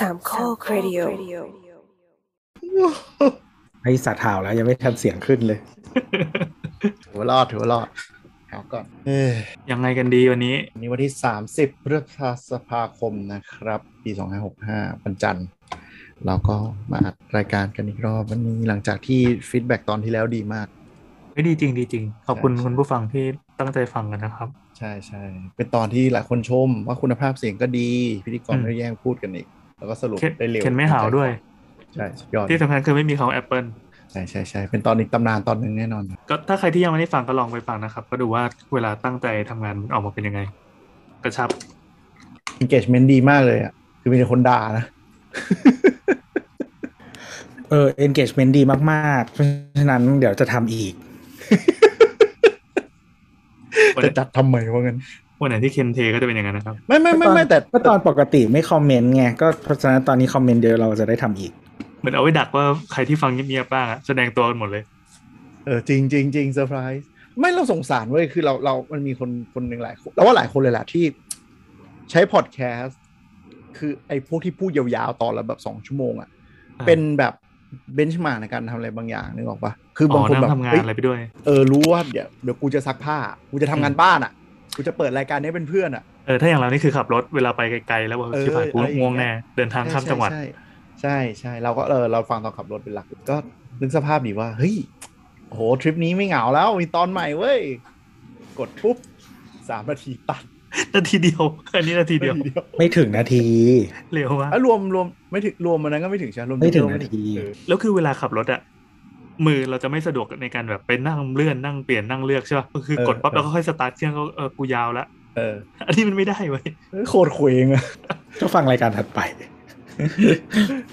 สามข้อครดิโอไอสัตว์ห่าวแล้ว ยังไม่ทันเสียงขึ้นเลยถือว่ารอดถือว่ารอดเอาก่อนเอ้ยยังไงกันดีวันนี้วันนี้วันที่ 30พฤษภาคมนะครับ ปี 2565วันจันทร์เราก็มาอัดรายการกันอีกรอบวันนี้หลังจากที่ feedback ตอนที่แล้วดีมากไม่ดีจริงดีจริง ขอบคุณใช่คุณผู้ฟังที่ตั้งใจฟังกันนะครับ ใช่ใช่เป็นตอนที่หลายคนชมว่าคุณภาพเสียงก็ดี พิธีกรอืมไม่ได้แย่งพูดกันอีก แล้วก็สรุปเคนได้เร็วเคนไม่หาวด้วย ใช่สุดยอดที่สำคัญคือไม่มีเขาแอปเปิลใช่ใช่ใช่เป็นตอนอีกตำนานตอนหนึ่งแน่นอน ก็ถ้าใครที่ยังไม่ได้ฟังก็ลองไปฟังนะครับ ก็ดูว่าเวลาตั้งใจทำงานมันออกมาเป็นยังไง กระชับ engagement ดีมากเลยอะ คือมีแต่คนด่านะ เออ engagement ดีมากๆ เพราะฉะนั้นเดี๋ยวจะทำอีกวันจะไหนจัดทำไมวะงั้น วันไหนที่เคนเทก็จะเป็นอย่างนั้นนะครับ ไม่ไม่ไม่ไม่แต่ก็ตอนปกติไม่คอมเมนต์ไงก็เพราะฉะนั้นตอนนี้คอมเมนต์เดียวเราจะได้ทำอีก เหมือนเอาไว้ดักว่าใครที่ฟังเงียบๆบ้างอะแสดงตัวกันหมดเลย เออจริงจริงจริงเซอร์ไพรส์ไม่เราสงสารเว้ยคือเราเรามันมีคนคนหนึ่งหลายคนเราว่าหลายคนเลยแหละที่ใช้พอดแคสต์คือไอ้พวกที่พูดยาวๆตอนละแบบสองชั่วโมงอะอ่าเป็นแบบ benchmark ในการทำอะไรบางอย่างนึกออกปะคือบางคนนั่แบบทำงานเฮ้ยอะไรไปด้วย เออรู้ว่าเดี๋ยวเดี๋ยวกูจะซักผ้า กูจะทำงานบ้านอะ กูจะเปิดรายการนี้เป็นเพื่อนอะเออถ้าอย่างเรานี่คือขับรถเวลาไปไกลๆแล้วบอกเออชิบหายกูอะไรอย่างเงี้ยง่วงแน่เดินทางข้ามจังหวัดใช่ใช่ใช่เราก็เออเราฟังตอนขับรถเป็นหลักก็นึกสภาพดีว่าเฮ้ยโอ้โหทริปนี้ไม่เหงาแล้วมีตอนใหม่เว้ยกดปุ๊บสามนาทีตัดนาทีเดียวอันนี้นาทีเดียวนาทีเดียวไม่ถึงนาทีเร็วมากแล้วรวมรวมไม่ถึงรวมมันนั้นก็ไม่ถึงใช่ไหรวมไม่ถึงรวนาทีเออแล้วคือเวลาขับรถอะ มือเราจะไม่สะดวกในการแบบไปนั่งเลื่อนนั่งเปลี่ยนนั่งเลือกใช่ป่ะก็คือกดปั๊บแล้วก็ค่อยสตาร์ทเครื่องก็เออกูยาวละเออ อันนี้มันไม่ได้เว้ยโคตรเคว้งอะก็ฟังรายการถัดไป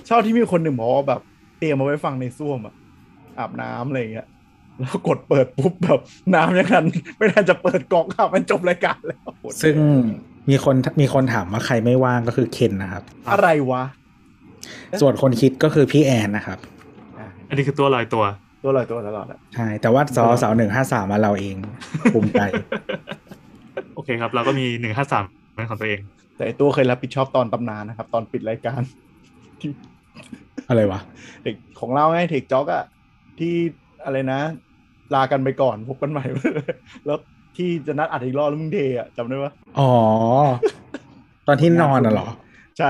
ชอบที่มีคนหนึ่งบอกว่าแบบเตรียมมาไว้ฟังในซ่วมอะอาบน้ำอะไรอย่างเงี้ยแล้วกดเปิดปุ๊บแบบน้ำยังทันไม่ทันจะเปิดกล่องครับมันจบรายการแล้ว ซึ่งมีคนมีคนถามว่าใครไม่ว่างก็คือเคนนะครับ อะไรวะ ส่วนคนคิดก็คือพี่แอนนะครับ อะอันนี้คือตัวลอยตัว ตัวลอยตัวตลอดอะใช่ แต่ว่าสอสาวหนึ่งห้าสามมาเราเองภูมิใจ โอเคครับ เราก็มีหนึ่งห้าสามเป็นของตัวเอง แต่ไอ้ตัวเคยรับผิดชอบตอนตำนานนะครับ ตอนปิดรายการที่อะไรวะเด็กของเราไงเทคจ็อกอะที่อะไรนะ ลากันไปก่อนพบกันใหม่ แล้วที่จะนัดอัดอีกรอบแล้วมึงเทอะจำได้ปะอ๋อ ตอนที่นอนน่ะเหรอ ใช่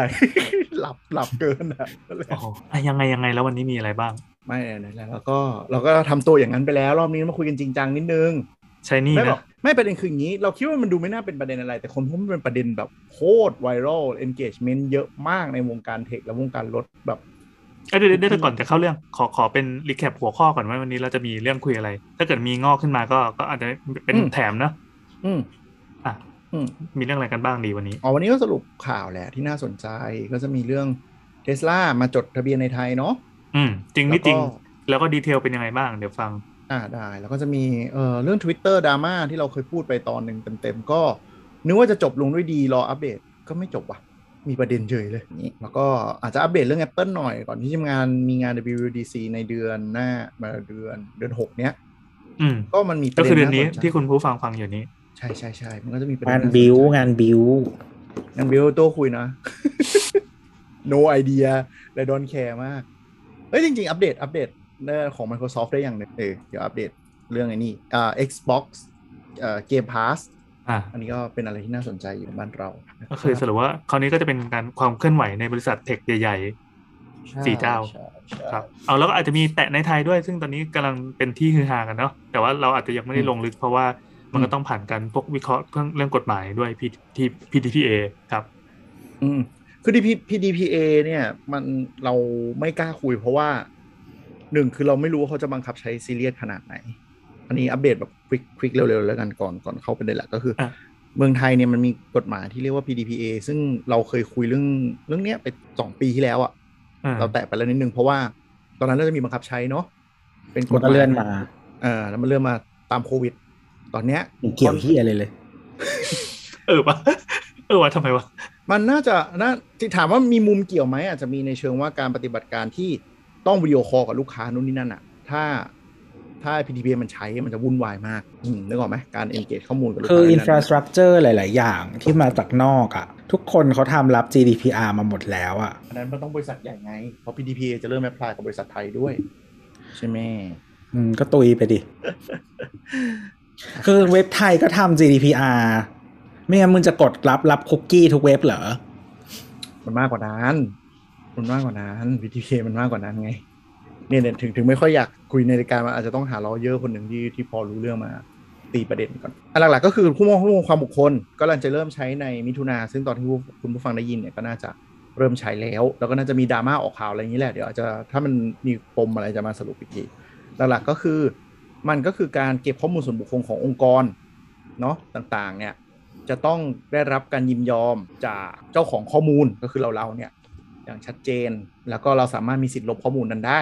หลับหลับเกินอะนั่นแหละโอ้โหอะยังไงยังไงแล้ววันนี้มีอะไรบ้าง ไม่ไหนๆแล้วก็เราก็ทำตัวอย่างนั้นไปแล้ว รอบนี้มาคุยกันจริงจังนิดนึงใช่นี่ไม่หรอนะกไม่ประเด็นคืออย่างนี้ เราคิดว่ามันดูไม่น่าเป็นประเด็นอะไร แต่คนพบมันเป็นประเด็นแบบโคตรไวรัล engagement เยอะมากในวงการเทคและวงการรถแบบเอ้ยเดี๋ยวเดี๋ยวเดี๋ยวก่อนจะเข้าเรื่องขอขอเป็น recap หัวข้อก่อนว่าวันนี้เราจะมีเรื่องคุยอะไร ถ้าเกิดมีงอกขึ้นมาก็ก็อาจจะเป็นอืมแถมเนอะอืมอะอืมมีเรื่องอะไรกันบ้างดีวันนี้อ๋อวันนี้ก็สรุปข่าวแหละที่น่าสนใจก็จะมีเรื่องเทสลามาจดทะเบียนในไทยเนาะ อืม จริงไม่จริงแล้วก็แล้วก็ detail เป็นยังไงบ้าง เดี๋ยวฟัง อ่าได้ แล้วก็จะมีเอ่อเรื่อง Twitter ดราม่าที่เราเคยพูดไปตอนหนึ่งเต็มๆ ก็ นึกว่าจะจบลงด้วยดีรออัปเดตก็ไม่จบว่ะ มีประเด็นเฉยเลยนี่แล้วก็อาจจะอัปเดตเรื่อง Apple หน่อยก่อนที่จะงานมีงาน WWDC ในเดือนหน้ามาเดือนเดือน6เนี้ยอืมก็มันมีปก็ระเด็นคือเดือนนี้าสใจที่คุณผู้ฟังฟังอยู่นี้ ใช่ใช่ใช่มันก็จะมีประเด็นงานน่สใจบิวงานบิวงานบิวตัวคุยนะ no idea และ don't care มาก เอ้ยจริงๆ อัปเดตอัปเดตเรื่องของ Microsoft ได้อย่างหนึ่งเออเดี๋ยวอัปเดตเรื่องไอ้นี่อ่า Xbox เอ่อ Game Pass อะอันนี้ก็เป็นอะไรที่น่าสนใจอยู่ในบ้านเรา ก็คือสรุปว่าคราวนี้ก็จะเป็นการความเคลื่อนไหวในบริษัทเทคใหญ่ใช่สี่เจ้าใช่ใช่ๆครับเอาแล้วก็อาจจะมีแตะในไทยด้วย ซึ่งตอนนี้กำลังเป็นที่ฮือฮากันเนาะแต่ว่าเราอาจจะยังไม่ได้ลงลึกเพราะว่ามันก็ต้องผ่านการพวกวิเคราะห์เรื่องเรื่องกฎหมายด้วย P- T- PDPA ครับ อืม คือ DP PDPA เนี่ยมันเราไม่กล้าคุยเพราะว่าหนึ่งคือเราไม่รู้ว่าเขาจะบังคับใช้ซีเรียสขนาดไหน อันนี้อัปเดตแบบควิกควิกเร็วๆ แล้วกันก่อนก่อนเข้าไปเลยแหละก็คืออะเมืองไทยเนี่ยมันมีกฎหมายที่เรียกว่า PDPA ซึ่งเราเคยคุยเรื่องเรื่องเนี้ยไปสองปีที่แล้วอะอ่าเราแตะไปแล้วนิดนึงเพราะว่า ตอนนั้นเราจะมีบังคับใช้เนาะเป็นกมัฎนหก็มายเลื่อนมาเออแล้วมันเลื่อนมาตามโควิด ตอนเนี้ยไม่เกี่ยวที่อะไรเลย เออวะเออวะทำไมวะ มันน่าจะน่าที่ถามว่ามีมุมเกี่ยวไหมอาจจะมีในเชิงว่าการปฏิบัติการที่ต้องวิดีโอคอลกับลูกค้านู่นนี่นั่นอะถ้าถ้า PDPA มันใช้มันจะวุ่นวายมากอืมนึกออกไหมการ engage ข้อมูลกับลูกค้า คืออันนั้นใน infra structure หลาย ๆ อย่างที่มาจากนอกอะ่ะ ทุกคนเขาทำรับ GDPR มาหมดแล้วอะ่ะอันนั้นมันต้องบริษัทใหญ่ไง เพราะ PDPA จะเริ่ม apply กับบริษัทไทยด้วย ใช่ไหมอืมก็ตุยไปดิ คือเว็บไทยก็ทำ GDPR ไม่งั้นมึงจะกดรับรับคุกกี้ทุกเว็บเหรอ มันมากกว่านั้น มันมากกว่านั้น PDPA มันมากกว่านั้นไง เนี่ยเนี่ยถึงถึงไม่ค่อยอยากคุยในรายการมันอาจจะต้องหาลอเยอร์คนหนึ่งที่ที่พอรู้เรื่องมาตีประเด็นก่อน อันหลักๆก็คือข้มูลข้อมูลความบุคคลก็กำลังจะเริ่มใช้ในมิถุนา ซึ่งตอนที่คุณผู้ฟังได้ยินเนี่ยก็น่าจะเริ่มใช้แล้ว แล้วก็น่าจะมีดราม่าออกข่าวอะไรอย่างนี้แหละ เดี๋ยวอาจจะถ้ามันมีปมอะไรจะมาสรุปอีกทีหลักๆก็คือมันก็คือการเก็บข้อมูลส่วนบุคคลขององค์กรเนาะต่างๆเนี่ย จะต้องได้รับการยินยอมจากเจ้าของข้อมูลก็คือเราเราๆเนี่ย อย่างชัดเจนแล้วก็เราสามารถมีสิทธิ์ลบข้อมูลนั้นได้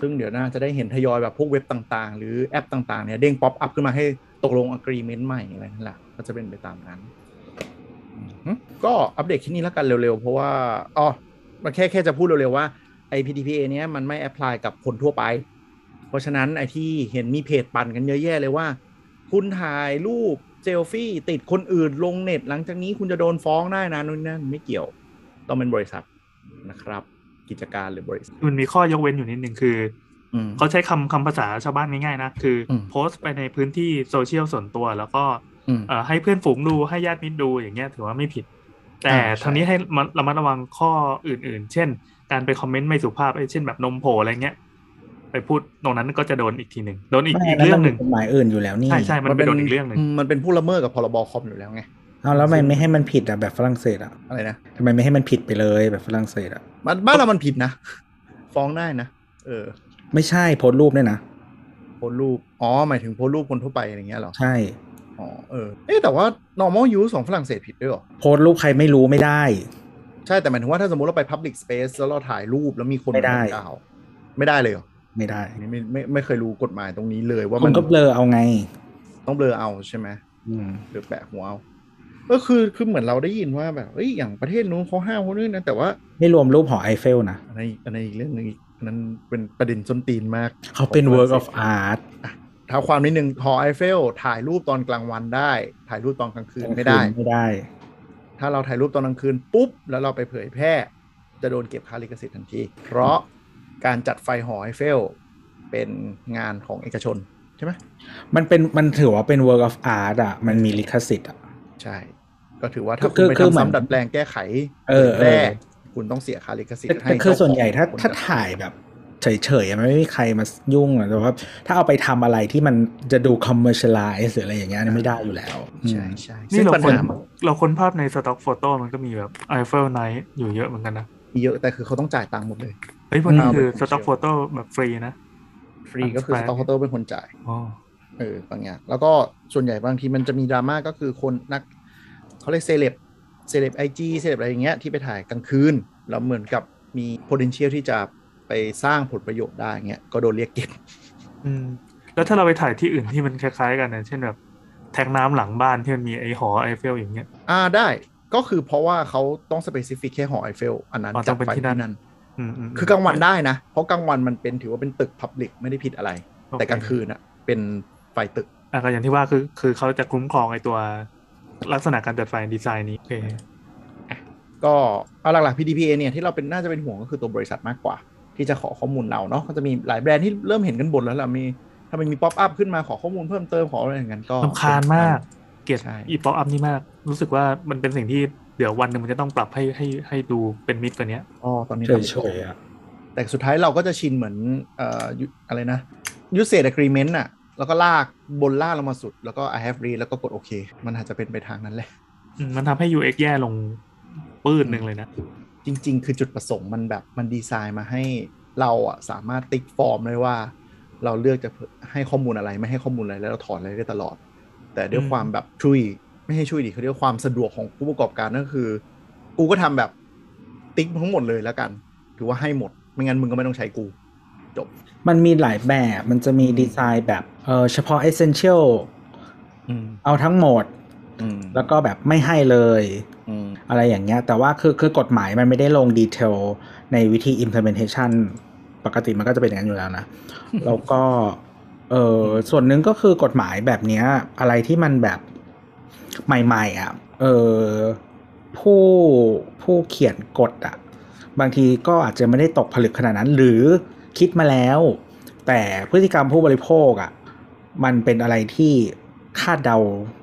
ซึ่งเดี๋ยวน่าจะได้เห็นทยอยแบบพวกเว็บต่างๆ หรือแอปต่างๆเนี่ยเด้งป๊อปอัพขึ้นมาให้ตกลง agreement ใหม่อะไรนั่นแหละก็จะเป็นไปตามนั้น ก็อัปเดตแค่นี้แล้วกันเร็วๆ เพราะว่าอ๋อมาแค่แค่จะพูดเร็วๆว่าไอ PDPA เนี้ยมันไม่ apply กับคนทั่วไป เพราะฉะนั้นไอที่เห็นมีเพจปั่นกันเยอะแยะเลยว่า คุณถ่ายรูป เซลฟี่ติดคนอื่นลงเน็ต หลังจากนี้คุณจะโดนฟ้องได้นะนู่นนั่นไม่เกี่ยว ต้องเป็นบริษัทนะครับ กิจการหรือบริษัท มันมีข้อยกเว้นอยู่นิดนึงคืออืมเขาใช้คำคำภาษาชาวบ้านง่ายๆนะ คืออมโพสต์ไปในพื้นที่โซเชียลส่วนตัว แล้วก็อืมเอ่อให้เพื่อนฝูงดูให้ญาติมิตรดูอย่างเงี้ยถือว่าไม่ผิด แต่อ่าใช่ทางนี้ให้มันระมัดระวังข้ออื่น ๆ เช่น การไปคอมเมนต์ไม่สุภาพเช่นแบบนมโผล่อะไรเงี้ย ไปพูดตรงนั้นก็จะโดนอีกทีหนึ่งโดนอีกไม่อีกแล้วเรื่มัองนหมีนึ่งกฎหมายอื่นอยู่แล้วนี่ใช่ใช่มันไปโดนอีกเรื่องหนึ่งมมันเป็นผู้ละเมิดกับพรบคอมอยู่แล้วไงเอาแล้วทำไมไม่ให้มันผิดอะแบบฝรั่งเศสอะอะไรนะทำไมไม่ให้มันผิดไปเลยแบบฝรั่งเศสอะมันบ้านเรามันผิดนะ ฟ้องได้นะเออ ไม่ใช่โพสต์รูปเนี่ยนะโพสต์รูปอ๋อหมายถึงโพสต์รูปคนทั่วไปอะไรเงี้ยเหรอใช่อ๋อเออเอ๊ะแต่ว่า normal use ของฝรั่งเศสผิดด้วยเหรอโพสต์รูปใครไม่รู้ไม่ได้ ใช่แต่หมายถึงว่าถ้าสมมติเราไป public space แล้วเราถ่ายรูปแล้วมีคนไม่ได้ากล่าวไม่ได้เลยเหรอ ไม่ได้อันนี้ไม่ไม่ไม่เคยรู้กฎหมายตรงนี้เลยว่ามันมันก็เบลอเอาไง ต้องเบลอเอาใช่ไหมอืมหรือแปะหัวเอาก็คือคือเหมือนเราได้ยินว่าแบบเอ้ยอย่างประเทศนู้นเขาห้ามคนนู้นนะแต่ว่าไม่รวมรูปหอไอเฟลนะอันนั้นอันนั้นอีกเรื่องหนึงอีกอันนั้นเป็นประเด็นส้นตีนมากเขาเป็น work of art ถ้าความนิดนึงหอไอเฟลถ่ายรูปตอนกลางวันได้ ถ่ายรูปตอนกลางคืนไม่ได้ไม่ได้ ถ้าเราถ่ายรูปตอนกลางคืนปุ๊บแล้วเราไปเผยแพร่ จะโดนเก็บค่าลิขสิทธิ์ทันที เพราะ การจัดไฟหอไอเฟลเป็นงานของเอกชนใช่ไหมมันเป็นมันถือว่าเป็น work of art อะ มันมีลิขสิทธิ์อะ ใช่ ก็ถือว่าถ้าคืคุณอไปคือเหมือนทำซ้ำดัดแปลงแก้ไขเออผยแพร่เออคุณต้องเสียค่าลิขสิทแต่ธิ์ให้แต่คือเจ้ขงส่วนใหญ่ถ้าคนถ้าจัดถ่ายแบบเฉยๆอะมันไม่มีใครมายุ่งอะแต่ว่าถ้าเอาไปทำอะไรที่มันจะดู commercialize หรืออะไรอย่างเงี้ยอันนี้ไม่ได้อยู่แล้ว ใช่อืมใช่นี่ซึ่งเราปัญค้นหาเราค้นภาพใน stock photo มันก็มีแบบ Eiffel night อยู่เยอะเหมือนกันนะ เยอะแต่คือเขาต้องจ่ายตังค์หมดเลย เฮ้ยพวกนี้อืมคือ stock photo แบบฟรีนะ ฟรีก็คือ stock photo เป็นคนจ่ายอ๋อเออบางอย่างแล้วก็ส่วนใหญ่บางทีมันจะมีดราม่าก็คือคนนักเขาเรียกเซเลบเซเลบ IG เซเลบอะไรอย่างเงี้ยที่ไปถ่ายกลางคืน แล้วเหมือนกับมี potential ที่จะไปสร้างผลประโยชน์ได้เงี้ยก็โดนเรียกเก็บอืมแล้วถ้าเราไปถ่ายที่อื่นที่มันคล้ายๆ กันนะเช่นแบบแทงน้ำหลังบ้านที่มันมีไอหอไอเฟลอย่างเงี้ย อ่าได้ก็คือเพราะว่าเขาต้อง specific แค่หอไอเฟลอันนั้นอ๋อต้จัองเป็นไฟที่ที่นั่นนั่นอืมอืม คือกลางวันได้นะ เพราะกลางวันมันเป็นถือว่าเป็นตึก public ไม่ได้ผิดอะไรโอเคแต่กลางคืนอะ เป็นไฟตึกอะก็อย่างที่ว่าคือคือเขาจะคุ้มครองไอตัวลักษณะการจัดไฟดีไซน์นี้โอเคก็เอาหลักๆ PDPA เนี่ยที่เราเป็นน่าจะเป็นห่วงก็คือตัวบริษัทมากกว่า ที่จะขอข้อมูลเราเนาะก็จะมีหลายแบรนด์ที่เริ่มเห็นกันบนแล้วล่ะมี ถ้ามันมี pop-up ขึ้นมาขอข้อมูลเพิ่มเติมขออะไรอย่างนั้นก็รำคาญมาก เกลียดใช่อี pop-up นี่มาก รู้สึกว่ามันเป็นสิ่งที่ เดี๋ยววันหนึ่งมันจะต้องปรับให้ให้ให้ดูเป็นมิตรกว่านี้อ๋อตอนนี้เฉทำยๆอะแต่สุดท้ายเราก็จะชินเหมือนเอ่อยุอะไรนะ usage agreement อะแล้วก็ลากบนล่ากลงมาสุด แล้วก็ I have read แล้วก็กดโอเค มันอาจจะเป็นไปทางนั้นแหละอืมมันทำให้ UX แย่ลงปื้ดหนึ่งเลยนะ จริง ๆ คือจุดประสงค์มันแบบมันดีไซน์มาให้เราอะสามารถติ๊กฟอร์มได้ว่า เราเลือกจะให้ข้อมูลอะไรไม่ให้ข้อมูลอะไรแล้วเราถอนอะไรได้ตลอด แต่ด้วยอืมความแบบช่วย ไม่ให้ช่วยดิเขาเรียกว่าความสะดวกของผู้ประกอบการก็คือ กูก็ทำแบบติ๊กทั้งหมดเลยแล้วกัน ถือว่าให้หมด ไม่งั้นมึงก็ไม่ต้องใช้กู จบ มันมีหลายแบบมันจะมีดีไซน์แบบเออเฉพาะ essential อืมเอาทั้งหมดอืมแล้วก็แบบไม่ให้เลยอืมอะไรอย่างเงี้ย แต่ว่าคือคือกฎหมายมันไม่ได้ลงดีเทลในวิธี implementation ปกติมันก็จะเป็นอย่างนั้นอยู่แล้วนะ แล้วก็เออส่วนหนึ่งก็คือกฎหมายแบบเนี้ย อะไรที่มันแบบ ใหม่ๆอะเออผู้ผู้เขียนกฎอะบางทีก็อาจจะไม่ได้ตกผลึกขนาดนั้น หรือคิดมาแล้ว แต่พฤติกรรมผู้บริโภคอะมันเป็นอะไรที่คาดเดา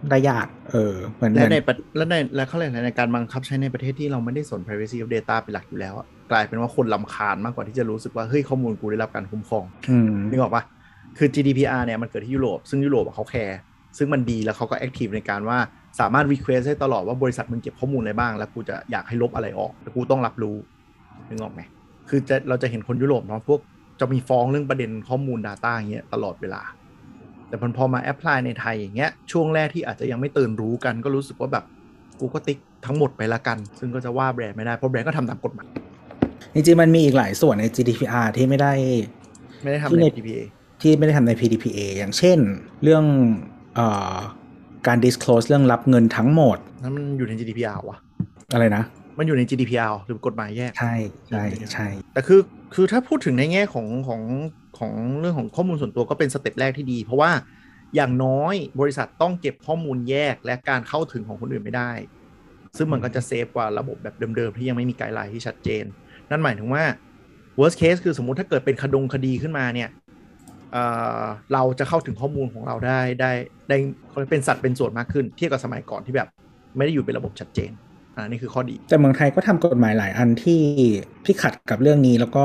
ได้ยากเออเหมือนเหและมือนในประและในและเขาเรียกอะไรในการบังคับใช้ในประเทศที่เราไม่ได้สน privacy of data เป็นหลักอยู่แล้วอะกลายเป็นว่าคนลำคาญมากกว่าที่จะรู้สึกว่า เฮ้ยข้อมูลกูได้รับการคุ้มครองอืมนึกออกปะคือ GDPR เนี่ยมันเกิดที่ยุโรป ซึ่งยุโรปอะเขาแคร์ซึ่งมันดีแล้วเขาก็ active ในการว่า สามารถ request ให้ตลอดว่าบริษัทมึงเก็บข้อมูลอะไรบ้าง แล้วกูจะอยากให้ลบอะไรออกแล้วกูต้องรับรู้นึกออกไหมคือจะเราจะเห็นคนยุโรปเนาะพวกจะมีฟ้องเรื่องประเด็นข้อมูล Data อย่างเงี้ยตลอดเวลา แต่พอพอมา apply ในไทยอย่างเงี้ยช่วงแรกที่อาจจะยังไม่ตื่นรู้กัน ก็รู้สึกว่าแบบกูก็ติ๊กทั้งหมดไปละกัน ซึ่งก็จะว่าแบรนด์ไม่ได้เพราะแบรนด์ก็ทำตามกฎหมายจริงๆมันมีอีกหลายส่วนใน GDPR ที่ไม่ได้ ไม่ได้ทำที่ในใน PPA ที่ไม่ได้ทำใน PDPA อย่างเช่น เรื่องเอ่อ การ disclose เรื่องรับเงินทั้งหมดนั้นมันอยู่ใน GDPR วะอะไรนะ มันอยู่ใน GDPR หรือกฎหมายแยก ใช่ใช่ใช่แต่คือคือถ้าพูดถึงในแง่ของของของเรื่องของข้อมูลส่วนตัวก็เป็นสเต็ปแรกที่ดี เพราะว่าอย่างน้อยบริษัทต้องเก็บข้อมูลแยกและการเข้าถึงของคนอื่นไม่ได้ ซึ่งมันก็จะเซฟกว่าระบบแบบเดิมๆ ที่ยังไม่มีไกด์ไลน์ที่ชัดเจน นั่นหมายถึงว่า worst case คือสมมุติถ้าเกิดเป็นคดงคดีขึ้นมาเนี่ย เอ่อเราจะเข้าถึงข้อมูลของเราได้ได้ได้เขาเรียกเป็นสัตว์เป็นส่วนมากขึ้น เทียบกับสมัยก่อนที่แบบไม่ได้อยู่เป็นระบบชัดเจนอ่านี่คือข้อดี แต่เมืองไทยก็ทำกฎหมายหลายอันที่ที่ขัดกับเรื่องนี้แล้วก็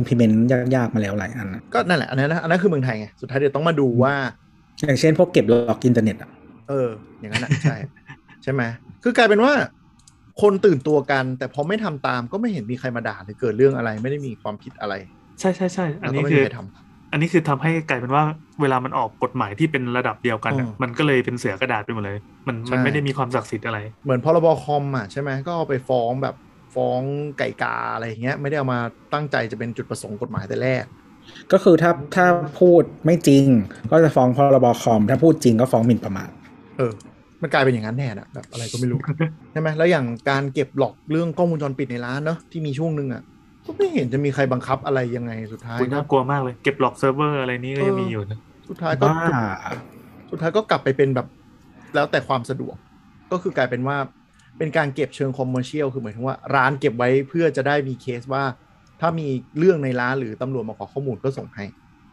implement ยากๆมาแล้วหลายอันนะก็นั่นแหละอันนั้นนะอันนั้นคือเมืองไทยไงสุดท้ายเดี๋ยวต้องมาดูว่า อย่างเช่นพวกเก็บ log อินเทอร์เน็ตอะเออ อย่างนั้นอะใช่ใช่ไหมคือกลายเป็นว่าคนตื่นตัวกัน แต่พอไม่ทำตามก็ไม่เห็นมีใครมาด่าหรือเกิดเรื่องอะไร ไม่ได้มีความผิดอะไร ใช่ใช่ใช่อัแล้วนก็นี้ไม่คืมีอใครท อันนี้คือทำให้กลายเป็นว่าเวลามันออกกฎหมายที่เป็นระดับเดียวกันอะอืมมันก็เลยเป็นเสือกระดาษไปหมดเลย มันมันใช่ไม่ได้มีความศักดิ์สิทธิ์อะไรำเหมือนพรบคอมอะใช่ไหมก็เอาไปฟ้องแบบฟ้องไก่กาอะไรอย่างเงี้ยไม่ได้เอามาตั้งใจจะเป็นจุดประสงค์กฎหมายแต่แรก ก็คือถ้าถ้าพูดไม่จริง ก็จะฟ้องพรบคอม ถ้าพูดจริงก็ฟ้องหมิ่นประมาทเออ มันกลายเป็นอย่างนั้นแน่นะแบบอะไรก็ไม่รู้ใช่ไหมแล้วอย่างการเก็บ log เรื่องกล้องวงจรปิดในร้านเนอะที่มีช่วงหนึ่งอะ ก็ไม่เห็นจะมีใครบังคับอะไรยังไงสุดท้ายคุณก็น่ากลัวมากเลยเก็บ log เซิร์ฟเวอร์อะไรนี้ก็ยังเออมีอยู่นะสุดท้ายก็บ้าสุดท้ายก็กลับไปเป็นแบบแล้วแต่ความสะดวก ก็คือกลายเป็นว่าเป็นการเก็บเชิง commercial คือหมายถึงว่าร้านเก็บไว้เพื่อจะได้มีเคสว่า ถ้ามีเรื่องในร้านหรือตำรวจมาขอข้อมูลก็ส่งให้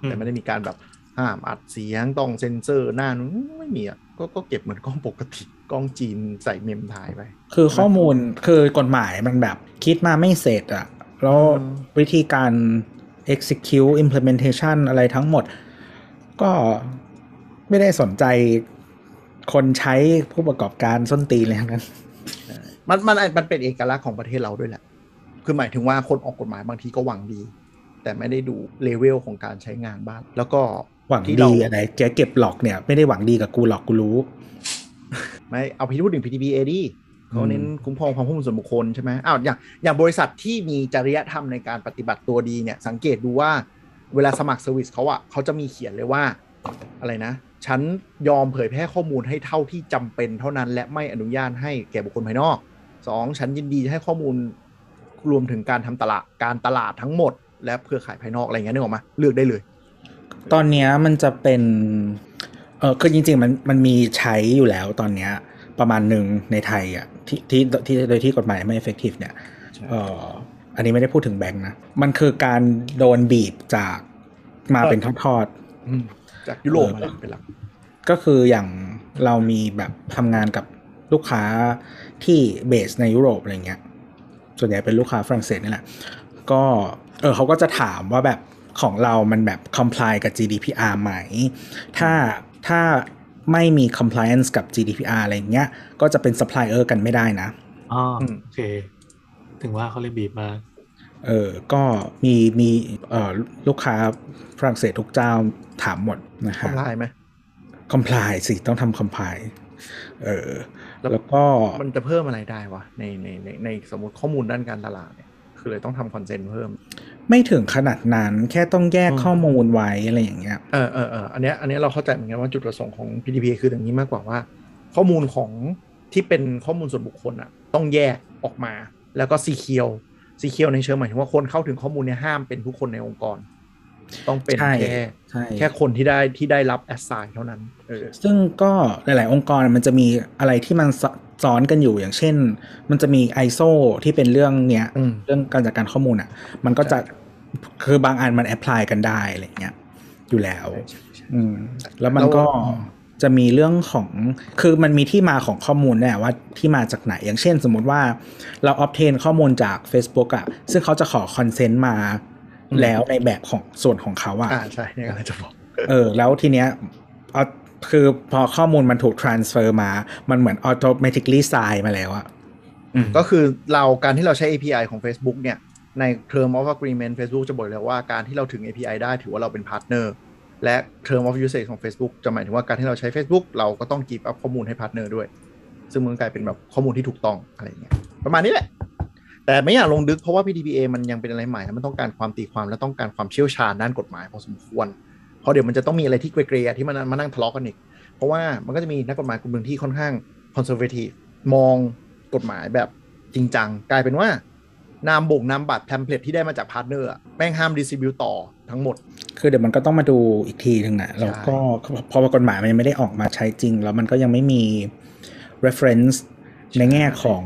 อืมแต่ไม่ได้มีการแบบห้ามอัดเสียงต้องเซ็นเซอร์หน้านู้นไม่มีอะก็ก็เก็บเหมือนกล้องปกติกล้องจีนใส่เมมถ่ายไป คือข้อมูลคือกฎหมายมันแบบคิดมาไม่เสร็จอะ แล้วอืมวิธีการ execute implementation อะไรทั้งหมด ก็ไม่ได้สนใจคนใช้ผู้ประกอบการส้นตีนเลยทั้งนั้น มันมันมันเป็นเอกลักษณ์ของประเทศเราด้วยแหละ คือหมายถึงว่าคนออกกฎหมายบางทีก็หวังดี แต่ไม่ได้ดูเลเวลของการใช้งานบ้าง แล้วก็หวังที่เราดีอะไรแกเก็บ log เนี่ย ไม่ได้หวังดีกับกูหรอกกูรู้ ไม่เอาพี่พูดถึง PDPA ดิ เขาเน้นคุ้มครองความข้อมูลส่วนบุคคลใช่ไหมอ้าวอย่างอย่างบริษัทที่มีจริยธรรมในการปฏิบัติตัวดีเนี่ย สังเกตดูว่าเวลาสมัคร service เขาอะเขาจะมีเขียนเลยว่า อะไรนะ ฉันยอมเผยแพร่ข้อมูลให้เท่าที่จำเป็นเท่านั้น และไม่อนุญาตให้แก่บุคคลภายนอกสองฉันยินดีจะให้ข้อมูลรวมถึงการทำตลาดการตลาดทั้งหมด และเครือข่ายภายนอกอะไรอย่างเงี้ยนึกออกมาเลือกได้เลย ตอนเนี้ยมันจะเป็นเออคือจริงๆมันมันมีใช้อยู่แล้วตอนเนี้ย ประมาณหนึ่งในไทยอะที่ที่ที่โดยที่กฎหมายไม่ effective เนี่ยเอออันนี้ไม่ได้พูดถึงแบงค์นะ มันคือการโดนบีบจากมาเป็นทอดอืมจากยุโรปมาเลยเป็นหลักๆก็คืออย่างเรามีแบบทำงานกับลูกค้าที่เบสในยุโรปอะไรเงี้ย ส่วนใหญ่เป็นลูกค้าฝรั่งเศสนี่แหละ ก็เออเขาก็จะถามว่าแบบของเรามันแบบ comply กับ GDPR ไหม ถ้าถ้า ไม่มี compliance กับ GDPR อะไรเงี้ย ก็จะเป็น supplier กันไม่ได้นะอ๋ออมโอเค ถึงว่าเขาเลยบีบมา เออ ก็มีมีเอ่อลูกค้าฝรั่งเศสทุกเจ้าถามหมดนะฮะทำลายไหม comply สิ ต้องทำ comply เออแล้วแล้วก็มันจะเพิ่มอะไรได้วะในในในในสมมติข้อมูลด้านการตลาดเนี่ย คือเลยต้องทำคอนเซนต์เพิ่ม ไม่ถึงขนาดนั้นแค่ต้องแยกอืมข้อมูลไว้อะไรอย่างเงี้ยเออเออเอออันเนี้ยอันเนี้ยเราเข้าใจเหมือนกันว่าจุดประสงค์ของ PDP คืออย่างนี้มากกว่าว่า ข้อมูลของที่เป็นข้อมูลส่วนบุคคลอะต้องแยกออกมา แล้วก็ secure secure ในเชิงหมายถึงว่าคนเข้าถึงข้อมูลเนี่ยห้ามเป็นทุกคนในองค์กร ต้องเป็นใช่แค่ใช่แค่คนที่ได้ที่ได้รับ assign เท่านั้นเออซึ่งก็หลาย ๆ องค์กรมันจะมีอะไรที่มัน ซ้อนกันอยู่อย่างเช่น มันจะมี ISO ที่เป็นเรื่องเนี้ยอืมเรื่องการจัดการข้อมูลอะ มันก็จะคือบางอันมัน apply กันได้อะไรเงี้ยอยู่แล้ว อืม แล้วมันก็แล้วจะมีเรื่องของ คือมันมีที่มาของข้อมูลเนี่ยว่าที่มาจากไหน อย่างเช่น สมมุติว่าเรา obtain ข้อมูลจาก Facebook อะซึ่งเขาจะขอ consent มาแล้วในแบบของส่วนของเขาอะอ่าใช่เนี่ยกำลังจะบอก เออ แล้วทีเนี้ยเอา คือพอข้อมูลมันถูก transfer มา มันเหมือน automatically sign มาแล้วอะก็คือเราการที่เราใช้ API ของ Facebook เนี่ย ใน Term of Agreement Facebook จะบอกเลยว่าการที่เราถึง API ได้ถือว่าเราเป็น partnerและ Term of Usage ของ Facebook จะหมายถึงว่าการที่เราใช้ Facebook เราก็ต้อง give up ข้อมูลให้ partner ด้วย ซึ่งมันกลายเป็นแบบข้อมูลที่ถูกต้องอะไรอย่างเงี้ยประมาณนี้แหละ แต่ไม่อยากลงลึกเพราะว่า PDPA มันยังเป็นอะไรใหม่แล้วมันต้องการความตีความและต้องการความเชี่ยวชาญด้านกฎหมายพอสมควร เพราะเดี๋ยวมันจะต้องมีอะไรที่ grey ๆที่มันมานั่งทะเลาะกันอีก เพราะว่ามันก็จะมีนักกฎหมายกลุ่มหนึ่งที่ค่อนข้าง conservative มองกฎหมายแบบจริงจัง กลายเป็นว่านามบ่งนามบัตร template ที่ได้มาจาก partner อะแม่งห้ามดิส t r บิวต่อทั้งหมด คือเดี๋ยวมันก็ต้องมาดูอีกทีหนึ่งอะแล้วก็พอกฎหมายมันยังไม่ได้ออกมาใช้จริง แล้วมันก็ยังไม่มี reference ในแง่ของ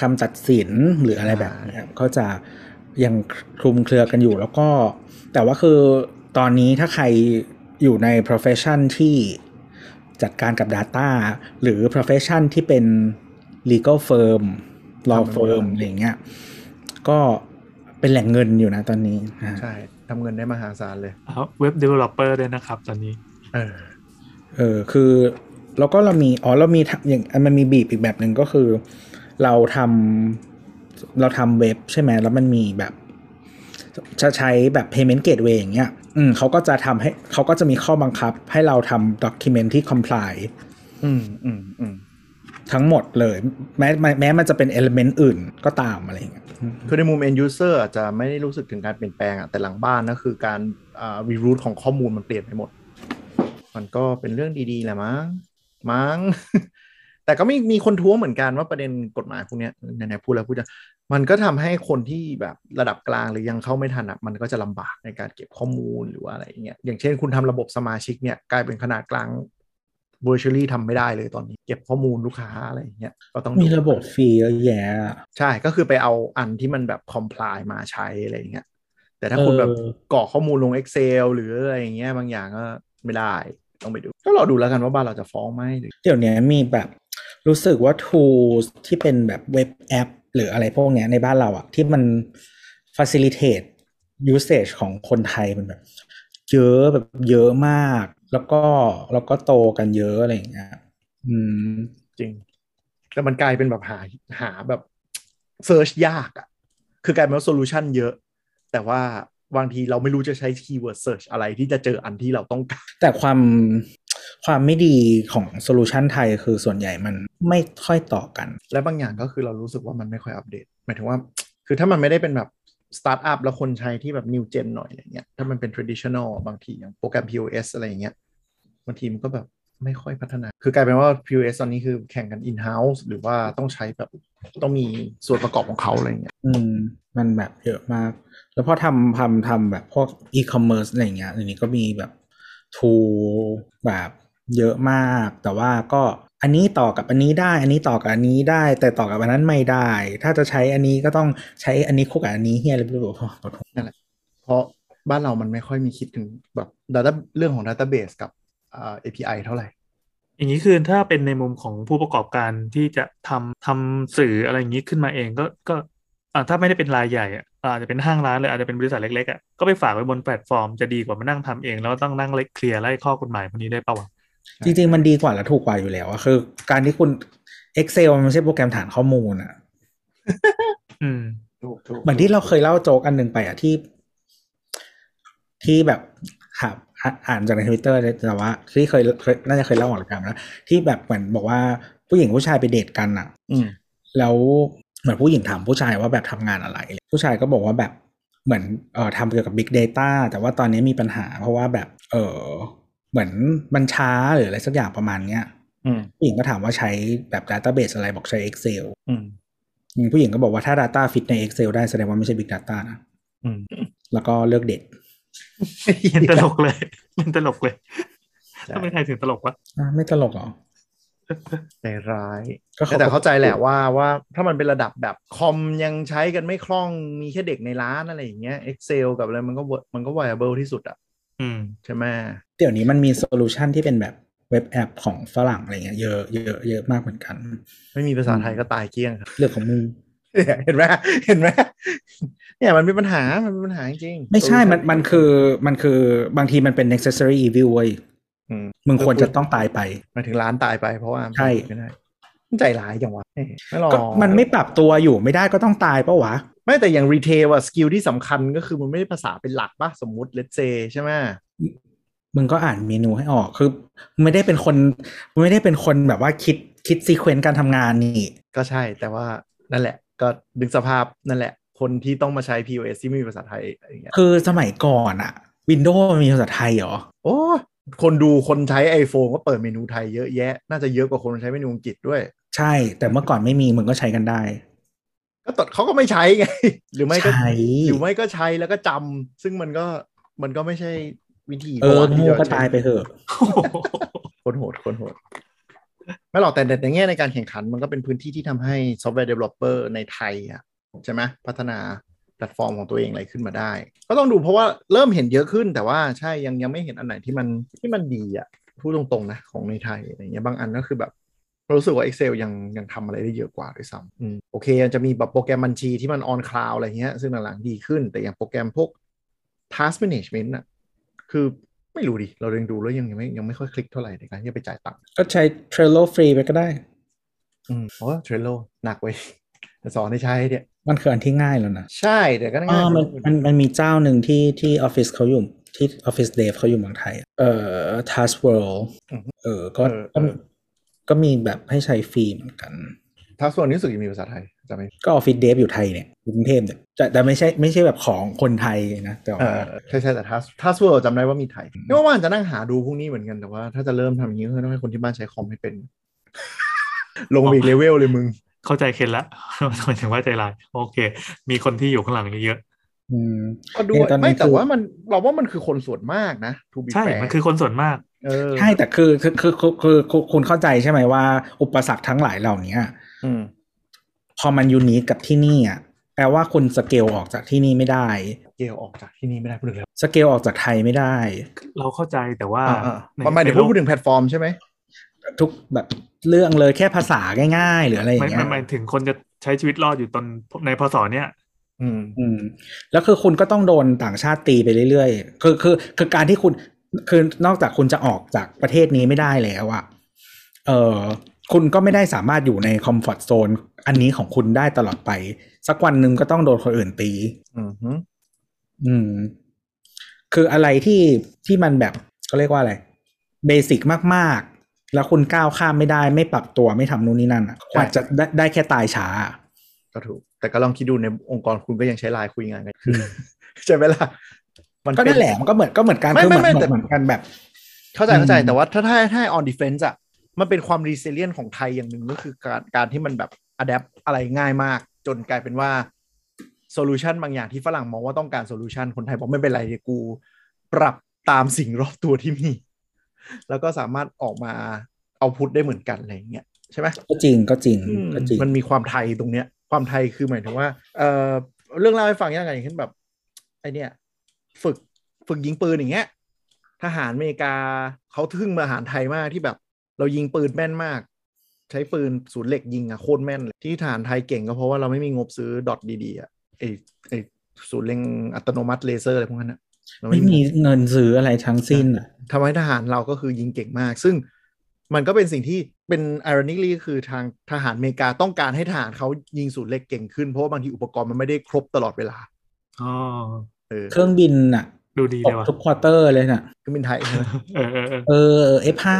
คำตัดสินหรืออะไรแบบเนี้ยก็จะยังคลุมเครือกันอยู่แล้วก็ แต่ว่าคือ ตอนนี้ถ้าใครอยู่ใน profession ที่จัดการกับ Data หรือ profession ที่เป็น legal firm law ทำไปหมด firm แล้วอะไรอย่างเงี้ย ก็เป็นแหล่งเงินอยู่นะตอนนี้นะใช่ทำเงินได้มหาศาลเลยเว็บ developer ด้วยนะครับตอนนี้ เออเออคือแล้วก็เรามีอ๋อเรามีทำอย่างมันมีบีบอีกแบบหนึ่งก็คือ เราทำเราทำเว็บใช่ไหมแล้วมันมีแบบจะใช้แบบ payment gateway อย่างเงี้ย อืมเขาก็จะทำให้เขาก็จะมีข้อบังคับ ให้เราทำ document ที่ comply อืมอืมอืมทั้งหมดเลย แม้แม้แม้มันจะเป็น element อื่นก็ตามอะไรอย่างเงี้ยอืมคือในมุม end user อาจจะไม่ได้รู้สึกถึงการเปลี่ยนแปลงอะแต่หลังบ้านนะคือการอ่า reroute ของข้อมูลมันเปลี่ยนไปหมด มันก็เป็นเรื่องดีๆแหละมั้งมั้งแต่ก็มีมีคนท้วงเหมือนกันว่าประเด็นกฎหมายพวกเนี้ยไหนๆพูดแล้วพูดจะ มันก็ทำให้คนที่แบบระดับกลางหรือยังเข้าไม่ทันอะมันก็จะลำบากในการเก็บข้อมูลหรือว่าอะไรอย่างเงี้ยอย่างเช่นคุณทำระบบสมาชิกเนี่ยกลายเป็นขนาดกลาง virtually ทำไม่ได้เลยตอนนี้ เก็บข้อมูลลูกค้าอะไรอย่างเงี้ยก็ต้องดูมีระบบฟรีเยอะแยะใช่ก็คือไปเอาอันที่มันแบบ comply มาใช้อะไรอย่างเงี้ยแต่ถ้าคุณแบบเออกรอกข้อมูลลง Excel หรืออะไรอย่างเงี้ยบางอย่างก็ไม่ได้ต้องไปดู ก็รอดูแล้วกันว่าบ้านเราจะฟ้องไหมหรือเดี๋ยวนี้มีแบบรู้สึกว่า tools ที่เป็นแบบเว็บแอป หรืออะไรพวกเนี้ยในบ้านเราอะที่มัน facilitate usage ของคนไทยมันแบบ เยอะแบบเยอะมาก แล้วก็แล้วก็โตกันเยอะอะไรอย่างเงี้ยอืมจริง แต่มันกลายเป็นแบบหาหาแบบ search ยากอะคือกลายเป็นว่า solution เยอะ แต่ว่า บางทีเราไม่รู้จะใช้ keyword search อะไรที่จะเจออันที่เราต้องการ แต่ความความไม่ดีของโซลูชันไทยคือส่วนใหญ่มันไม่ค่อยต่อกัน และบางอย่างก็คือเรารู้สึกว่ามันไม่ค่อยอัปเดตหมายถึงว่า คือถ้ามันไม่ได้เป็นแบบสตาร์ทอัพแล้วคนใช้ที่แบบ new gen หน่อยอะไรเงี้ยถ้ามันเป็น traditional บางทีอย่างโปรแกรม POS อะไรอย่างเงี้ยบางทีมันก็แบบไม่ค่อยพัฒนา คือกลายเป็นว่า POS ตอนนี้คือแข่งกัน in house หรือว่าต้องใช้แบบต้องมีส่วนประกอบของเขาอะไรเงี้ย อืม มันแบบเยอะมาก แล้วพอทำทำทำแบบพวกอีคอมเมิร์ซอะไรอย่างเงี้ยอันนี้ก็มีแบบ tool แบบเยอะมาก แต่ว่าก็อันนี้ต่อกับอันนี้ได้ อันนี้ต่อกับอันนี้ได้ แต่ต่อกับอันนั้นไม่ได้ ถ้าจะใช้อันนี้ก็ต้องใช้อันนี้คู่กับอันนี้เฮียอะไรไม่รู้ปวดหัวเพราะบ้านเรามันไม่ค่อยมีคิดถึงแบบ data เรื่องของ database กับอ่า API เท่าไหร่ อย่างนี้คือถ้าเป็นในมุมของผู้ประกอบการที่จะทำทำสื่ออะไรอย่างนี้ขึ้นมาเองก็ก็อ่าถ้าไม่ได้เป็นรายใหญ่อะ อาจจะเป็นห้างร้านเลยอาจจะเป็นบริษัทเล็กๆอะก็ไปฝากไว้บนแพลตฟอร์มจะดีกว่ามานั่งทำเอง แล้วต้องนั่งเล็กเคลียร์ไล่ข้อกฎหมายพวกนี้ได้ปะวะจริง ๆ มันดีกว่าและถูกกว่าอยู่แล้วอะคือ การที่คุณ Excel มันไม่ใช่โปรแกรมฐานข้อมูลอะอืมถูกถูกเหมือนที่เราเคยเล่าโจ๊กอันหนึ่งไปอะที่ ที่แบบค่ะอ่าอ่านจากในทวิตเตอร์แต่ว่าที่เคยเคยน่าจะเคยเล่าออกรายการแล้วที่แบบเหมือนบอกว่าผู้หญิงผู้ชายไปเดทกันอะอืมแล้ว เหมือนผู้หญิงถามผู้ชายว่าแบบทำงานอะไร ผู้ชายก็บอกว่าแบบเหมือนเอ่อทำเกี่ยวกับ Big Data แต่ว่าตอนนี้มีปัญหา เพราะว่าแบบเออเหมือนมันช้าหรืออะไรสักอย่างประมาณเนี้ยอืมผู้หญิงก็ถามว่าใช้แบบ Database อะไรบอกใช้ Excel อืมอืมผู้หญิงก็บอกว่าถ้า Data fit ใน Excel ได้แสดงว่าไม่ใช่ Big Data นะอืมแล้วก็เลือกเด็ดเล่นตลกเลยเล่นตลกเลยใช่ทำไมใครถึงตลกวะอะไม่ตลกเหรอ ใจร้ายก็เขาแต่เข้าใจแหละว่าว่าถ้ามันเป็นระดับแบบคอมยังใช้กันไม่คล่องมีแค่เด็กในร้านอะไรอย่างเงี้ย Excel กับอะไรมันก็ work- มันก็ viable ที่สุดอะอืมใช่ไหมเดี๋ยวนี้มันมีโซลูชันที่เป็นแบบเว็บแอปของฝรั่งอะไรเงี้ยเยอะเยอะเยอะมากเหมือนกัน ไม่มีภาษาไทยก็ตายเกลี้ยงครับเรื่องของมึงเนี่ยเห็นไหมเห็นไหมเนี่ยมันมีปัญหามันมีปัญหาจริงๆไม่ใช่มัน solution มันคือมันคือบางทีมันเป็น necessary evil เว้ยอื มมึงควรจะต้องตายไปหมายถึงร้านตายไปเพราะว่าใช่ไม่ได้มันใจร้ายจังวะเอ้ยไม่หรอกก็มันไม่ปรับตัวอยู่ไม่ได้ก็ต้องตายปะวะ ไม่แต่อย่าง retail อะ skill ที่สำคัญก็คือมันไม่ได้ภาษาเป็นหลักป่ะสมมุติ let's say ใช่ไหมมึงก็อ่านเมนูให้ออกคือไม่ได้เป็นคนไม่ได้เป็นคนแบบว่าคิดคิด sequence การทำงานนี่ ก็ใช่แต่ว่านั่นแหละ ก็ดึงสภาพนั่นแหละ คนที่ต้องมาใช้ POS ที่ไม่มีภาษาไทยอะไรอย่างเงี้ยคือสมัยก่อนอะ Windows์มีภาษาไทยเหรอ โอ้ คนดูคนใช้ iPhone ก็เปิดเมนูไทยเยอะแยะ น่าจะเยอะกว่าคนใช้เมนูอังกฤษด้วย ใช่ แต่เมื่อก่อนไม่มีมึงก็ใช้กันได้ ก็ตดเขาก็ไม่ใช้ไง หรือไม่ก็ใช้หรือไม่ก็ใช้แล้วก็จำซึ่งมันก็มันก็ไม่ใช่วิธีเออพราะว่าที่โง่จะก็ใช้ตายไปเถอะคนโหดคนโหดไม่หรอกแต่แต่ในแง่ในการแข่งขันมันก็เป็นพื้นที่ที่ทำให้ software developer ในไทยอะใช่ไหมพัฒนา แพลตฟอร์มของตัวเองอะไรขึ้นมาได้ ก็ต้องดูเพราะว่าเริ่มเห็นเยอะขึ้นแต่ว่าใช่ยังยังไม่เห็นอันไหนที่มันที่มันดีอะพูดตรงๆนะของในไทยอะไรเงี้ยบางอันก็คือแบบรู้สึกว่า Excel ยังยังทำอะไรได้เยอะกว่าด้วยซ้ำอืมโอเคจะมีแบบโปรแกรมบัญชีที่มันออนคลาวอะไรเงี้ยซึ่งหลังๆดีขึ้น แต่อย่างโปรแกรมพวก task management อะคือไม่รู้ดิ เราเรียนดูแล้วยังยังไม่ยังไม่ค่อยคลิกเท่าไหร่ในการที่จะไปจ่ายตังค์ก็ใช้ Trello ฟรีไปก็ได้ อืมโอ้เทรลโลหนักเว้ยจะสอนให้ใช้เนี่ย มันคืออันที่ง่ายแล้วนะ ใช่แต่ก็อ๋ง่ายอๆมันมันมันมีเจ้าหนึ่งที่ที่ออฟฟิศเขาอยู่ที่ออฟฟิศ dev เขาอยู่เมืองไทย เอ่อ Task World เออก็ก็ก็มีแบบให้ใช้ฟรีเหมือนกันถ้าส่วนนี้รู้สึกจะมีภาษาไทยจะไม่ก็ออฟฟิศ dev อยู่ไทยเนี่ยกรุงเทพเนี่ยแต่แต่ไม่ใช่ไม่ใช่แบบของคนไทยนะแต่เอว่าอใช่ใช่แต่ Task Task Worldจำได้ว่ามีไทยไม่ว่าว่านจะนั่งหาดูพวกนี้เหมือนกันแต่ว่าถ้าจะเริ่มทำอย่างนี้ก็ต้องให้คนที่บ้านใช้คอมให้เป็น ลงไปอีกเลเวลเลยมึง เข้าใจเคนละหมายถึงว่าใจร้ายโอเค มีคนที่อยู่ข้างหลังเยอะอืมก็ดูเนี่ยตอนนี้ไม่แต่คือว่ามันเราว่ามันคือคนส่วนมากนะทูบีๆใช่แฟมันคือคนส่วนมากเออใช่แต่คือคือคือคือคือคือคุณเข้าใจใช่ไหมว่า อุปสรรคทั้งหลายเหล่านี้อืมพอมันยูนิคกับที่นี่อะแปลว่าคุณสเกลออกจากที่นี่ไม่ได้เกลออกจากที่นี่ไม่ได้พูดถึงแล้วสเกลออกจากไทยไม่ได้ เราเข้าใจแต่ว่าอ่าในๆประมาณเดี๋ยวในโลกพูดถึงแพลตฟอร์มใช่ไหม ทุกแบบเรื่องเลยแค่ภาษาง่ายๆ หรืออะไรอย่าไม่งเงี้ไม่ยหมายถึงคนจะใช้ชีวิตรอดอยู่ตอนในพศเนี้ยอืมอืมแล้วคือคุณก็ต้องโดนต่างชาติตีไปเรื่อยๆ คือคือคือการที่คุณคือนอกจากคุณจะออกจากประเทศนี้ไม่ได้แล้วอะเออคุณก็ไม่ได้สามารถอยู่ในคอมฟอร์ z โซนอันนี้ของคุณได้ตลอดไป สักวันหนึ่งก็ต้องโดนคนอื่นตี อืมฮึอืม คืออะไรที่ที่มันแบบเขาเรียกว่าอะไร เบสิกมากๆ แล้วคุณก้าวข้ามไม่ได้ไม่ปรับตัวไม่ทำนู่นนี่นั่นอะอาจจะได้ได้แค่ตายช้า ก็ถูก แต่ก็ลองคิดดูในองค์กรคุณก็ยังใช้ไลน์คุยงานกันคือใช่ไหมล่ะมันก็เป็นั่นแหละมันก็เหมือนก็เหมือนกันไม่คือเหมือนไม่ไม่แต่เหมือนกันแบบ เข้าใจเข้าใจอืมแต่ว่าถ้าถ้าถ้า on defense อะมันเป็นความ resilient ของไทยอย่างหนึ่งก็คือการการที่มันแบบ adapt อะไรง่ายมาก จนกลายเป็นว่า solution บางอย่างที่ฝรั่งมองว่าต้องการ solution คนไทยบอกไม่เป็นไรเดี๋ยวกู ปรับตามสิ่งรอบตัวที่มี แล้วก็สามารถออกมาเอาพุทได้เหมือนกันอะไรอย่างเงี้ยใช่ไหมก็จริงก็จริงอืมก็จริงมันมีความไทยตรงเนี้ย ความไทยคือหมายถึงว่าเอ่อเรื่องเล่าให้ฟังอย่างไรอย่างเช่นแบบไอเนี้ยฝึกฝึกยิงปืนอย่างเงี้ยทหารอเมริกาเขาทึ่งมาทหารไทยมากที่แบบ เรายิงปืนแม่นมาก ใช้ปืนศูนย์เหล็กยิงอะโคตรแม่นเลยที่ทหารไทยเก่งก็เพราะว่าเราไม่มีงบซื้อดอทดีๆอะไอไอศูนย์เล็งอัตโนมัติเลเซอร์อะไรพวกนั้นอะเรา ไม่มีเงินซื้ออะไรทั้งสิ้นอะทำให้ทหารเราก็คือยิงเก่งมาก ซึ่งมันก็เป็นสิ่งที่เป็น ironically ก็คือทางทหารอเมริกาต้องการให้ทหารเขายิงศูนย์เหล็กเก่งขึ้น เพราะว่าบางทีอุปกรณ์มันไม่ได้ครบตลอดเวลาอ๋อเออเครื่องบินอะ ดูดีตเลยกว่ะทุก quarter เลยน่ะเครื่องบินไทยใช่ไหมเออเออเออเออเอฟห้า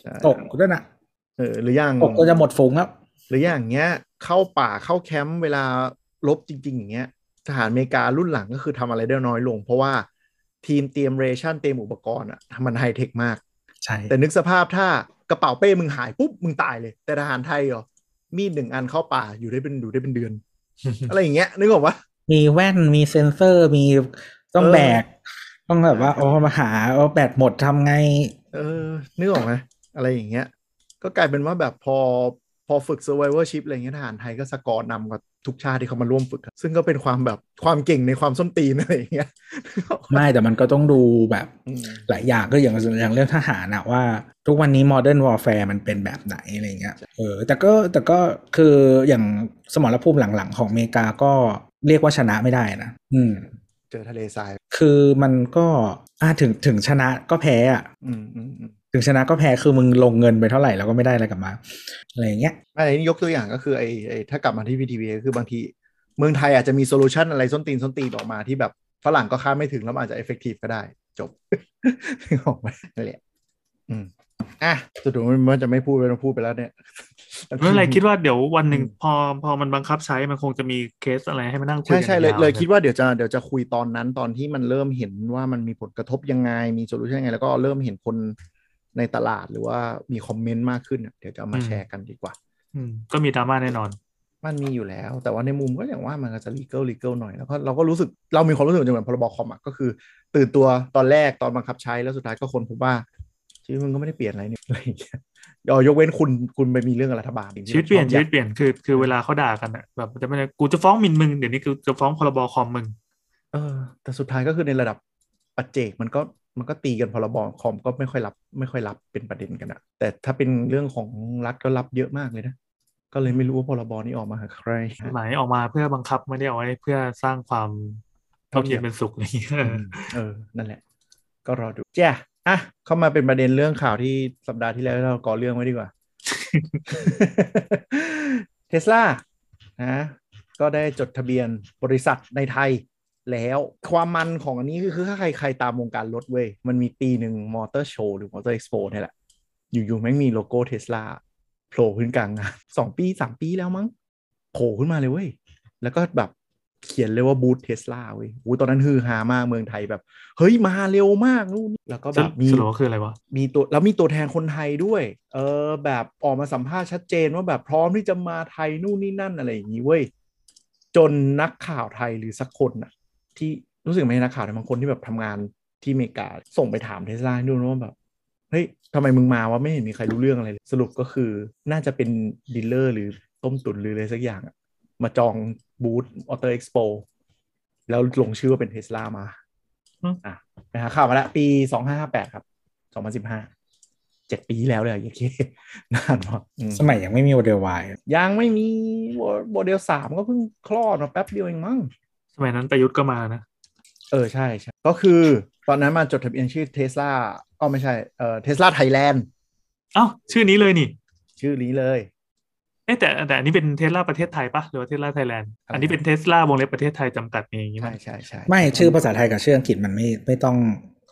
ใช่ตกด้วยน่ะเออหรืออย่างตกก็จะหมดฝูงแล้วหรืออย่างเงี้ย เข้าป่าเข้าแคมป์เวลารบจริง ๆ อย่างเงี้ยทหารอเมริการุ่นหลังก็คือทำอะไรได้น้อยลง เพราะว่า ทีมเตรียม ration เตรียมอุปกรณ์อะทำมันไฮเทคมาก ใช่ แต่นึกสภาพถ้ากระเป๋าเป้มึงหายปุ๊บมึงตายเลย แต่ทหารไทยเหรอ มีดหนึ่งอันเข้าป่าอยู่ได้เป็นอยู่ได้เป็นเดือน อะไรอย่างเงี้ยนึกออกปะมีแว่นมีเซ็นเซอร์มีต้องเออแบก ต้องแบบว่าโอ้มาหาเอาแบตหมดทำไง เออนึกออกไหมอะไรอย่างเงี้ย ก็กลายเป็นว่าแบบพอ พอฝึก survivorship อะไรเงี้ยทหารไทยก็สกอร์นำกับทุกชาติที่เขามาร่วมฝึกอะซึ่งก็เป็นความแบบความเก่งในความส้นตีนอะไรอย่างเงี้ยไม่แต่มันก็ต้องดูแบบอืมหลายอย่างก็อย่างอย่างเรื่องทหารอะว่า ทุกวันนี้ modern warfare มันเป็นแบบไหนอะไรเงี้ยเออแต่ก็แต่ก็คืออย่างสมรภูมิหลังๆ ของอเมริกาก็เรียกว่าชนะไม่ได้นะอืมเจอทะเลทราย คือมันก็อ่าถึงถึงชนะก็แพ้อะอืมอืมอืม ถึงชนะก็แพ้คือมึงลงเงินไปเท่าไหร่แล้วก็ไม่ได้อะไรกลับมาอะไรอย่างเงี้ยอะไรนี่ยกตัวอย่างก็คือไอ้ไอ้ถ้ากลับมาที่ PDPA คือบางทีเมืองไทยอาจจะมี solution อะไรส้นตีนส้นตีนออกมาที่แบบฝรั่งก็คาดไม่ถึงแล้วมันอาจจะ effective ก็ได้ จบนึกออกไหมนั่นแหละอืมอะสุดท้ายมันจะไม่พูดไปต้องพูดไปแล้วเนี่ยไม่เป็นไรคิดว่าเดี๋ยววันหนึ่งอืมพอพอมันบังคับใช้มันคงจะมีเคสอะไรให้มานั่งคุยใช่กันใช่เลยาวๆเลยคิดว่าเดี๋ยวจะเดี๋ยวจะคุยตอนนั้นตอนที่มันเริ่มเห็นว่ามันมีผลกระทบยังไงมี solution ยังไง แล้วก็เริ่มเห็นคน ในตลาดหรือว่ามีคอมเมนต์มากขึ้นอะเดี๋ยวจะเอามาแชร์กันดีกว่าอืมก็มีดราม่าแน่นอน มันมีอยู่แล้ว แต่ว่าในมุมก็อย่างว่ามันก็จะ legal legal หน่อยแล้วก็เราก็รู้สึกเรามีความรู้สึกเหมือนพรบคอมอะก็คือ ตื่นตัวตอนแรกตอนบังคับใช้แล้วสุดท้ายก็ค้นพบว่าชีวิตมึงก็ไม่ได้เปลี่ยนอะไรนี่อะไรอย่างเงี้ยยอยกเว้นคุณคุณไปมีเรื่องกับรัฐบาลชีวิตเปลี่ยนชอบชีวิตเปลี่ยนคือคือเวลาเขาด่ากันอะแบบจะไม่ได้กูจะฟ้องหมินมึงเดี๋ยวนี้กูจะฟ้องพรบคอมมึงเออแต่สุดท้ายก็คือในระดับปัจเจกมันก็ มันก็ตีกันพรบคอมก็ไม่ค่อยรับไม่ค่อยรับเป็นประเด็นกันอะแต่ถ้าเป็นเรื่องของรัฐก็รับเยอะมากเลยนะก็เลยไม่รู้ว่าพรบนี้ออกมาหาใครหมายออกมาเพื่อบังคับไม่ได้เอาไว้เพื่อสร้างความเท่าเทียมเป็นสุขอะไรอย่างเงี้ยอืมเออ นั่นแหละ ก็รอดูจ้ะอะเข้ามาเป็นประเด็นเรื่องข่าวที่สัปดาห์ที่แล้วเราก่อเรื่องไว้ดีกว่าเทสลานะก็ได้จดทะเบียนบริษัทในไทย แล้วความมันของอันนี้คือคือถ้าใครใครตามวงการรถเว้ย มันมีปีหนึ่งมอเตอร์โชว์หรือมอเตอร์เอ็กซ์โปนี่แหละ อยู่ๆแม่งมีโลโก้เทสลาโผล่ขึ้นกลางงานสองปีสามปีแล้วมั้งโผล่ขึ้นมาเลยเว้ย แล้วก็แบบเขียนเลยว่าบูธเทสลาเว้ยอู้ตอนนั้นฮือฮามากเมืองไทยแบบ เฮ้ย มาเร็วมากนู่นนี่แล้วก็แบบมีสรุปว่าคืออะไรวะ มีตัวแล้วมีตัวแทนคนไทยด้วย เออแบบออกมาสัมภาษณ์ชัดเจนว่าแบบพร้อมที่จะมาไทยนู่นนี่นั่นอะไรอย่างนี้เว้ย จนนักข่าวไทยหรือสักคนน่ะ ที่รู้สึกไม่ใช่นักข่าวแต่บางคนที่แบบทำงานที่อเมริกาส่งไปถามเทสลาดูนว่าแบบเฮ้ยทำไมมึงมาวะไม่เห็นมีใครรู้เรื่องอะไรเลยสรุปก็คือน่าจะเป็นdealer หรือต้มตุ๋นหรืออะไรสักอย่างอะมาจองบูธมอเตอร์เอ็กซ์โปแล้วลงชื่อว่าเป็นเทสลามาอืมอะไปหาข่าวมาแล้วปีสองห้าห้าแปดครับสองพันสิบห้าเจ็ดปีแล้วเลยอะโอเคนานมากอืมสมัยยังไม่มี Model Y ยังไม่มีโมเดลสามก็เพิ่งคลอดมาแป๊บเดียวเองมั้ง สมัยนั้นประยุทธ์ก็มานะ เออใช่ใช่ก็คือตอนนั้นมาจดทะเบียนชื่อเทสลาอ๋อไม่ใช่เอ่อเทสลาไทยแลนด์เอ้าชื่อนี้เลยนี่ ชื่อนี้เลย เอ๊ะแต่แต่อันนี้เป็นเทสลาประเทศไทยปะหรือว่าเทสลาไทยแลนด์อะไรนะอันนี้เป็นเทสลาวงเล็บประเทศไทยจำกัดอย่างงี้ใช่มั้ยใช่ใช่ไม่ชื่อภาษาไทยกับชื่ออังกฤษมันไม่ไม่ต้อง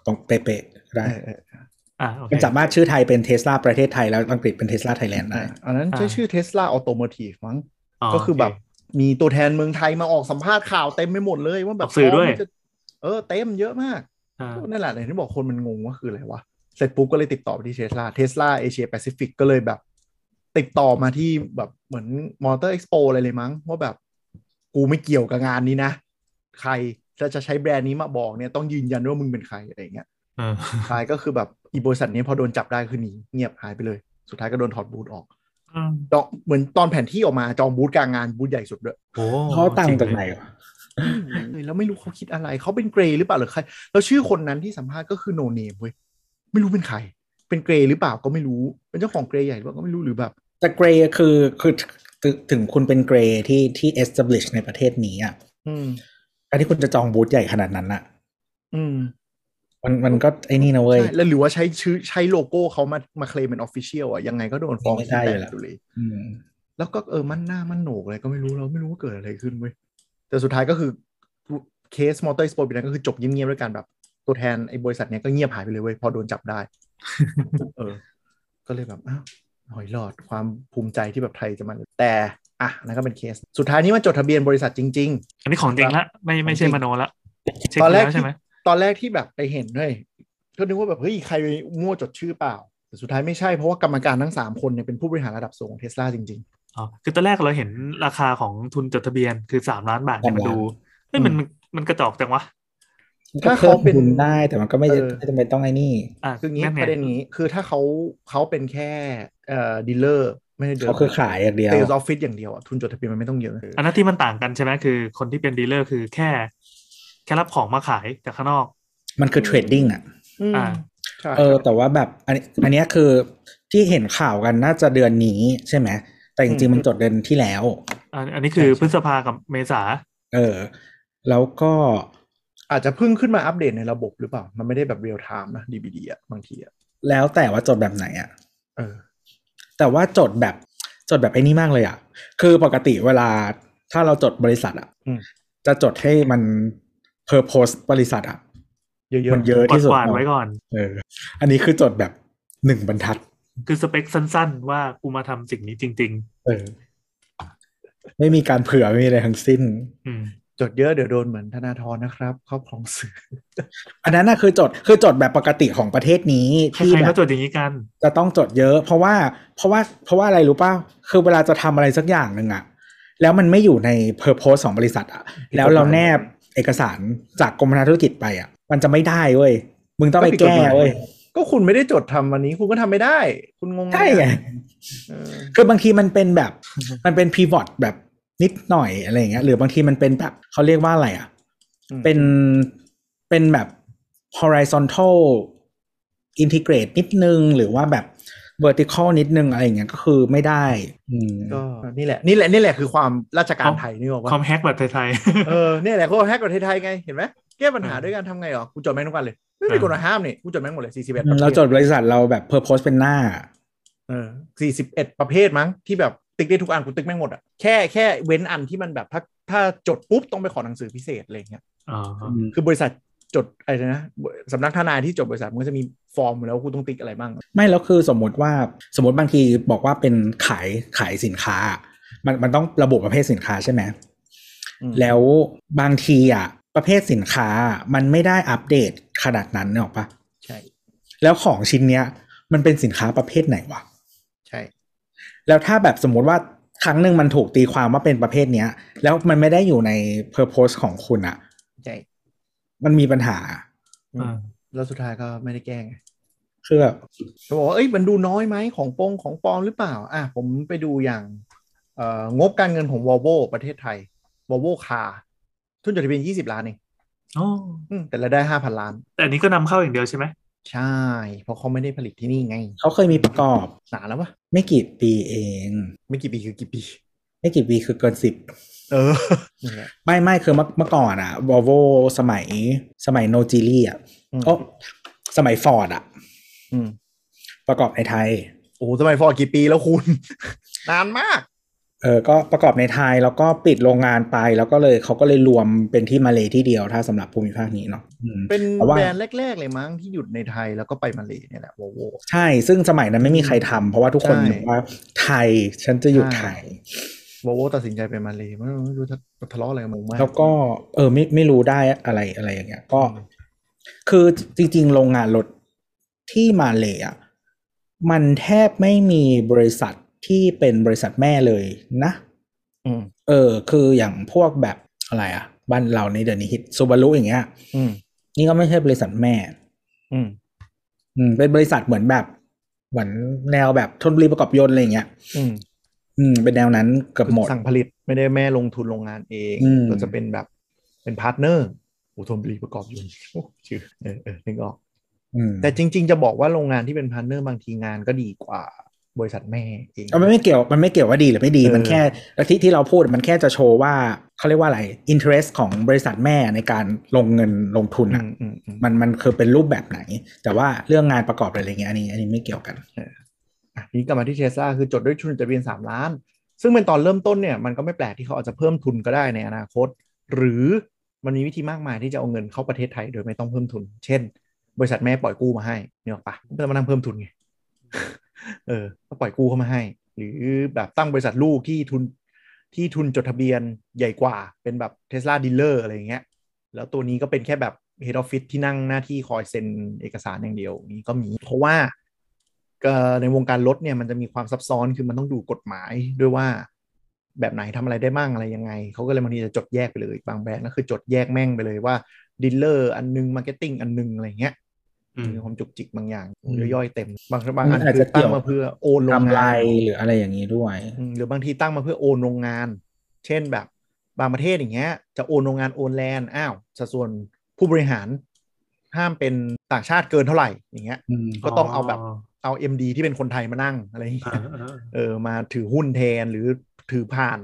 ตรงเป๊ะๆได้เออเออเอออ่าโอเคมันสามารถชื่อไทยเป็นเทสลาประเทศไทยแล้วอังกฤษเป็นเทสลาไทยแลนด์ได้อะอันนั้นใช้อ่าชื่อเทสลา Automotive มั้งอ๋อก็คือแบบโเมีตัวแทนเมืองไทยมาออกสัมภาษณ์ข่าวเต็มไปหมดเลยว่าแบบออกสื่อด้วยพร้มที่จะเออเต็มเยอะมากอ่านั่นแหละอย่างที่บอกคนมันงงว่าคืออะไรวะ เสร็จปุ๊บก็เลยติดต่อไปที่เทสลาเทสลาเอเชียแปซิฟิกก็เลยแบบ ติดต่อมาที่แบบเหมือนมอเตอร์เอ็กซ์โปอะไรเลยมั้ง ว่าแบบ กูไม่เกี่ยวกับงานนี้นะ ใครจะจะใช้แบรนด์นี้มาบอกเนี่ยต้องยืนยันว่ามึงเป็นใครอะไรอย่างเงี้ยเออสุดท้ายก็คือแบบอีบริษัทนี้พอโดนจับได้คือหนีเงียบหายไปเลย สุดท้ายก็โดนถอดบูธออกอืม จองเหมือนตอนแผนที่ออกมาจองบูธกลางงานบูธใหญ่สุดด้วยโอ้เขาตังค์จากไหนจริงวะเลยแล้วไม่รู้เขาคิดอะไร เขาเป็น grey หรือเปล่าหรือใคร แล้วชื่อคนนั้นที่สัมภาษณ์ก็คือ no name เว้ย ไม่รู้เป็นใคร เป็น grey หรือเปล่าก็ไม่รู้ เป็นเจ้าของ grey ใหญ่หรือเปล่าก็ไม่รู้หรือแบบ แต่ grey คือคือถึงถึงคุณเป็น grey ที่ที่ establish ในประเทศนี้อะ อืมการที่คุณจะจองบูธใหญ่ขนาดนั้นอะ อืม มันมันก็ไอ้นี่นะเว้ยใช่แล้วหรือว่าใช้ชื่อใช้โลโก้เขามามาเคลมเป็น official อะยังไงก็โดนฟ้องไม่ได้อยู่แล้วอยู่เลยอืมแล้วก็เออมันหน้ามันโหนกอะไรก็ไม่รู้เราไม่รู้ว่าเกิดอะไรขึ้นเว้ยแต่สุดท้ายก็คือเคสมอเตอร์สปอร์ตปีนั้นก็คือจบเงียบๆด้วยกันแบบ ตัวแทนไอ้บริษัทเนี้ยก็เงียบหายไปเลยเว้ยพอโดนจับได้ เออ ก็เลยแบบอ้าวหอยหลอดความภูมิใจที่แบบไทยจะมาแต่อะนั่นก็เป็นเคส สุดท้ายนี้มันจดทะเบียนบริษัทจริงอันนี้ของจริงละไม่ไม่ใช่ของจริงมโนละเช็คตอนแรกแล้วใช่ไหมๆ ตอนแรกที่แบบไปเห็นเลยก็นึกว่าแบบเฮ้ยใครมั่วจดชื่อเปล่าแต่สุดท้ายไม่ใช่เพราะว่ากรรมการทั้ง 3 คนเนี่ยเป็นผู้บริหารระดับสูงของเทสลาจริงอ๋อคือตอนแรกเราเห็นราคาของทุนจดทะเบียนคือสามล้านบาทเนี่ยสามมันล้านดูเฮ้ยมันมันมันกระจอกจังวะก็ถ้าเขาเพิ่เขามเป็นทุนได้แต่มันก็ไม่เออไม่จำเป็นต้องไอ้นี่อะคืองี้นั่นไงประเด็นนี้คือถ้าเขาเขาเป็นแค่เอ่อ dealer ไม่ได้เดิเขาคือขายอย่างเดียว sales office อย่างเดียวอะทุนจดทะเบียนมันไม่ต้องเยอะอันนั้นที่มันต่างกันใช่ไหมคือคนที่เป็น dealer คือแค่ แค่รับของมาขายจากข้างนอก มันคือ trading อะอืมอ่าใช่เออแต่ว่าแบบอันนี้อันเนี้ยคือที่เห็นข่าวกันน่าจะเดือนนี้ใช่ไหมแต่จริงๆมันจดเดือนที่แล้วอันอันนี้คือพฤษภากับเมษาเออ แล้วก็อาจจะเพิ่งขึ้นมาอัปเดตในระบบหรือเปล่า มันไม่ได้แบบ real time นะ DBD อะบางทีอะแล้วแต่ว่าจดแบบไหนอะเออ แต่ว่าจดแบบจดแบบไอ้นี่มากเลยอะคือปกติเวลาถ้าเราจดบริษัทอะอืมจะจดให้มัน purpose บริษัทอะเยอะๆมันเยอะกดที่สุดกวาดไว้ก่อนเอออันนี้คือจดแบบหนึ่งบรรทัด คือสเปคสั้นๆ ว่ากูมาทำสิ่งนี้จริงเออ ไม่มีการเผื่อไม่มีอะไรทั้งสิ้นๆอืมจดเยอะเดี๋ยวโดนเหมือนธนาธรนะครับครอบครองสื่อ อันนั้นน่ะคือจดคือจดแบบปกติของประเทศนี้ใคที่รๆแบก็บจดอย่างนี้กัน จะต้องจดเยอะ เพราะว่าเพราะว่าเพราะว่าอะไรรู้ป่ะคือเวลาจะทำอะไรสักอย่างหนึ่งอะแล้วมันไม่อยู่ใน purpose ของบริษัทอะแล้วเราแนบ เอกสารจากกรมพัฒนาธุรกิจไปอะมันจะไม่ได้เว้ยมึงต้องไปแก้เว้ยก็คุณไม่ได้จดทำวันนี้คุณก็ทำไม่ได้ คุณงงใช่ไงเออคือบางทีมันเป็นแบบ มันเป็น pivot แบบนิดหน่อยอะไรอย่างเงี้ยหรือบางทีมันเป็นแบบเขาเรียกว่าอะไรอะอืมเป็นเป็นแบบ horizontal integrate นิดนึง หรือว่าแบบ vertical นิดนึงอะไรอย่างเงี้ยก็คือไม่ได้อืมก็นี่แหละนี่แหละนี่แหละคือความราชการไทยนี่บอกว่าคอมแฮกแบบไทยเออเนี่ยแหละเขาแฮกกับไทยๆไงเห็นไหมแก้ปัญหาด้วยการทำไงเหรอกูจดแม่งทุกวันเลย ไม่มีกฎหมายห้ามนี่กูจดแม่งหมดเลยสี่สิบเอ็ดเราจดบริษัทเราแบบ purpose เป็นหน้าเออสี่สิบเอ็ดประเภทมั้งที่แบบติ๊กได้ทุกอันกูติ๊กแม่งหมดอะแค่แค่เว้นอันที่มันแบบถ้าถ้าจดปุ๊บต้องไปขอหนังสือพิเศษอะไรอย่างเงี้ยๆอ๋อคือบริษัทจดอะไรนะสำนักทนายที่จดบริษัทมันก็จะมี ฟอร์มอยู่แล้วว่ากูต้องติ๊กอะไรบ้าง ไม่แล้วคือสมมติว่าสมมติบางทีบอกว่าเป็นขายขายสินค้า มันมันต้องระบุประเภทสินค้าใช่ไหมอืมแล้วบางทีอะประเภทสินค้ามันไม่ได้อัปเดตขนาดนั้นเนี่ยหรอกปะใช่ แล้วของชิ้นเนี้ย มันเป็นสินค้าประเภทไหนวะใช่ แล้วถ้าแบบสมมุติว่าครั้งหนึ่งมันถูกตีความว่าเป็นประเภทเนี้ย แล้วมันไม่ได้อยู่ใน purpose ของคุณอะใช่ มันมีปัญหาอืม แล้วสุดท้ายก็ไม่ได้แก้ไงคือแบบเขาบอกว่าเอ้ยมันดูน้อยไหมของโปงของปลอมหรือเปล่า อะผมไปดูอย่างเอ่องบการเงินของ Volvo ประเทศไทย Volvo Car ทุนจดทะเบียน20ล้านเองอ๋ออืมแต่รายได้5,000ล้าน แต่อันนี้ก็นำเข้าอย่างเดียวใช่ไหมใช่ เพราะเขาไม่ได้ผลิตที่นี่ไง เขาเคยมีประกอบนานแล้ววะไม่กี่ปีเอง ไม่กี่ปีคือกี่ปี ไม่กี่ปีคือเกินสิบเออนั่นแหละไม่ไม่คือเมื่อเมื่อก่อนอะ Volvo สมัยสมัยโนจิลี่อะอืม โอ้สมัยฟอร์ดอะอืมประกอบในไทย โอ้โหสมัยฟอร์ดกี่ปีแล้วคุณ นานมาก เออ ก็ประกอบในไทยแล้วก็ปิดโรงงานไปแล้วก็เลยเขาก็เลยรวมเป็นที่มาเลที่เดียวถ้าสำหรับภูมิภาคนี้เนาะอืมเป็นเพราะว่าแบรนด์แรก ๆ เลยมั้งที่หยุดในไทยแล้วก็ไปมาเลเนี่ยแหละ Volvo ใช่ ซึ่งสมัยนั้นไม่มีใครทำเพราะว่าทุกคนใช่บอกว่าไทยฉันจะอยู่ใช่ไทย Volvo ตัดสินใจไปมาเลไม่รู้ไม่รู้ทะทะเลาะอะไรกับมึงมากแล้วก็เออไม่ไม่รู้ได้อะไรอะไรอย่างเงี้ย ก็ คือจริงๆ โรงงานรถที่มาเลยอะมันแทบไม่มีบริษัทที่เป็นบริษัทแม่เลยนะอืมเออ คืออย่างพวกแบบอะไรอะ บ้านเราในเดี๋ยวนี้ฮิตซูบารุอย่างเงี้ยอืมนี่ก็ไม่ใช่บริษัทแม่ อืม อืม เป็นบริษัทเหมือนแบบ เหมือนแนวแบบทนบุรีประกอบยนต์อะไรอย่างเงี้ย อืม อืม เป็นแนวนั้นเกือบหมด สั่งผลิตไม่ได้แม่ลงทุนโรงงานเองอืมก็จะเป็นแบบเป็น partner อุทมบุรีประกอบยนต์โอ้ชื่อเออเออนึกออกอืมแต่จริง ๆ จะบอกว่าโรงงานที่เป็น partner บางทีงานก็ดีกว่าบริษัทแม่เองเอามันไม่เกี่ยวมันไม่เกี่ยวว่าดีหรือไม่ดีเออมันแค่แล้วที่ที่เราพูดมันแค่จะโชว์ว่าเขาเรียกว่าอะไร interest ของบริษัทแม่ในการลงเงินลงทุนอือะมอืมอืมมันมันคือเป็นรูปแบบไหน แต่ว่าเรื่องงานประกอบอะไรเงี้ยอันนี้อันนี้ไม่เกี่ยวกันอะทีนี้กลับมาที่เทสลาคือจดด้วยทุนจดทะเบียนสามล้าน ซึ่งเป็นตอนเริ่มต้นเนี่ยมันก็ไม่แปลกที่เขาอาจจะเพิ่มทุนก็ได้ในอนาคต หรือ มันมีวิธีมากมายที่จะเอาเงินเข้าประเทศไทยโดยไม่ต้องเพิ่มทุน เช่น บริษัทแม่ปล่อยกู้มาให้เนี่ยปะไม่ต้องมานั่งเพิ่มทุนไงเออก็ปล่อยกู้เข้ามาให้ หรือแบบตั้งบริษัทลูกที่ทุนที่ทุนจดทะเบียนใหญ่กว่าเป็นแบบเทสลา dealer อะไรอย่างเงี้ยแล้วตัวนี้ก็เป็นแค่แบบ Head Office ที่นั่งหน้าที่คอยเซ็นเอกสารอย่างเดียวนี้ก็มี เพราะว่าในวงการรถเนี่ยมันจะมีความซับซ้อนคือมันต้องดูกฎหมายด้วยว่า แบบไหนทำอะไรได้มั่งอะไรยังไง เขาก็เลยบางทีจะจดแยกไปเลยบางแบรนด์ก็คือจดแยกแม่งไปเลยว่า dealer อันนึง marketing อันนึงอะไรเงี้ยอืมมีความจุกจิกบางอย่างอืมย่อยๆเต็ม บางบางมัอันนอาจคืจะอตั้งเกี่ยวมาเพื่อโอนโรงกำไรงานหรืออะไรอย่างนี้ด้วยอืมหรือบางทีตั้งมาเพื่อโอนโรงงาน เช่นแบบบางประเทศอย่างเงี้ยจะโอนโรงงานโอนแลนด์อ้าวสัดส่วนผู้บริหารห้ามเป็นต่างชาติเกินเท่าไหร่อย่างเงี้ยอืมก็ต้องเอาแบบ เอา MD ที่เป็นคนไทยมานั่งอะไรอย่างเงี้อ่ายอ่าเออมาถือหุ้นแทนหรือถือผ่าน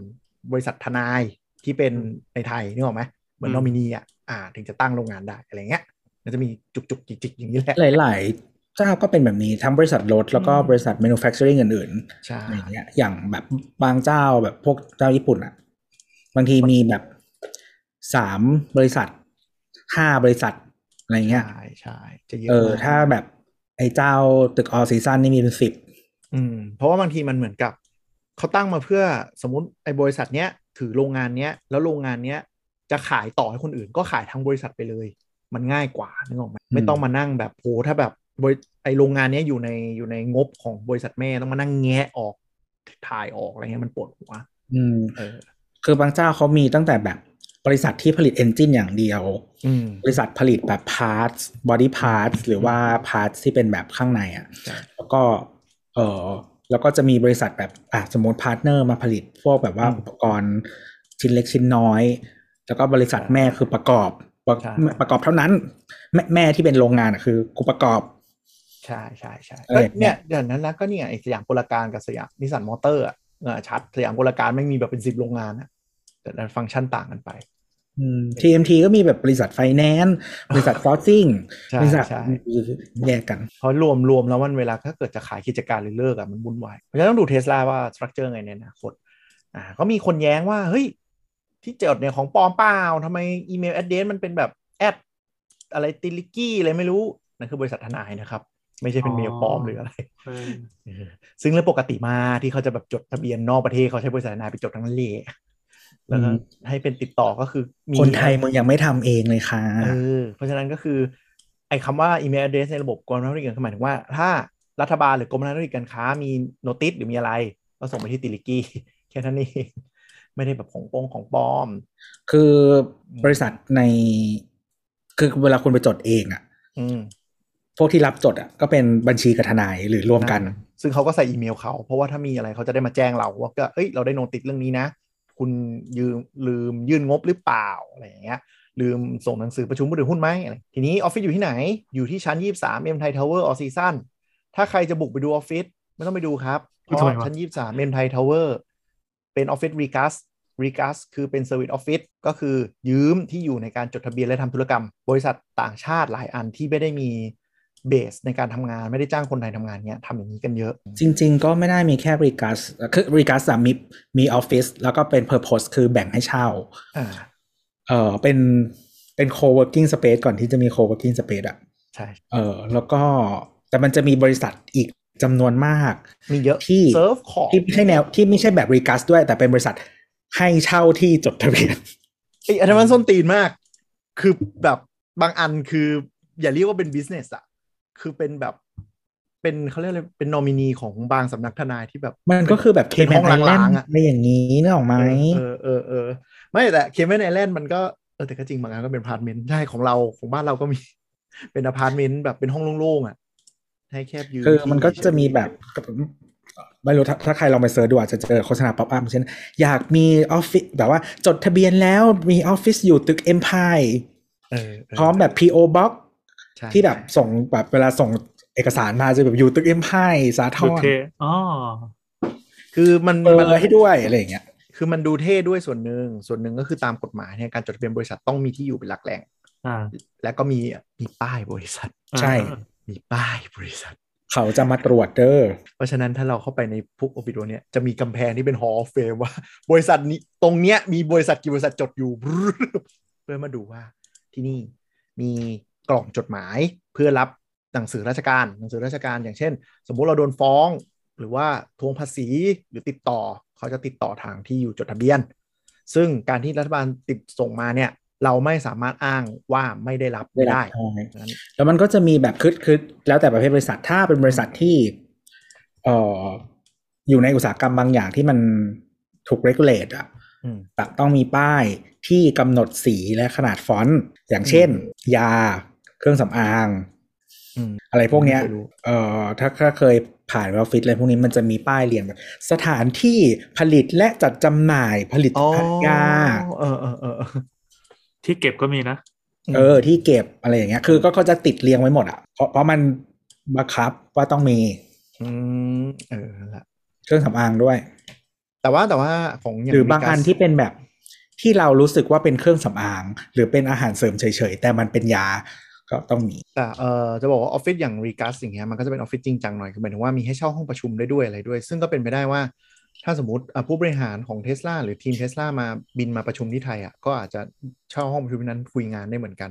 บริษัททนายที่เป็นในไทยนึกออกไหมเหมือนนอมินีอะอ่า ถึงจะตั้งโรงงานได้อะไรเงี้ยมันจะมีจุกจุกจิกจิกอย่างนี้แหละหลายๆเจ้าก็เป็นแบบนี้ทั้งบริษัทรถแล้วก็อืมบริษัท manufacturing อื่นใช่ๆอย่างเงี้ยอย่างแบบบางเจ้าแบบพวกเจ้าญี่ปุ่นอะ บางทีมีแบบสามบริษัทห้าบริษัทอะไรเงี้ยใช่ใช่จะเยอะเออมากถ้าแบบ ไอ้เจ้าตึก All Seasons นี่มีเป็นสิบอืม เพราะว่าบางทีมันเหมือนกับ เขาตั้งมาเพื่อสมมติไอ้บริษัทเนี้ย ถือโรงงานเนี้ย แล้วโรงงานเนี้ย จะขายต่อให้คนอื่น ก็ขายทั้งบริษัทไปเลย มันง่ายกว่านึกออกไหมไม่ต้องมานั่งแบบโหถ้าแบบบริไอ้โรงงานเนี้ยอยู่ในอยู่ในงบของบริษัทแม่ต้องมานั่งแงะออกถ่ายออกอะไรเงี้ยมันปวดหัว อืม เออ คือบางเจ้าเขามีตั้งแต่แบบ บริษัทที่ผลิต engine อย่างเดียวอืมบริษัทผลิตแบบ part body part หรือว่า part ที่เป็นแบบข้างในอะใช่แล้วก็เออแล้วก็จะมีบริษัทแบบอะสมมติ partner มาผลิตพวกแบบว่าอืมอุปกรณ์ชิ้นเล็กชิ้นน้อย แล้วก็บริษัทแม่คือประกอบประใช่ประกอบเท่านั้น แม่แม่ที่เป็นโรงงานอะคือกูประกอบใช่ใช่ใช่เอก็อเนี่ยเดี๋ยวนั้นแล้วก็เนี่ยไอ้สยามกลการกับสยามนิสสันมอเตอร์อะเออชัดสยามกลการไม่มีแบบเป็นสิบโรงงานอะ แต่ละฟังก์ชันต่างกันไปอืม TMT ก็มีแบบบริษัทไฟแนนซ์บริษัท sourcingใช่บริษัทใช่แยกกันเพราะรวมรวมแล้วมันเวลาถ้าเกิดจะขายกิจการหรือเลิกอะมันวุ่นวายเพราะฉะนั้นต้องดูเทสลาว่า structure ไงในอนาคตอ่าก็มีคนแย้งว่า เฮ้ย ที่จดเนี่ยของปลอมเปล่าทำไม email address มันเป็นแบบ at อะไร Tilleke อะไรไม่รู้ นั่นคือบริษัททนายนะครับ ไม่ใช่เป็นเมลปลอมหรืออะไรเออเออซึ่งเรื่องปกติมาที่เขาจะแบบจดทะเบียนนอกประเทศเขาใช้บริษัททนายไปจดทั้งนั้นเลย แล้วก็อืมให้เป็นติดต่อก็คือมีคนไทยมึงยังไม่ทำเองเลยค่ะเออเพราะฉะนั้นก็คือ ไอ้คำว่า email address ในระบบกรมธรรม์ธุรกิจหมายถึงว่า ถ้ารัฐบาลหรือกรมธรรม์ธุรกิจการค้ามีโนติสหรือมีอะไร ก็ส่งไปที่ติลิกี้แค่นั้นเองไม่ได้แบบของโปงของปลอม คือบริษัทใน คือเวลาคุณไปจดเองอะอืมพวกที่รับจดอะก็เป็นบัญชีกับทนายหรือรวมกัน ซึ่งเขาก็ใส่อีเมลเขา เพราะว่าถ้ามีอะไรเขาจะได้มาแจ้งเราว่าก็เอ้ยเราได้โนติสเรื่องนี้นะ คุณยืมลืมยื่นงบหรือเปล่าอะไรอย่างเงี้ยลืมส่งหนังสือประชุมผู้ถือหุ้นไหมอะไรทีนี้ออฟฟิศอยู่ที่ไหน อยู่ที่ชั้น 23 M Thai Tower All Season ถ้าใครจะบุกไปดูออฟฟิศไม่ต้องไปดูครับ เพราะชั้น 23 M Thai Tower เป็นออฟฟิศ Regus Regus คือเป็น service office ก็คือยืมที่อยู่ในการจดทะเบียนและทำธุรกรรม บริษัทต่างชาติหลายอันที่ไม่ได้มี เบสในการทำงานไม่ได้จ้างคนไทยทำงานเนี้ยทำอย่างนี้กันเยอะ จริง ๆ ก็ไม่ได้มีแค่ Regus คือ Regus มีมีออฟฟิศแล้วก็เป็น purpose คือแบ่งให้เช่าอ่าเออเป็นเป็น co-working space ก่อนที่จะมี co-working space อะใช่เออแล้วก็แต่มันจะมีบริษัทอีกจำนวนมาก มีเยอะที่เซิร์ฟของที่ไม่ใช่แนวที่ไม่ใช่แบบ Regus ด้วย แต่เป็นบริษัทให้เช่าที่จดทะเบียนไอ้อันนั้นมันส้นตีนมาก คือแบบบางอันคืออย่าเรียกว่าเป็นบิสเนสอะ คือเป็นแบบเป็นเขาเรียกอะไรเป็นนอมินีของบางสำนักทนายที่แบบ มันก็คือแบบเคเป็นแมห้อนงไอแลนล้างด์ๆอะอะไรอย่างนี้นึกออกไหมเออเออเออไม่แต่เคเมนไอแลนด์มันก็เออแต่ก็จริงบางอันก็เป็นพาร์ทเมนต์ใช่ของเราของบ้านเราก็มีเป็นอพาร์ตเมนต์แบบเป็นห้องโล่งๆอะให้แคบยืนคือมันก็ที่จะมีแบบไม่รู้ถ้าถ้าใครลองไปเซิร์ชดูอาจจะเจอโฆษณาป๊อปอัพเช่นอยากมีออฟฟิศแบบว่าจดทะเบียนแล้วมีออฟฟิศอยู่ตึก Empire เออพร้อมแบบ PO Box ใช่ ที่แบบส่งแบบเวลาส่งเอกสารมาจะแบบอยู่ตึก Empire สาทรดูเท่ อ๋อคือมันเบอร์มันให้ด้วยอะไรอย่างเงี้ยคือมันดูเท่ด้วยส่วนหนึ่งส่วนหนึ่งก็คือตามกฎหมายเนี่ยการจดทะเบียนบริษัทต้องมีที่อยู่เป็นหลักแหล่งอ่าและก็มีมีป้ายบริษัท ใช่ มีป้ายบริษัท เขาจะมาตรวจเด้อเพราะฉะนั้นถ้าเราเข้าไปในพวกออฟฟิศเนี่ยจะมีกำแพงที่เป็น Hall of Fame ว่า บริษัทนี้ตรงเนี้ยมีบริษัทกี่บริษัทจดอยู่ เพื่อมาดูว่าที่นี่มี กล่องจดหมายเพื่อรับหนังสือราชการหนังสือราชการ อย่างเช่น สมมุติเราโดนฟ้อง หรือว่าทวงภาษีหรือติดต่อเขาจะติดต่อทางที่อยู่จดทะเบียน ซึ่งการที่รัฐบาลติดส่งมาเนี่ยเราไม่สามารถอ้างว่าไม่ได้รับไม่ได้ใช่ฉะนั้นแล้วมันก็จะมีแบบคือคือแล้วแต่ประเภทบริษัทถ้าเป็นบริษัทที่เอ่ออยู่ในอุตสาหกรรมบางอย่างที่มันถูก regulate อะอืมจะต้องมีป้ายที่กำหนดสีและขนาดฟอนต์ อย่างเช่น ยา เครื่องสำอางอืมอะไรพวกเนี้ยไม่รู้เอ่อถ้าถ้าเคยผ่านออฟฟิศอะไรพวกนี้มันจะมีป้ายเรียงแบบสถานที่ผลิตและจัดจำหน่ายผลิตอ๋อภัณฑ์ยาเออเออเออเออที่เก็บก็มีนะ เออ ที่เก็บอะไรอย่างเงี้ย คือก็ก็จะติดเรียงไว้หมดอะเพราะเพราะมันบังคับว่าต้องมี อืมเออนั่นแหละเครื่องสำอางด้วย แต่ว่าแต่ว่าของย่หรือบางอัน Vegas ที่เป็นแบบที่เรารู้สึกว่าเป็นเครื่องสำอาง หรือเป็นอาหารเสริมเฉยๆ แต่มันเป็นยา ก็ต้องมี แต่เออจะบอกว่าออฟฟิศอย่างรีกัสอย่างเงี้ยมันก็จะเป็นออฟฟิศจริงจังหน่อยคือหมายถึงว่ามีให้เช่าห้องประชุมได้ด้วยอะไรด้วย ซึ่งก็เป็นไปได้ว่าถ้าสมมติอะผู้บริหารของเท s l a หรือทีมเท s l a มาบินมาประชุมที่ไทยอะก็อาจจะเช่าห้องประชุมนั้นคุยงานได้เหมือนกัน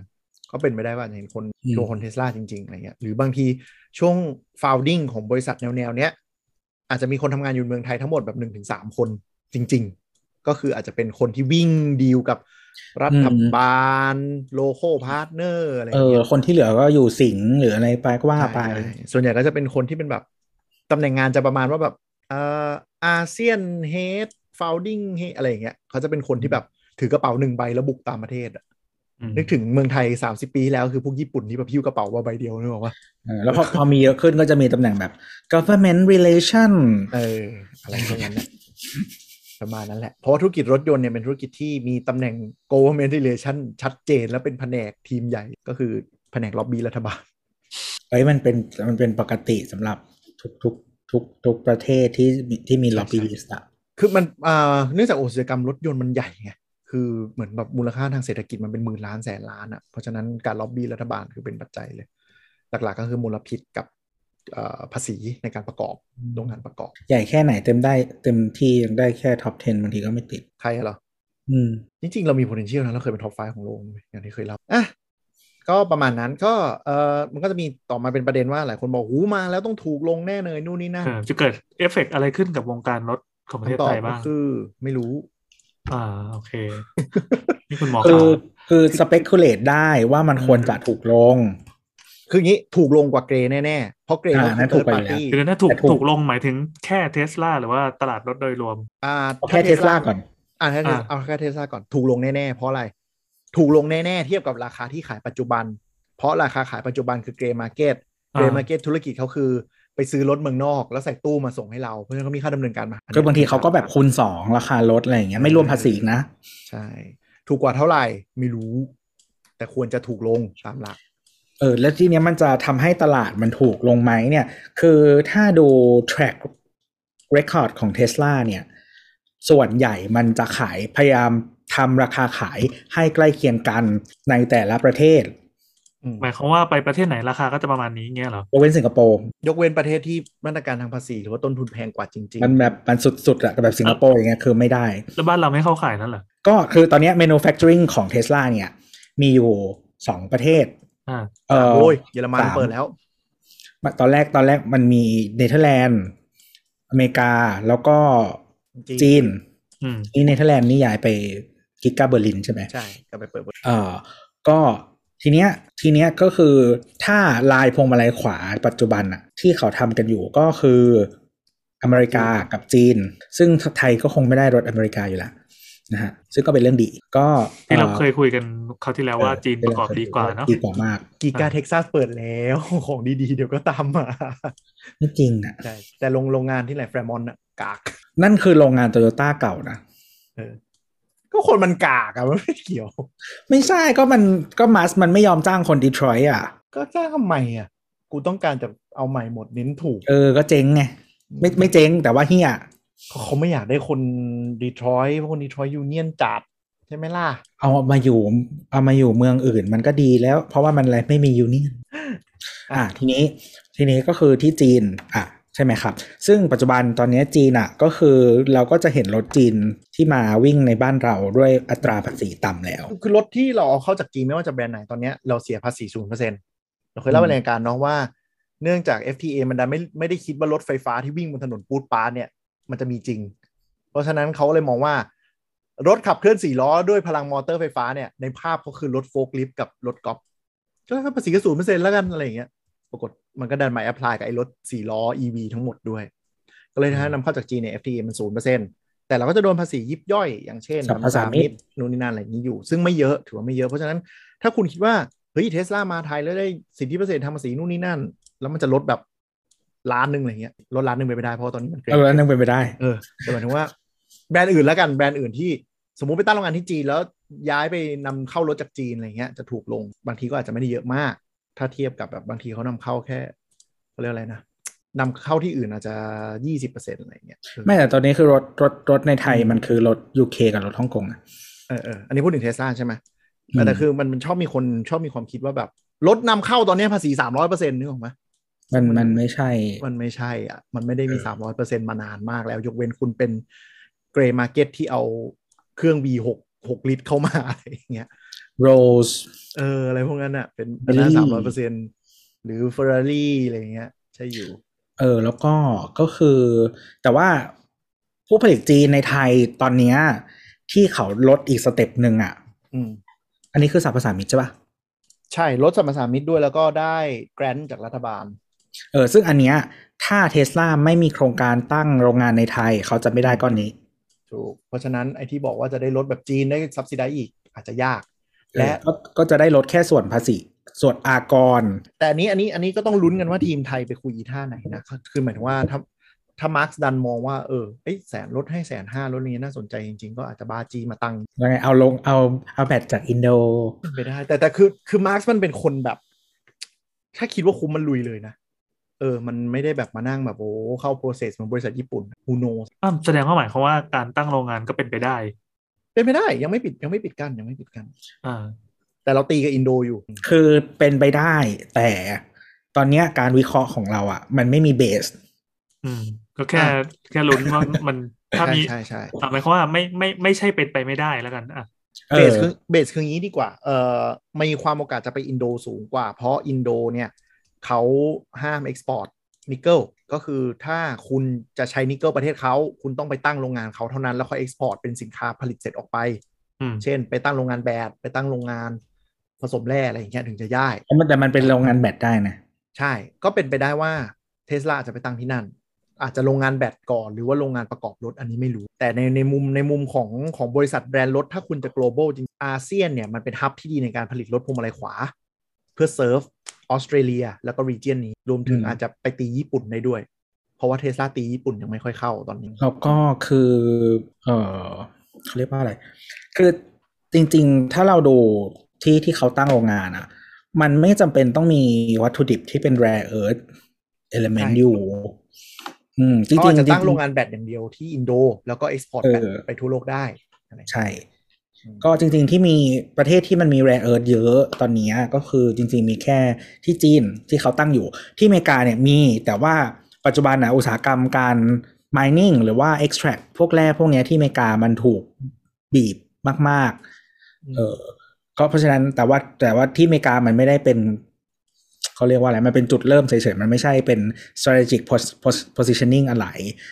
ก็เป็นไปได้ว่าอาจจะเห็นคนอืมตัวคนเท s l a จริงๆอะไรเงี้ยหรือบางทีช่วง founding ของบริษัทแนวๆเนี้ยอาจจะมีคนทำงานอยู่เมืองไทยทั้งหมดแบบหนึ่งถึงสามคนจริง ๆ ก็คืออาจจะเป็นคนที่วิ่งดีลกับ รัฐบาล local partner อะไรเออเงี้ยคนที่เหลือก็อยู่สิงค์หรืออะไรไปก็ว่าไปใช่ใช่ส่วนใหญ่ก็จะเป็นคนที่เป็นแบบตำแหน่งงานจะประมาณว่าแบบเอ่ออาเซียน head founding head อะไรอย่างเงี้ยเขาจะเป็นคนที่แบบถือกระเป๋าหนึ่งใบแล้วบุกตามประเทศอะอืมนึกถึงเมืองไทย30ปีที่แล้วคือพวกญี่ปุ่นที่แบบหิ้วกระเป๋ามาใบเดียวนึกออกปะเออแล้วพอพอมีเยอะขึ้นก็จะมีตำแหน่งแบบ government relation เอออะไรพวกนั้นนะ ประมาณนั้นแหละ เพราะว่าธุรกิจรถยนต์เนี่ยเป็นธุรกิจที่มีตำแหน่ง government relation ชัดเจน และเป็นแผนกทีมใหญ่ก็คือแผนกล็อบบี้รัฐบาลเอ้ยมันเป็นมันเป็นปกติสำหรับทุกทุกทุกทุกประเทศที่มีที่มีใช่ล็อบบี้ใช่ลิสต์อะคือมันอ่าเนื่องจากอุตสาหกรรมรถยนต์มันใหญ่ไงคือเหมือนแบบมูลค่าทางเศรษฐกิจมันเป็นหมื่นล้านแสนล้านอะเพราะฉะนั้นการล็อบบี้รัฐบาลคือเป็นปัจจัยเลย หลักๆก็คือมลพิษกับเอ่อ ภาษีในการประกอบโรงงานประกอบ ใหญ่แค่ไหนเต็มได้เต็มที่ยังได้แค่ top 10 บางทีก็ไม่ติด ใครอะเหรอ อืม จริง ๆ เรามี potential นะเราเคยเป็น top five ของโลกเลยอย่างที่เคยเล่าอะก็ประมาณนั้นก็เออมันก็จะมีต่อมาเป็นประเด็นว่าหลายคนบอกหูมาแล้วต้องถูกลงแน่เลยนู่นนี่นั่นเออจะเกิดเอฟเฟกต์อะไรขึ้นกับวงการรถของประเทศคำตอไทบยก็บ้างคือ ไม่รู้ อ่าโอเคนี่คุณหมอคืข่าอวคือ speculate ได้ว่ามันควรจะถูกลง คืออย่างนี้ถูกลงกว่าเกรย์แน่ๆ เพราะเกรย์อ่าก็นั่คืนอถูเติกร์ดไปปาร์แล้วตี้คือถ้าถูกแต่ถูกถูกลงหมายถึงแค่เทสลาหรือว่าตลาดรถโดยรวม อ่าเอาแค่เทสลาก่อนอ่าแค่อ่าเอาแค่เทสลาก่อนถูกลงแน่ๆ เพราะอะไร ถูกลงแน่ๆ เทียบกับราคาที่ขายปัจจุบัน เพราะราคาขายปัจจุบันคือเกรย์มาร์เก็ตเกรย์มาร์เก็ตธุรกิจเขาคือไปซื้อรถเมืองนอก แล้วใส่ตู้มาส่งให้เรา เพราะฉะนั้นเขามีค่าดำเนินการมาคือบางทีเขาก็แบบคูณสองราคารถอะไรอย่างเงี้ยไม่รวมภาษีอีกนะ ใช่ ถูกกว่าเท่าไหร่ไม่รู้ แต่ควรจะถูกลงตามหลัก เออแล้วทีเนี้ยมันจะทำให้ตลาดมันถูกลงไหมเนี่ย คือถ้าดู track record ของ Tesla เนี่ย ส่วนใหญ่มันจะขายพยายามทำราคาขายให้ใกล้เคียงกันในแต่ละประเทศอืมหมายความว่าไปประเทศไหนราคาก็จะประมาณนี้เงี้ยเหรอยกเว้นสิงคโปร์ยกเว้นประเทศที่มาตรการทางภาษีหรือว่าต้นทุนแพงกว่าจริง มันแบบมันสุดๆอะแบบสิงคโปร์อย่างเงี้ยคือไม่ได้ แล้วบ้านเราไม่เข้าขายนั่นเหรอก็คือตอนเนี้ย manufacturing ของ Tesla เนี่ย มีอยู่สองประเทศ อ่าเอๆอโอ้ยเยอรมันสามเปิดแล้ว ตอนแรกตอนแรกมันมีเนเธอร์แลนด์ อเมริกาแล้วก็จีนจีนอืมนี่เนเธอร์แลนด์นี่ย้ายไป Giga Berlin ใช่ไหมใช่ก็ไปเปิดบริษัทเออก็ทีเนี้ยทีเนี้ยก็คือถ้าลายพวงมาลัยขวาปัจจุบันอะที่เขาทำกันอยู่ก็คืออเมริกากับจีน ซึ่งไทยก็คงไม่ได้รถอเมริกาอยู่แล้ว นะฮะซึ่งก็เป็นเรื่องดีก็ที่เราอ่อเคยคุยกันคราวที่แล้วว่าเออจีนประกอบดีกว่าเนาะดีกว่ามาก Giga Texas เปิดแล้วของดีๆ เดี๋ยวก็ตามมาไม่จริงอะใช่แต่โรงโรงงานที่ไหน Fremont อะกาก นั่นคือโรงงานโตโยต้าเก่านะเออก็คนมันกากอะมันไม่เกี่ยว ไม่ใช่ก็มันก็มัสก์มันไม่ยอมจ้างคนดีทรอยต์อะ ก็จ้างทำไมอะกูต้องการจะเอาใหม่หมดเน้นถูก เออ ก็เจ๊งไงไม่ไม่เจ๊งแต่ว่าเฮีย เขาไม่อยากได้คนดีทรอยต์เพราะคนดีทรอยต์ union จัดใช่ไหมล่ะ เอามาอยู่เอามาอยู่เมืองอื่นมันก็ดีแล้ว เพราะว่ามันอะไรไม่มี unionอะทีนี้ทีนี้ก็คือที่จีนอะใช่ไหมครับ ซึ่งปัจจุบันตอนนี้จีนอะก็คือเราก็จะเห็นรถจีนที่มาวิ่งในบ้านเราด้วยอัตราภาษีต่ำแล้ว คือรถที่เราเอาเข้าจากจีนไม่ว่าจะแบรนด์ไหนตอนเนี้ยเราเสียภาษีศูนย์เปอร์เซ็นต์เราเคยเล่าไปในรายการเนาะว่าเนื่องจาก FTA มันดันไม่ไม่ได้คิดว่ารถไฟฟ้าที่วิ่งบนถนนปรู๊ดปร๊าดเนี่ย มันจะมีจริง เพราะฉะนั้นเขาเลยมองว่า รถขับเคลื่อนสี่ล้อด้วยพลังมอเตอร์ไฟฟ้าเนี่ยในภาพก็คือรถโฟล์คลิฟต์กับรถกอล์ฟก็ภาษีก็ศูนย์เปอร์เซ็นต์แล้วกันอะไรอย่างเงี้ยปรากฏมันก็ดันมา apply กับไอ้รถสี่ล้อ EV ทั้งหมดด้วย ก็เลยถ้านำเข้าจากจีนเนี่ย FTA มันศูนย์เปอร์เซ็นต์แต่เราก็จะโดนภาษียิบย่อยอย่างเช่นสรรพสามิตนู่นนี่นั่นอะไรนี้อยู่ ซึ่งไม่เยอะถือว่าไม่เยอะเพราะฉะนั้นถ้าคุณคิดว่าเฮ้ยเทสลามาไทยแล้วได้สิทธิพิเศษทางภาษีนู่นนี่นั่น แล้วมันจะลดแบบ ล้านหนึ่งอะไรเงี้ยลดล้านหนึ่งไปไม่ได้เพราะว่าตอนนี้มัน grey เออนั่นเป็นไปได้เออแต่หมายถึงว่าแบรนด์อื่นแล้วกันแบรนด์อื่นที่สมมุติไปตั้งโรงงานที่จีนแล้วย้ายไปนำเข้ารถจากจีนอะไรเงี้ยจะถูกลงบางทีก็อาจจะไม่ได้เยอะมาก ถ้าเทียบกับแบบบางทีเขานำเข้าแค่เขาเรียกอะไรนะนำเข้าที่อื่นอาจจะยี่สิบเปอร์เซ็นต์อะไรเงี้ยเออไม่แต่ตอนนี้คือรถรถรถในไทยมันคือรถ UK กับรถฮ่องกงอะเออเอออันนี้พูดถึงเทสลาใช่ไหมอืมแต่คือมันมันชอบมีคนชอบมีความคิดว่าแบบรถนำเข้าตอนนี้ภาษีสามร้อยเปอร์เซ็นต์นึกออกไหม มันมันไม่ใช่ มันไม่ใช่อะ มันไม่ได้มีเออสามร้อยเปอร์เซ็นต์มานานมากแล้ว ยกเว้นคุณเป็นgrey market ที่เอาเครื่อง V หกหกลิตรเข้ามาอะไรอย่างเงี้ย Rolls เออ อะไรพวกนั้นอะ เป็นเป็น Bentley สามร้อยเปอร์เซ็นต์หรือ Ferrari อะไรอย่างเงี้ย ใช่อยู่ เออ แล้วก็ก็คือ แต่ว่าผู้ผลิตจีนในไทยตอนเนี้ย ที่เขาลดอีก step หนึ่งอะอืมอันนี้คือสรรพสามิตใช่ปะใช่ลดสัมปทานมิตรด้วยแล้วก็ได้ grant จากรัฐบาล เออซึ่งอันเนี้ยถ้าเทสลาไม่มีโครงการตั้งโรงงานในไทย เขาจะไม่ได้ก้อนนี้ถูกเพราะฉะนั้นไอ้ที่บอกว่าจะได้ลดแบบจีนได้ subsidize อีกอาจจะยาก และและก็ก็จะได้ลดแค่ส่วนภาษีส่วนอากร แต่อันนี้อันนี้อันนี้ก็ต้องลุ้นกันว่าทีมไทยไปคุยอีท่าไหนนะคือหมายถึงว่าถ้าถ้ามัสก์ดันมองว่าเออเอ้ยแสนลดให้แสนห้าลดนี้น่าสนใจจริงๆ ก็อาจจะบาจีมาตั้งยังไงเอาลงเอาเอาแบตจากอินโดเป็นไปได้ แต่แต่คือคือมัสก์มันเป็นคนแบบ ถ้าคิดว่าคุ้มมันลุยเลยนะ เออ มันไม่ได้แบบมานั่งแบบโอ้เข้า process เหมือนบริษัทญี่ปุ่น who knows อ้าวแสดงว่าหมายความว่าการตั้งโรงงานก็เป็นไปได้ เป็นไปได้ยังไม่ปิดยังไม่ปิดกั้นยังไม่ปิดกั้นอ่า แต่เราตีกับอินโดอยู่ คือเป็นไปได้ แต่ตอนเนี้ยการวิเคราะห์ของเราอะ มันไม่มีเบส อืม ก็แค่แค่ลุ้นว่ามันถ้าใช่มีใช่ใช่อะหมายความว่าไม่ไม่ไม่ใช่เป็นไปไม่ได้แล้วกันอะเอเบอสคือเบสคืออย่างนี้ดีกว่า เอ่อมีความโอกาสจะไปอินโดสูงกว่า เพราะอินโดเนี่ย เขาห้าม export นิกเกิลก็คือถ้าคุณจะใช้นิกเกิลประเทศเขา คุณต้องไปตั้งโรงงานเขาเท่านั้น แล้วค่อย export เป็นสินค้าผลิตเสร็จออกไปอืมเช่น ไปตั้งโรงงานแบตไปตั้งโรงงานผสมแร่อะไรอย่างเงี้ยถึงจะได้แต่มันเป็นโรงงานแบตได้นะ ใช่ก็เป็นไปได้ว่าเทสลาจะไปตั้งที่นั่น อาจจะโรงงานแบตก่อนหรือว่าโรงงานประกอบรถอันนี้ไม่รู้ แต่ในในมุมในมุมของของบริษัทแบรนด์รถ ถ้าคุณจะ global จริงอาเซียนเนี่ยมันเป็น hub ที่ดีในการผลิตรถพวงมาลัยขวา เพื่อเซิร์ฟออสเตรเลียแล้วก็ region นี้รวมถึงอืมอาจจะไปตีญี่ปุ่นได้ด้วย เพราะว่าเทสลาตีญี่ปุ่นยังไม่ค่อยเข้าตอนนี้ แล้วก็คือ เออเขาเรียกว่าอะไร คือจริงๆ ถ้าเราดูที่ที่เขาตั้งโรงงานอะมันไม่จำเป็นต้องมีวัตถุดิบที่เป็น rare earth element ใช่อยู่ อืมจริงเขาๆอาจจะตั้งจๆโรงงานแบตอย่างเดียวที่อินโด แล้วก็ export เออแบตไปทั่วโลกได้อะไรใช่อืม ก็จริง ๆที่มีประเทศที่มันมี rare earth เยอะตอนเนี้ยก็คือจริง ๆ มีแค่ที่จีนที่เขาตั้งอยู่ ที่อเมริกาเนี่ยมีแต่ว่าปัจจุบันนะอุตสาหกรรมการ mining หรือว่า extract พวกแร่พวกเนี้ยที่อเมริกามันถูกบีบมาก ๆ เออก็เพราะฉะนั้นแต่ว่าแต่ว่าที่อเมริกามันไม่ได้เป็นเขาเรียกว่าอะไร มันเป็นจุดเริ่มเฉยๆ มันไม่ใช่เป็น strategic pos- pos- positioning อะไร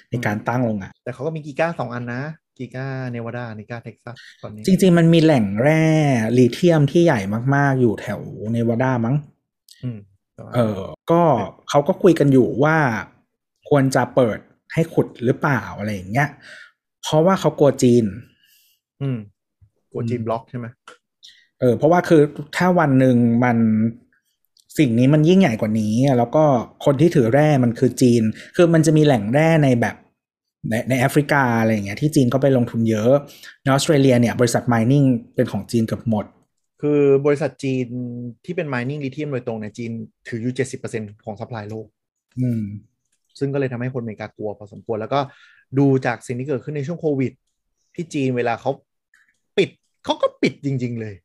ในการตั้งโรงงานแต่เขาก็มีกีก้าสองอันนะ กีก้าเนวาดากีก้าเท็กซัสตอนนี้ จริง ๆ มันมีแหล่งแร่ลิเธียมที่ใหญ่มาก ๆ อยู่แถวเนวาดามั้งอืมแต่ว่าเออ ก็เขาก็คุยกันอยู่ว่าควรจะเปิดให้ขุดหรือเปล่าอะไรอย่างเงี้ย เพราะว่าเขากลัวจีน อืม กลัวจีนบล็อกใช่ไหมเออ เพราะว่าคือถ้าวันหนึ่งมันสิ่งนี้มันยิ่งใหญ่กว่านี้ แล้วก็คนที่ถือแร่มันคือจีน คือมันจะมีแหล่งแร่ในแบบ ในในแอฟริกาอะไรอย่างเงี้ยที่จีนก็ไปลงทุนเยอะในออสเตรเลียเนี่ยบริษัท mining เป็นของจีนเกือบหมด คือบริษัทจีนที่เป็น mining lithium โดยตรงเนี่ยจีนถืออยู่70%ของ supply โลก อืม ซึ่งก็เลยทำให้คนอเมริกากลัวพอสมควร แล้วก็ดูจากสิ่งที่เกิดขึ้นในช่วงโควิด ที่จีนเวลาเขาปิดเขาก็ปิดจริง ๆ เลย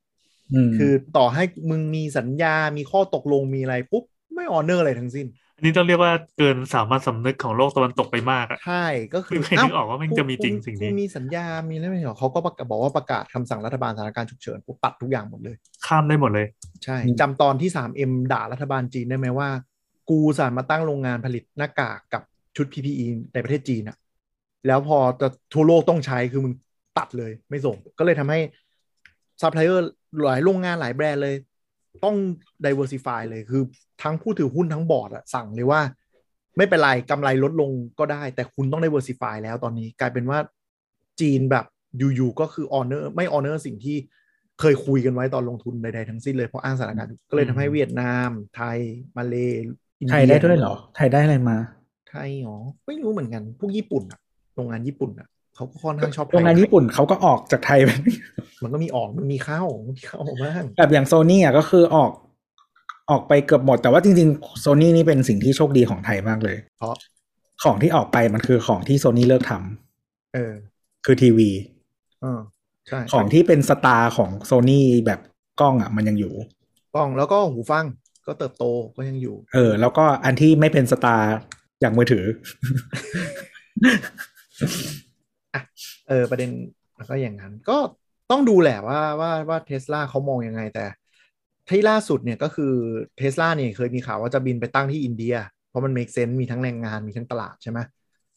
อืมคือต่อให้มึงมีสัญญา มีข้อตกลงมีอะไรปุ๊บ ไม่ออเนอร์อะไรทั้งสิ้น อันนี้ต้องเรียกว่าเกินสามัญสำนึกของโลกตะวันตกไปมากอะใช่ก็คือไม่เคยนึกออกว่ามันจะมีจริงสิ่งนี้กูมีสัญญา มีอะไรไม่เหรอเขาก็ประกาศบอกว่าประกาศคำสั่งรัฐบาลสถานการณ์ฉุกเฉินปุ๊บตัดทุกอย่างหมดเลย ข้ามได้หมดเลย ใช่จำตอนที่ 3M ด่ารัฐบาลจีนได้ไหมว่า กูสามมาตั้งโรงงานผลิตหน้ากากกับชุด PPE ในประเทศจีนอะแล้วพอจะทั่วโลกต้องใช้คือมึงตัดเลยไม่ส่ง ก็เลยทำให้ซัพพลายเออร์หลายโรงงานหลายแบรนด์เลย ต้อง diversify เลยคือทั้งผู้ถือหุ้นทั้งบอร์ดอะสั่งเลยว่าไไม่เป็นไรกำไรลดลงก็ได้ แต่คุณต้อง diversify แล้วตอนนี้กลายเป็นว่าจีนแบบอยู่ๆก็คือ honor ไม่ honor สิ่งที่เคยคุยกันไว้ตอนลงทุนใดๆทั้งสิ้นเลยเพราะอ้างสถานการณ์ก็เลยทำให้เวียดนาม ไทย มาเลอินไทยได้ด้วยเหรอ ไทยได้อะไรมา ไทยเหรอไม่รู้เหมือนกัน พวกญี่ปุ่นอะโรงงานญี่ปุ่นอะ เขาก็ค่อนข้างชอบไทยโรงงานญี่ปุ่นเขาก็ออกจากไทยไปมันก็มีออกมันมีเข้ามันมีเข้าบ้างแบบอย่างโซนี่อะก็คือออกออกไปเกือบหมด แต่ว่าจริงๆโซนี่นี่เป็นสิ่งที่โชคดีของไทยมากเลย เพราะของที่ออกไปมันคือของที่โซนี่เลิกทำเออ คือทีวีเออใช่ ของที่เป็นสตาร์ของโซนี่แบบกล้องอะ มันยังอยู่ กล้องแล้วก็หูฟังก็เติบโตก็ยังอยู่ เออ แล้วก็อันที่ไม่เป็นสตาร์อย่างมือถือ อะเออประเด็นก็อย่างนั้นก็ต้องดูแหละว่าว่าว่าเทสลาเขามองยังไงแต่ที่ล่าสุดเนี่ยก็คือเทสลาเนี่ยเคยมีข่าวว่าจะบินไปตั้งที่อินเดีย เพราะมัน make sense มีทั้งแรงงานมีทั้งตลาดใช่ไหม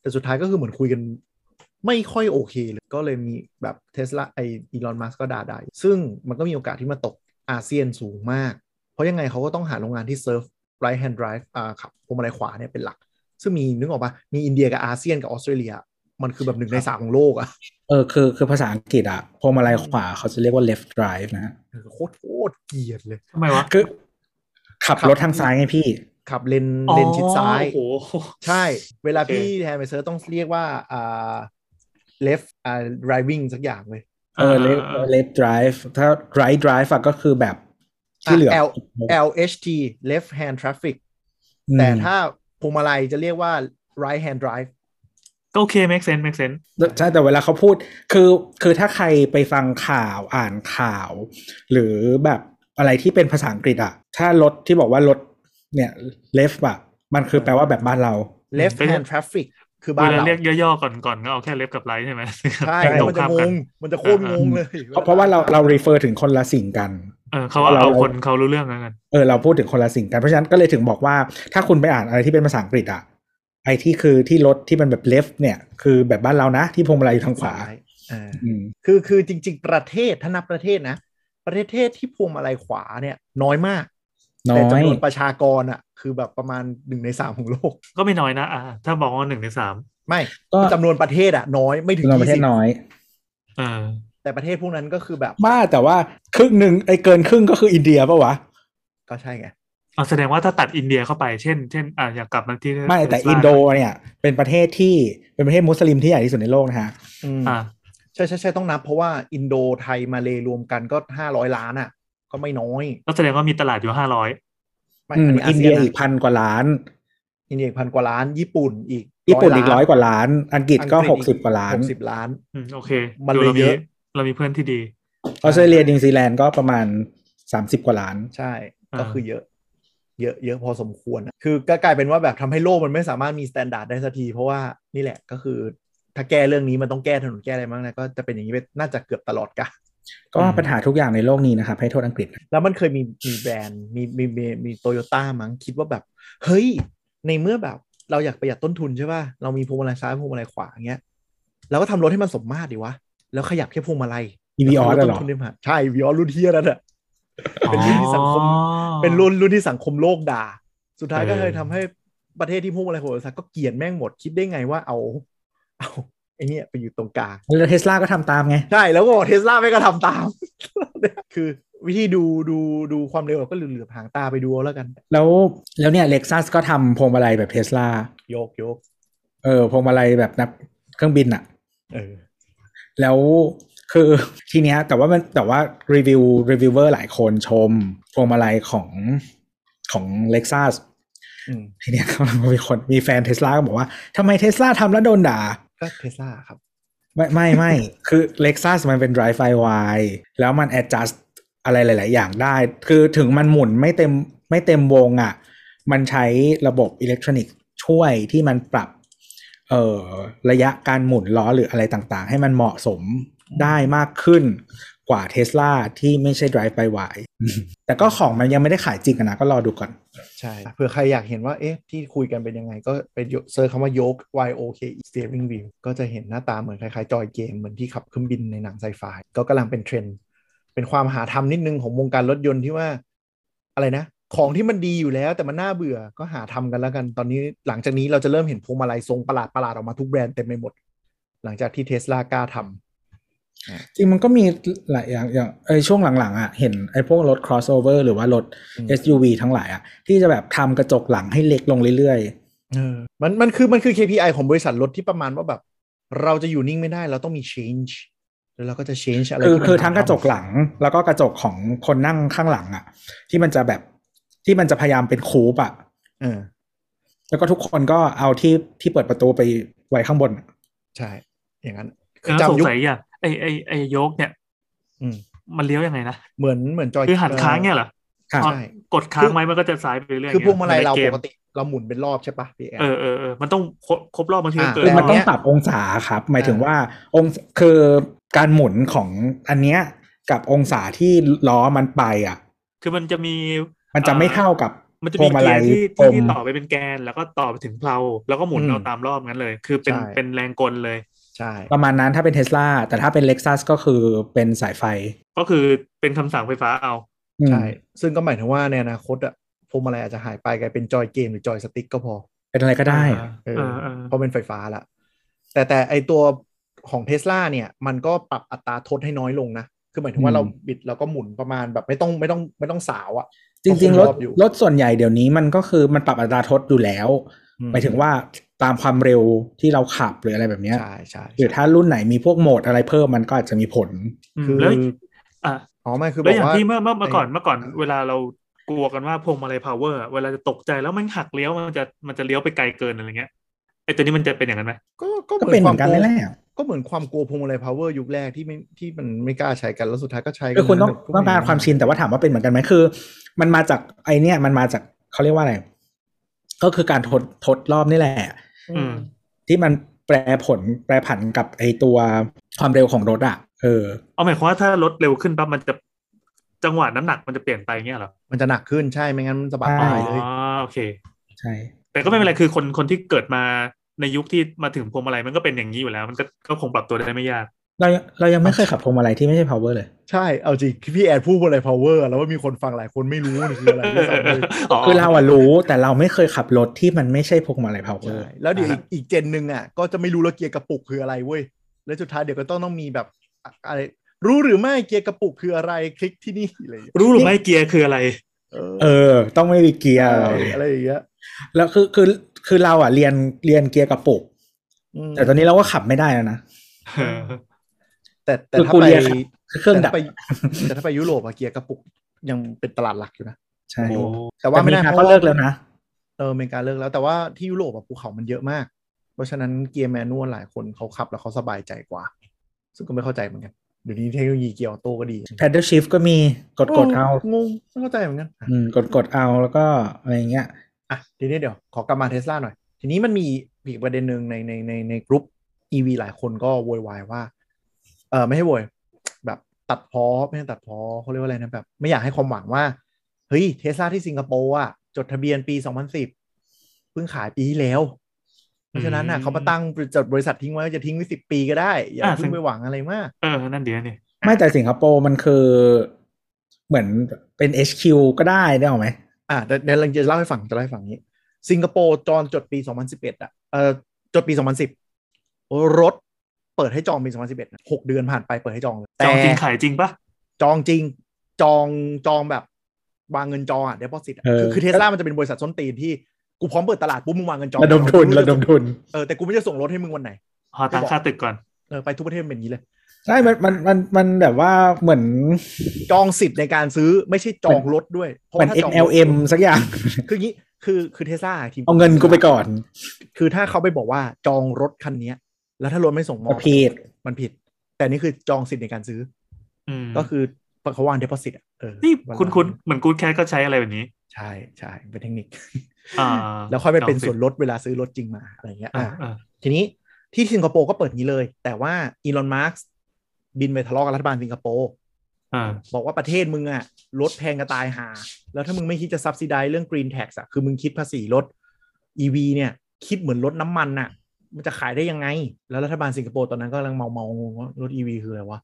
แต่สุดท้ายก็คือเหมือนคุยกันไม่ค่อยโอเคเลยก็เลยมีแบบเทสลาไอ้อีลอนมัสก์ก็ด่าได้ซึ่งมันก็มีโอกาสที่มาตกอาเซียนสูงมาก เพราะยังไงเขาก็ต้องหาโรงงานที่ serve right hand drive อ่าขับพวงมาลัยขวาเนี่ยเป็นหลัก ซึ่งมีนึกออกปะมีอินเดียกับอาเซียนกับออสเตรเลีย มันคือแบบหนึ่งในสามของโลกอะเออคือคือภาษาอังกฤษอะพวงมาลัยขวาเขาจะเรียกว่า left drive นะเออโคตรโคตรเกลียดเลยทำไมวะคือขับขับรถทางซ้ายไงพี่ ขับเลนเลนชิดซ้ายโอ้โหใช่ เวลาโอเคพี่แทนไปเซิร์ชต้องเรียกว่าอ่า left อ่า driving สักอย่างเลยเออ left left drive ถ้า right drive อะก็คือแบบที่เหลือ L LHT left hand traffic อืมแต่ถ้าพวงมาลัยจะเรียกว่า right hand drive ก็โอเค make sense make sense ใช่แต่เวลาเขาพูดคือคือถ้าใครไปฟังข่าวอ่านข่าว หรือแบบอะไรที่เป็นภาษาอังกฤษอะถ้ารถที่บอกว่ารถเนี่ย left อะมันคือแปลว่าแบบบ้านเรา left ก็ hand traffic คือเวบ้านลาเราเรียกย่อๆก่อนก่อนก็เอาแค่เล็บกับไลท์ใช่ไหมใช่ตรมันจะข้ามงกันงมันจะโคตรงงเลยเพราะเพราะว่าเราเรา refer ถึงคนละสิ่งกันเออเขาว่าเราเอาคนเขารู้เรื่องกันเออเราพูดถึงคนละสิ่งกันเพราะฉะนั้นก็เลยถึงบอกว่าถ้าคุณไปอ่านอะไรที่เป็นภาษาอังกฤษอะ ไอที่คือที่รถที่มันแบบ left เนี่ย คือแบบบ้านเรานะ ที่พวงมาลัยอยู่ทางขวาซ้ายอ่าอืมคือคือจริง ๆ ประเทศถ้านับประเทศนะ ประเทศที่พวงมาลัยขวาเนี่ย น้อยมากน้อแต่ยจำนวนประชากรอะ คือแบบประมาณหนึ่งในสามของโลก ก็ไม่น้อยนะอ่าถ้าบอกว่าหนึ่งในสามไม่ก็จำนวนประเทศอะ น้อยไม่ถึงจำนวนประยี่เทสิศบน้อยเออแต่ประเทศพวกนั้นก็คือแบบบ้าแต่ว่าครึ่งหนึ่งไอ้เกินครึ่งก็คืออินเดียปะวะ ก็ใช่ไง เอาแสดงว่าถ้าตัดอินเดียเข้าไปเช่น เช่นอ่าอยากกลับมาที่ไม่แต่ Tesla อินโดเนี่ย เป็นประเทศที่เป็นประเทศมุสลิมที่ใหญ่ที่สุดในโลกนะฮะอืมอ่าใช่ใช่ใช่ต้องนับเพราะว่าอินโดไทยมาเลรวมกันก็ห้าร้อยล้านอะ ก็ไม่น้อยก็แสดงว่ามีตลาดอยู่ห้าร้อยไม่อืมอันนี้อาอินเซีเดียยนอีกนะพันกว่าล้าน อินเดียอีกพันกว่าล้าน ญี่ปุ่นอีกญี่ปุ่นอีกร้อยล้านกว่าล้าน อังกฤษก็หกสิบกว่าล้านหกสิบล้านอืมโอเคมันดูเลยเรามีเยอะเรามีเพื่อนที่ดีออสเตรเลียนิวซีแลนด์ก็ประมาณสามสิบกว่าล้านใช่อ่าก็คือเยอะ เยอะเยอะพอสมควรอะคือ ก็กลายเป็นว่าแบบทำให้โลกมันไม่สามารถมีมาตรฐานได้สักที เพราะว่านี่แหละก็คือถ้าแก้เรื่องนี้มันต้องแก้ถนนแก้อะไรบ้างนะก็จะเป็นอย่างนี้ไปน่าจะเกือบตลอดกาลก็ปัญหาทุกอย่างในโลกนี้นะครับ ให้โทษอังกฤษ แล้วมันเคยมีมีแบรนด์มีมีมีมีโตโยต้ามั้งคิดว่าแบบ เฮ้ย ในเมื่อแบบเราอยากประหยัดต้นทุนใช่ป่ะ เรามีพวงมาลัยซ้ายพวงมาลัยขวาอย่างเงี้ยเราก็ทำรถให้มันสมมาตรดีวะ แล้วขยับแค่พวงมาลัย EV ออสแล้วเหรต้อนทุนได้มาใช่วีออสรุ่นเทียนั่นแหละ เป็นรุ่นที่สังคม เป็นรุ่นรุ่นที่สังคมโลกด่า สุดท้ายก็เออเลยทำให้ประเทศที่พุ่งอะไรโหดสักก็เกลียดแม่งหมดคิดได้ไงว่าเอาเอาไอเนี้ยไปอยู่ตรงกลางแล้วเทสลาก็ทำตามไง ใช่ แล้วก็เทสลาไม่ก็ทำตาม คือวิธีดูดูดูความเร็วก็เหลือบๆหางตาไปดูเอาแล้วกัน แล้วแล้วเนี่ยเล็กซัสก็ทำพวงมาลัยแบบเทสลาโยกโยกเออพวงมาลัยแบบนับเครื่องบินอะเออ แล้ว คือทีเนี้ยแต่ว่ามันแต่ว่ารีวิวรีวิวเวอร์หลายคนชมพวงมาลัยของของเล็กซัสอืมทีเนี้ยก็มีคนมีแฟนเทสลาก็บอกว่าทำไมเทสลาทำแล้วโดนด่า ก็เทสลาครับ ไม่ไม่ไม่ คือ Lexus มันเป็น drive by wire แล้วมัน adjust อะไรหลาย ๆ อย่างได้ คือถึงมันหมุนไม่เต็มไม่เต็มวงอะ่ะ มันใช้ระบบอิเล็กทรอนิกส์ช่วยที่มันปรับเอ่อระยะการหมุนล้อหรืออะไรต่างๆ ให้มันเหมาะสม ได้มากขึ้นกว่าเท s l a ที่ไม่ใช่ drive by wire แต่ก็ของมันยังไม่ได้ขายจริงนะ ก็รอดูก่อน ใช่เผื่อใครอยากเห็นว่าเอ๊ะที่คุยกันเป็นยังไง ก็ไป search คำว่าโยก Y O K E steering wheel ก็จะเห็นหน้าตาเหมือนคล้ายๆ จอยเกม เหมือนที่ขับเครื่องบินในหนังไซไฟก็กำลังเป็นเทรนด์ เป็นความหาทำนิดนึงของวงการรถยนต์ที่ว่า อะไรนะ ของที่มันดีอยู่แล้วแต่มันน่าเบื่อก็หาทำกันแล้วกันตอนนี้หลังจากนี้เราจะเริ่มเห็นพวงมาลัยทรงประหลาดประหลาดๆออกมาทุกแบรนด์เต็มไปหมด หลังจากที่เทสลากล้าทำ จริงมันก็มีหลายอย่างอย่างไอช่วงหลังๆอะเห็นไอพวกรถ crossover หรือว่ารถอืม SUV ทั้งหลายอะที่จะแบบทำกระจกหลังให้เล็กลงเรื่อยเออมันมันคือมันคือ KPI ของบริษัทรถที่ประมาณว่าแบบ เราจะอยู่นิ่งไม่ได้เราต้องมี change แล้วเราก็จะ change อะไรๆคือที่มันคือทั้งกระจกทำหลังแล้วก็กระจกของคนนั่งข้างหลังอะ ที่มันจะแบบที่มันจะพยายามเป็นคูปอะเออแล้วก็ทุกคนก็เอาที่ที่เปิดประตูไปไว้ข้างบนอะใช่ อย่างนั้น แล้วสงจำยุคสัยอย่างไอไอไอโยกเนี่ยอืมมันเลี้ยวยังไงนะเหมือนเหมือนจอยคือหันค้างเนี่ยเหรอครับใช่กดค้างไว้มันก็จะซ้ายไปเรื่อยๆคือพวงมาลัยเราหอนในปกติเราหมุนเป็นรอบใช่ปะพี่แอนเออเออเออมันต้องครบครบรอบบางทีมันอ่าเกินคือมันแล้วต้องเนี่ยปรับองศาครับ หมายถึงอ่าว่าองศคือการหมุนของอันเนี้ยกับองศาที่ล้อมันไปอะ คือมันจะมีมันจะไม่เท่ากับมันจะพวมีงมาเกีลัยยร์ที่กลที่มที่ต่อไปเป็นแกนแล้วก็ต่อไปถึงเพลาแล้วก็หมุนอืมเอาตามรอบงั้นเลย คือเป็นใช่เป็นแรงกลเลย ใช่ประมาณนั้นถ้าเป็นเทสลาแต่ถ้าเป็น Lexus ก็คือเป็นสายไฟ ก็คือเป็นคำสั่งไฟฟ้าเอาอืมใช่ซึ่งก็หมายถึงว่าในอนาคตอะพวงมาลัยอาจจะหายไปกลายเป็นจอยเกมหรือจอยสติ๊กก็พอ เป็นอะไรก็ได้อ่าเอเอออเออเพราะเป็นไฟฟ้าละแต่แต่ไอตัวของเทสลาเนี่ย มันก็ปรับอัตราทดให้น้อยลงนะคือหมายถึงว่าอืมเราบิดเราก็หมุนประมาณแบบไม่ต้องไม่ต้องไม่ต้องสาวอะจริงๆรถก็คอบอยู่รถส่วนใหญ่เดี๋ยวนี้มันก็คือมันปรับอัตราทดอยู่แล้วอืหมายถึงว่า ตามความเร็วที่เราขับหรืออะไรแบบเนี้ยใช่ใช่หรือถ้ารุ่นไหนมีพวกโหมดอะไรเพิ่มมันก็อาจจะมีผลอืมคือแล้วอะอ๋อไม่คือแล้บวอกอย่างว่าที่เมื่อเมื่อเมื่อก่อนไเมื่อก่อนเวลาเรากลัวกันว่าพวงมาลัย power อะเวลาจะตกใจแล้วมันหักเลี้ยวมันจะมันจะเลี้ยวไปไกลเกินอะไรเงี้ยไอตัวนี้มันจะเป็นอย่างนั้นไหมก็ก็ก็เป็นเหมือนกันควานั่นแหละก็เหมือนความกลัวพวงมาลัย power ยุคแรกที่ไม่ที่มันไม่กล้าใช้กันแล้วสุดท้ายก็ใช้กัคือคุณต้องก็ต้องการความชินแต่ว่าถามว่าเป็นเหมือนกันไหมคือ มันมาจากไอเนี้ยมันมาจากเขาเรียกว่าอะไรก็คือการทดทดรอบนี่แหละอืม ที่มันแปรผลแปรผันกับไอตัวความเร็วของรถอะเออเอาหมายความว่าถ้ารถเร็วขึ้นปั๊บมันจะจังหวะน้ำหนักมันจะเปลี่ยนไปเงี้ยเหรอ มันจะหนักขึ้นใช่ไม่งั้นมันสะบัดใช่ตายเลยอ๋อโอเค ใช่ แต่ก็ไม่เป็นไรคือคนคนที่เกิดมาในยุคที่มาถึงพวงมาลัยมันก็เป็นอย่างนี้อยู่แล้ว มันก็ก็คงปรับตัวได้ไม่ยาก เราเรายังไม่เคยขับพวงมาลัยที่ไม่ใช่ power เลย ใช่ เอาจริงพี่แอนพูดว่าอะไร power แล้วว่ามีคนฟังหลายคนไม่รู้นี่คืออะไรไม่ทราบเลยคือเราอะรู้แต่เราไม่เคยขับรถที่มันไม่ใช่พวงมาลัย power ใช่แล้วเดี๋ยวอีกอีกเจนหนึ่งอะ ก็จะไม่รู้แล้วเกียร์กระปุกคืออะไรเว้ยแล้วสุดท้ายเดี๋ยวก็ต้องต้องมีแบบอะอะไรรู้หรือไม่เกียร์กระปุกคืออะไรคลิกที่นี่อะไรอย่างเงี้ยรู้หรือไม่เกียร์คืออะไร เออเออต้องไม่มีเกียร์อะไรอะไรอย่างเงี้ยแล้วคือคือคือเราอะเรียนเรียนเกียร์กระปุกอืมแต่ตอนนี้เราก็ขับไม่ได้แล้วนะ แต่แต่คือถ้ากูไปเรียนเครื่องดับแต่ถ้าไปแต่ถ้าไปยุโรปอะเกียร์กระปุกยังเป็นตลาดหลักอยู่นะใช่โอ้แต่ว่าไม่แต่ได้อเมริเพการาะก็เลิกแล้วนะเอออเมริกาเลิกแล้วแต่ว่าที่ยุโรปอะภูเขามันเยอะมาก เพราะฉะนั้นเกียร์แมนนวลหลายคนเขาขับแล้วเขาสบายใจกว่า ซึ่งก็ไม่เข้าใจเหมือนกันเดี๋ยวนี้เทคโนโลยีเกียร์ออโต้ก็ดี paddle shift ก็มีกดกดเอางงไม่เข้าใจเหมือนกันอะอืมกดกดเอาแล้วก็อะไรเงี้ยอะทีนี้เดี๋ยวขอกลับมาเทสลาหน่อย ทีนี้มันมีอีกประเด็นหนึ่งในในในในกลุ่ม EV หลายคนก็โวยวายว่า เออไม่ให้โวยแบบตัดพ้อไม่ใช่ตัดพ้อเขาเรียกว่าอะไรนะแบบ ไม่อยากให้ความหวังว่า เฮ้ยเทสลาที่สิงคโปร์อะจดทะเบียนปี2010เพิ่งขายปีที่แล้ว เพราะฉะนั้นน่ะอืมเขามาตั้งจดบริษัททิ้งไว้จะทิ้งไว้สิบปีก็ได้ อย่าอะเพิ่งไปหวังอะไรมากเออนั่นเดียวนี่ไม่แต่สิงคโปร์มันคือเหมือนเป็น HQ ก็ได้ได้หรอไหมอะเดี๋ยวเดี๋ยวเราจะเล่าให้ฟังจะเล่าให้ฟังนี้ สิงคโปร์จอนจดปี 2011 อะเอ่อจดปี 2010 รถ เปิดให้จองปี 2011นะหกเดือนผ่านไปเปิดให้จองเลยจองจริงขายจริงปะจองจริงจองจองแบบวางเงินจองอะเด p o s i t เออคือคือเทสลามันจะเป็นบริษัทส้นตีนที่กูพร้อมเปิดตลาดปุ๊บมึงวางเงินจองระดมทุนระดมทุนเออแต่กูไม่จะส่งรถให้มึงวันไหนหอตังค่าตึกก่อนเออไปทุกประเทศมันเป็นอย่างนี้เลยใช่มันมันมันมันแบบว่าเหมือนจองสิทธิ์ในการซื้อไม่ใช่จองรถด้วยเพราะเหมือนว่าถ้าจองรถ MLM สักอย่าง คืองี้คือคือเทสลาทีมเอาเงินกูไปก่อน คือถ้าเขาไปบอกว่าจองรถคันเนี้ย แล้วถ้ารถไม่ส่งมอบก็ผิดมันผิด แต่นี่คือจองสิทธิ์ในการซื้ออืมอก็คือเขาวางเด p o s i t อะเออนี่วันละคุณคุณเหมือนกูแค่ก็ใช้อะไรแบบนี้ ใช่ใช่เป็นเทคนิคอ่าแล้วค่อยไปเป็นจงสิส่วนลดเวลาซื้อรถจริงมาอะไรเงี้ยอ่าอะอ่าทีนี้ที่สิงคโปร์ก็เปิดงี้เลย แต่ว่าอีลอนมัสก์บินไปทะเลาะกับรัฐบาลสิงคโปร์อ่าบอกว่าประเทศมึงอะรถแพงกะตายห่า แล้วถ้ามึงไม่คิดจะ subsidize เรื่อง Green Tax อะคือมึงคิดภาษีรถ EV เนี่ย คิดเหมือนรถน้ำมันน่ะ มันจะขายได้ยังไง แล้วรัฐบาลสิงคโปร์ตอนนั้นก็กำลังเมาเมาๆงงว่ารถ EV คืออะไรวะ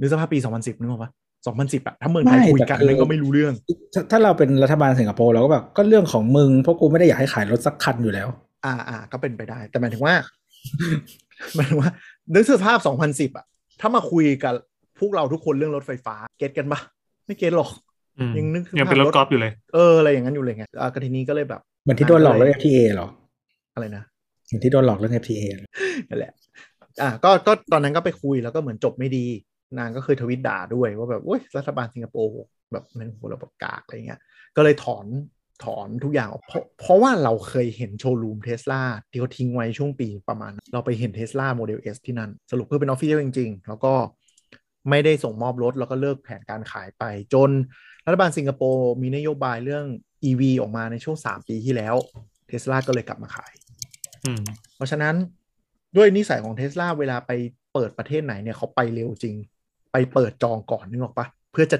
นึกสภาพปี 2010นึกออกปะ2010อะถ้าเมืองไทยไม่คุยแต่กันคือมันก็ไม่รู้เรื่องถ้าถ้าเราเป็นรัฐบาลสิงคโปร์เราก็แบบก็เรื่องของมึงเพราะกูไม่ได้อยากให้ขายรถสักคันอยู่แล้ว อ่าอ่าก็เป็นไปได้ แต่หมายถึงว่าหมายถึงว่า นึกสภาพ 2010อะถ้ามาคุยกับพวกเราทุกคนเรื่องรถไฟฟ้า เก็ตกันปะไม่เก็ตหรอกอืมยังนึกยังเป็นรถภาพรถกอล์ฟอยู่เลย เอออะไรอย่างนั้นอยู่เลยไงอ่าก็ทีนี้ก็เลยแบบเหมือนที่โดนหลอกเรื่อง FTA เหรออะไรนะเหมือน ที่โดนหลอกเรื่อง FTA เหรอนั่นแหละอ่าก็ก็ตอนนั้นก็ไปคุยแล้วก็เหมือนจบไม่ดี นางก็เคยทวิตด่าด้วยว่าแบบโอ้ยรัฐบาลสิงคโปร์แบบมันหัวเราะกากอะไรเงี้ย ก็เลยถอนถอนทุกอย่างออกเพราะเพราะว่าเราเคยเห็นโชว์รูมเทสลาที่เขาทิ้งไว้ช่วงปีประมาณ เราไปเห็นเทสลาโมเดล S ที่นั่น สรุปเพื่อเป็นออฟฟิศจริง ๆ แล้วก็ไม่ได้ส่งมอบรถ แล้วก็เลิกแผนการขายไป จนรัฐบาลสิงคโปร์มีนโยบายเรื่อง EV ออกมาในช่วง 3 ปีที่แล้วเทสลาก็เลยกลับมาขาย เพราะฉะนั้นด้วยนิสัยของเทสลาเวลาไปเปิดประเทศไหนเนี่ยเขาไปเร็วจริง ไปเปิดจองก่อนนึกออกปะเพื่อจะ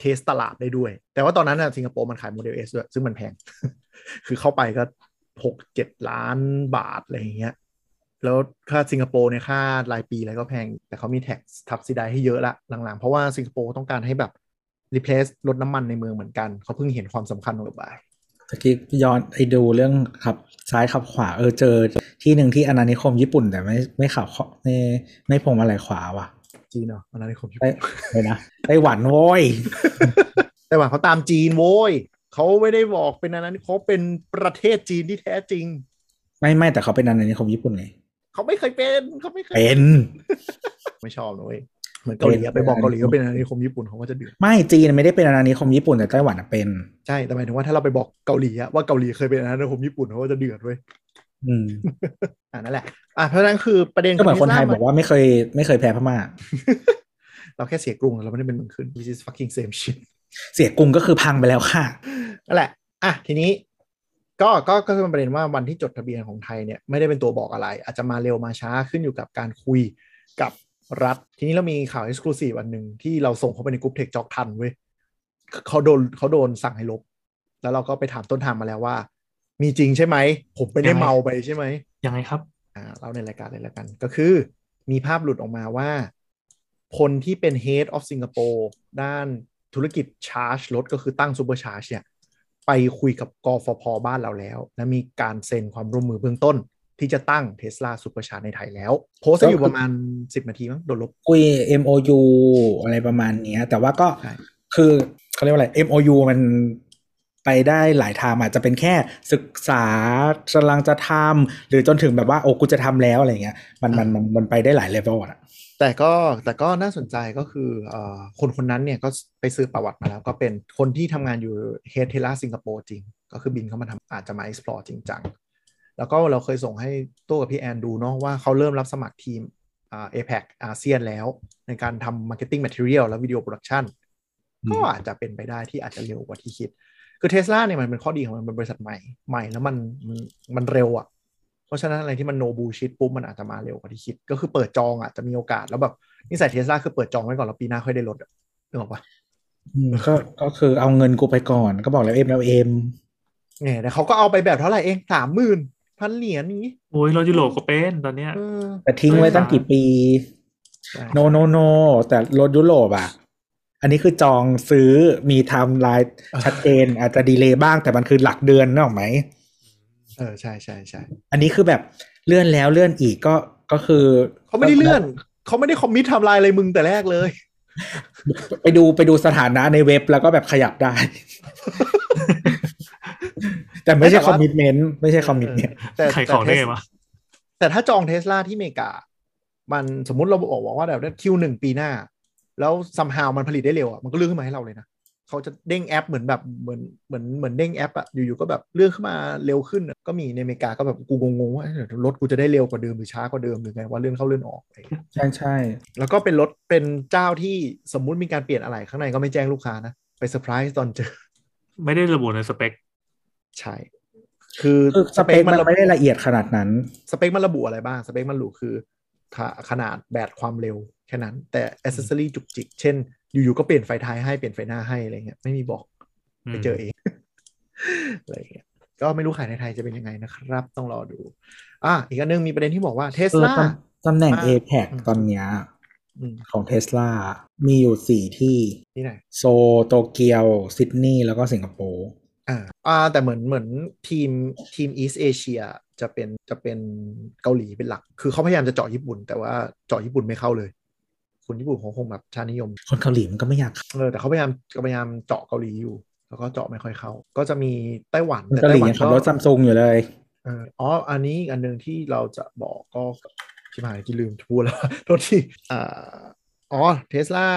เทสตลาดได้ด้วย แต่ว่าตอนนั้นนะสิงคโปร์มันขายโมเดล S ด้วยซึ่งมันแพง คือเข้าไปก็หกเจ็ดล้านบาท อะไรอย่างเงี้ย แล้วค่าสิงคโปร์เนี่ยค่ารายปีอะไรก็แพง แต่เขามีแท็กทับซิไดให้เยอะละหลังๆ เพราะว่าสิงคโปร์ต้องการให้แบบ replace รถน้ำมันในเมืองเหมือนกัน เขาเพิ่งเห็นความสำคัญของบาย ตะกี้ย้อนไปดูเรื่องขับซ้ายขับขวาเออเจอ ที่หนึ่งที่อาณานิคมญี่ปุ่นแต่ไม่ไม่ขับขวาไม่ไม่พวงมาลัยขวาว่ะจีนเนาะอันนั้นในความคิดไต้เลยนะไต้หวันโว้ยแต่ว่าเขาตามจีนโว้ยเขาไม่ได้บอกเป็นอันนั้นเขาเป็นประเทศจีนที่แท้จริง ไม่ไม่แต่เขาเป็นอาณานิคมญี่ปุ่นไงเขาไม่เคยเป็นเขาไม่เคยเป็น ไม่ชอบนะเว้ย เหมือนเกาหลีอะเป็ไปนบอกเกาหลีก็เป็นอาณานิคมญี่ปุ่นเขาก็จะเดือดไม่จีนไม่ได้เป็นอาณานิคมญี่ปุ่นแต่ไต้หวันอะเป็นใช่แต่หมายถึงว่าถ้าเราไปบอกเกาหลีอะว่าเกาหลีเคยเป็นอาณานิคมญี่ปุ่นเขาก็จะเดือดเว้ยอืมอ่านั่นแหละอะเพราะฉะนั้นคือประเด็นก็เหมือนคนไทย Tesla บอกว่าไม่เคยไม่เคยแพ้พม่าเราแค่เสียกรุงเราไม่ได้เป็นเมืองขึ้น this is fucking same shit เสียกรุงก็คือพังไปแล้วค่ะนั่นแหละอะทีนี้ก็ก็ก็คือประเด็นว่าวันที่จดทะเบียนของไทยเนี่ยไม่ได้เป็นตัวบอกอะไร อาจจะมาเร็วมาช้าขึ้นอยู่กับการคุยกับ รัฐ ทีนี้เรามีข่าว Exclusive อันหนึ่งที่เราส่งเข้าไปในกลุ่มเทคจ็อกทันเว้ยเขาโดนเขาโดนสั่งให้ลบ แล้วเราก็ไปถามต้นทางมาแล้วว่า มีจริงใช่ไหม ผมไม่ได้ยังไงเมาไปใช่ไหมยังไงครับอ่าเล่าในรายการเลยละกัน ก็คือมีภาพหลุดออกมาว่า คนที่เป็น Head of Singapore ด้านธุรกิจชาร์จรถก็คือตั้ง Supercharge เนี่ย ไปคุยกับกฟพบ้านเราแล้ว และมีการเซ็นความร่วมมือเบื้องต้น ที่จะตั้งเทสลา Supercharge ในไทยแล้ว โพสต์อยู่ประมาณ 10 นาทีมั้งโดนลบคุย MOU อะไรประมาณเนี้ยแต่ว่าก็ใช่คือเขาเรียกว่าอะไร MOU มันไปได้หลายทางอาจจะเป็นแค่ศึกษากำลังจะทำหรือจนถึงแบบว่า โอ้กูจะทำแล้วอะไรเงี้ยมันมันมันมันไปได้หลายเลเวลอะแต่ก็แต่ก็น่าสนใจก็คือเอ่อคนคนนั้นเนี่ยก็ไปสืบประวัติมาแล้ว ก็เป็นคนที่ทำงานอยู่ Head t e l a สิงคโปร์จริง ก็คือบินเข้ามาทำอาจจะมา explore จริงจัง แล้วก็เราเคยส่งให้ตัวกับพี่แอนดูเนาะว่าเขาเริ่มรับสมัครทีมอ่า APAC อาเซียนแล้ว ในการทำ Marketing Material และ video production ก็อาจจะเป็นไปได้ที่อาจจะเร็วกว่าที่คิด คือเทสลาเนี่ยมันเป็นข้อดีของมันเป็นบริษัทใหม่ใหม่แล้วมันมันมันเร็วอะ่ะ เพราะฉะนั้นอะไรที่มันโนบูชิ t ปุ๊บมันอาจจะมาเร็วกว่าที่คิด ก็คือเปิดจองอะ่ะจะมีโอกาสแล้วแบบนิสัยเทสลาคือเปิดจองไว้ก่อนแล้วปีหน้าค่อยได้รถอะนึกออกปะอืมก็ก็คือเอาเงินกูไปก่อน ก็บอกแล้วเอ็มแล้วเอ็มเนี่ยแต่เขาก็เอาไปแบบเท่าไหร่เองสามหมื่น พันเหรียญนี้โอ้ยรถยุโรปก็เป็นตอนเนี้ยเออแต่ทิ้งไว้ตั้งกี่ปีใช่ no no no แต่รถยุโรปอะ อันนี้คือจองซื้อมีไทม์ไลน์ชัดเจนอาจจะ delay บ้างแต่มันคือหลักเดือนนึกออกไหมเออใช่ใช่ใช่อันนี้คือแบบเลื่อนแล้วเลื่อนอีกก็ก็คือเขาไม่ได้เลื่อนเขาไม่ได้ commit timeline อะไรมึงแต่แรกเลย ไปดูไปดูสถานะในเว็บแล้วก็แบบขยับได้ แต่ไม่ใช่แต่ว่า commitment ไม่ใช่ commitment แต่ขายของได้ไงวะแต่ถ้าจองเทสลาที่อเมริกา มันสมมุติเราบอกว่าแบบ Q หนึ่งปีหน้า แล้ว somehow มันผลิตได้เร็วอะมันก็เลื่อนขึ้นมาให้เราเลยนะเขาจะเด้งแอปเหมือนแบบเหมือนเหมือนเหมือนเด้งแอปอะอยู่ๆก็แบบเลื่อนขึ้นมาเร็วขึ้นอะก็มีในอเมริกาก็แบบกูงงๆว่าเอ้ยรถกูจะได้เร็วกว่าเดิมหรือช้ากว่าเดิมหรือไงว่าเลื่อนเข้าเลื่อนออกอะไรอย่างเงี้ยใช่ใช่แล้วก็เป็นรถเป็นเจ้าที่สมมุติมีการเปลี่ยนอะไรข้างในก็ไม่แจ้งลูกค้านะ ไปเซอร์ไพรสตอนเจอ ไม่ได้ระบุในสเปค ใช่คือคือสเปคมันระบุไม่ได้ละเอียดขนาดนั้น สเปคมันระบุอะไรบ้าง สเปคมันระบุคือขะขนาดแบตความเร็วแค่นั้น แต่อ c เซ s ซอรี่จุกจิก เช่น อยู่ๆ ก็เปลี่ยนไฟท้ายให้ เปลี่ยนไฟหน้าให้ อะไรเงี้ย ไม่มีบอกอืมไปเจอเอง อะไรเงี้ย ก็ไม่รู้ขายในไทยจะเป็นยังไงนะครับ ต้องรอดู อะ อีกอันนึงมีประเด็นที่บอกว่าเออเทสลาตำตำแหน่งอ่า A PAC อืมตอนเนี้ยอืมของเทสลามีอยู่สี่ที่ที่ไหนโซลโตเกียว ซิดนีย์แล้วก็สิงคโปร์ อ่าอ่าแต่เหมือนเหมือนทีมทีมอีสเอเชียจะเป็นจะเป็นเกาหลีเป็นหลัก คือเขาพยายามจะเจาะญี่ปุ่น แต่ว่าเจาะญี่ปุ่นไม่เข้าเลย คนญี่ปุ่นคงคงแบบชาตินิยม คนเกาหลีมันก็ไม่อยากเออแต่เขาพยายามพยายามเจาะเกาหลีอยู่ แล้วก็เจาะไม่ค่อยเข้า ก็จะมีไต้หวันคนแต่เกาหไต้ลีหวัยังขับก็รถซัมซุงอยู่เลยเอออ๋ออันนี้อีกอันหนึ่งที่เราจะบอกก็ชิบหายที่ลืมพูดแล้วโทษที่อ่าอ๋อเทสลา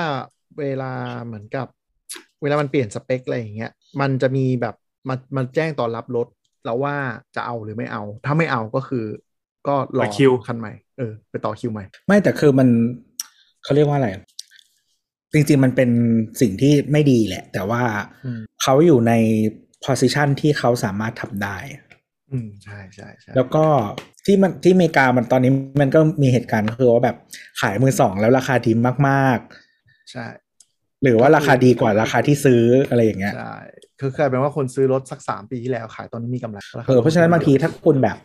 เวลาเหมือนกับ เวลามันเปลี่ยนสเปคอะไรอย่างเงี้ยมันจะมีแบบมันมันแจ้งตอนรับรถแล้วว่าจะเอาหรือไม่เอา ถ้าไม่เอาก็คือ ก็รอไปคิวคันใหม่เออไปต่อคิวใหม่ ไม่แต่คือมันเขาเรียกว่าอะไร จริงๆมันเป็นสิ่งที่ไม่ดีแหละ แต่ว่าอืมเขาอยู่ใน position ที่เขาสามารถทำได้ อืมใช่ใช่ใช่แล้วก็ที่มันที่อเมริกามันตอนนี้มันก็มีเหตุการณ์ก็คือว่าแบบขายมือสองแล้วราคาดีมากใช่ๆ หรือว่าราคาดีกว่าราคาที่ซื้ออะไรอย่างเงี้ยใช่คือเคยเป็นว่าคนซื้อรถสักสามปีที่แล้วขายตอนนี้มีกำไรเออเพราะฉะนั้นบางทีถ้าคุณแบบ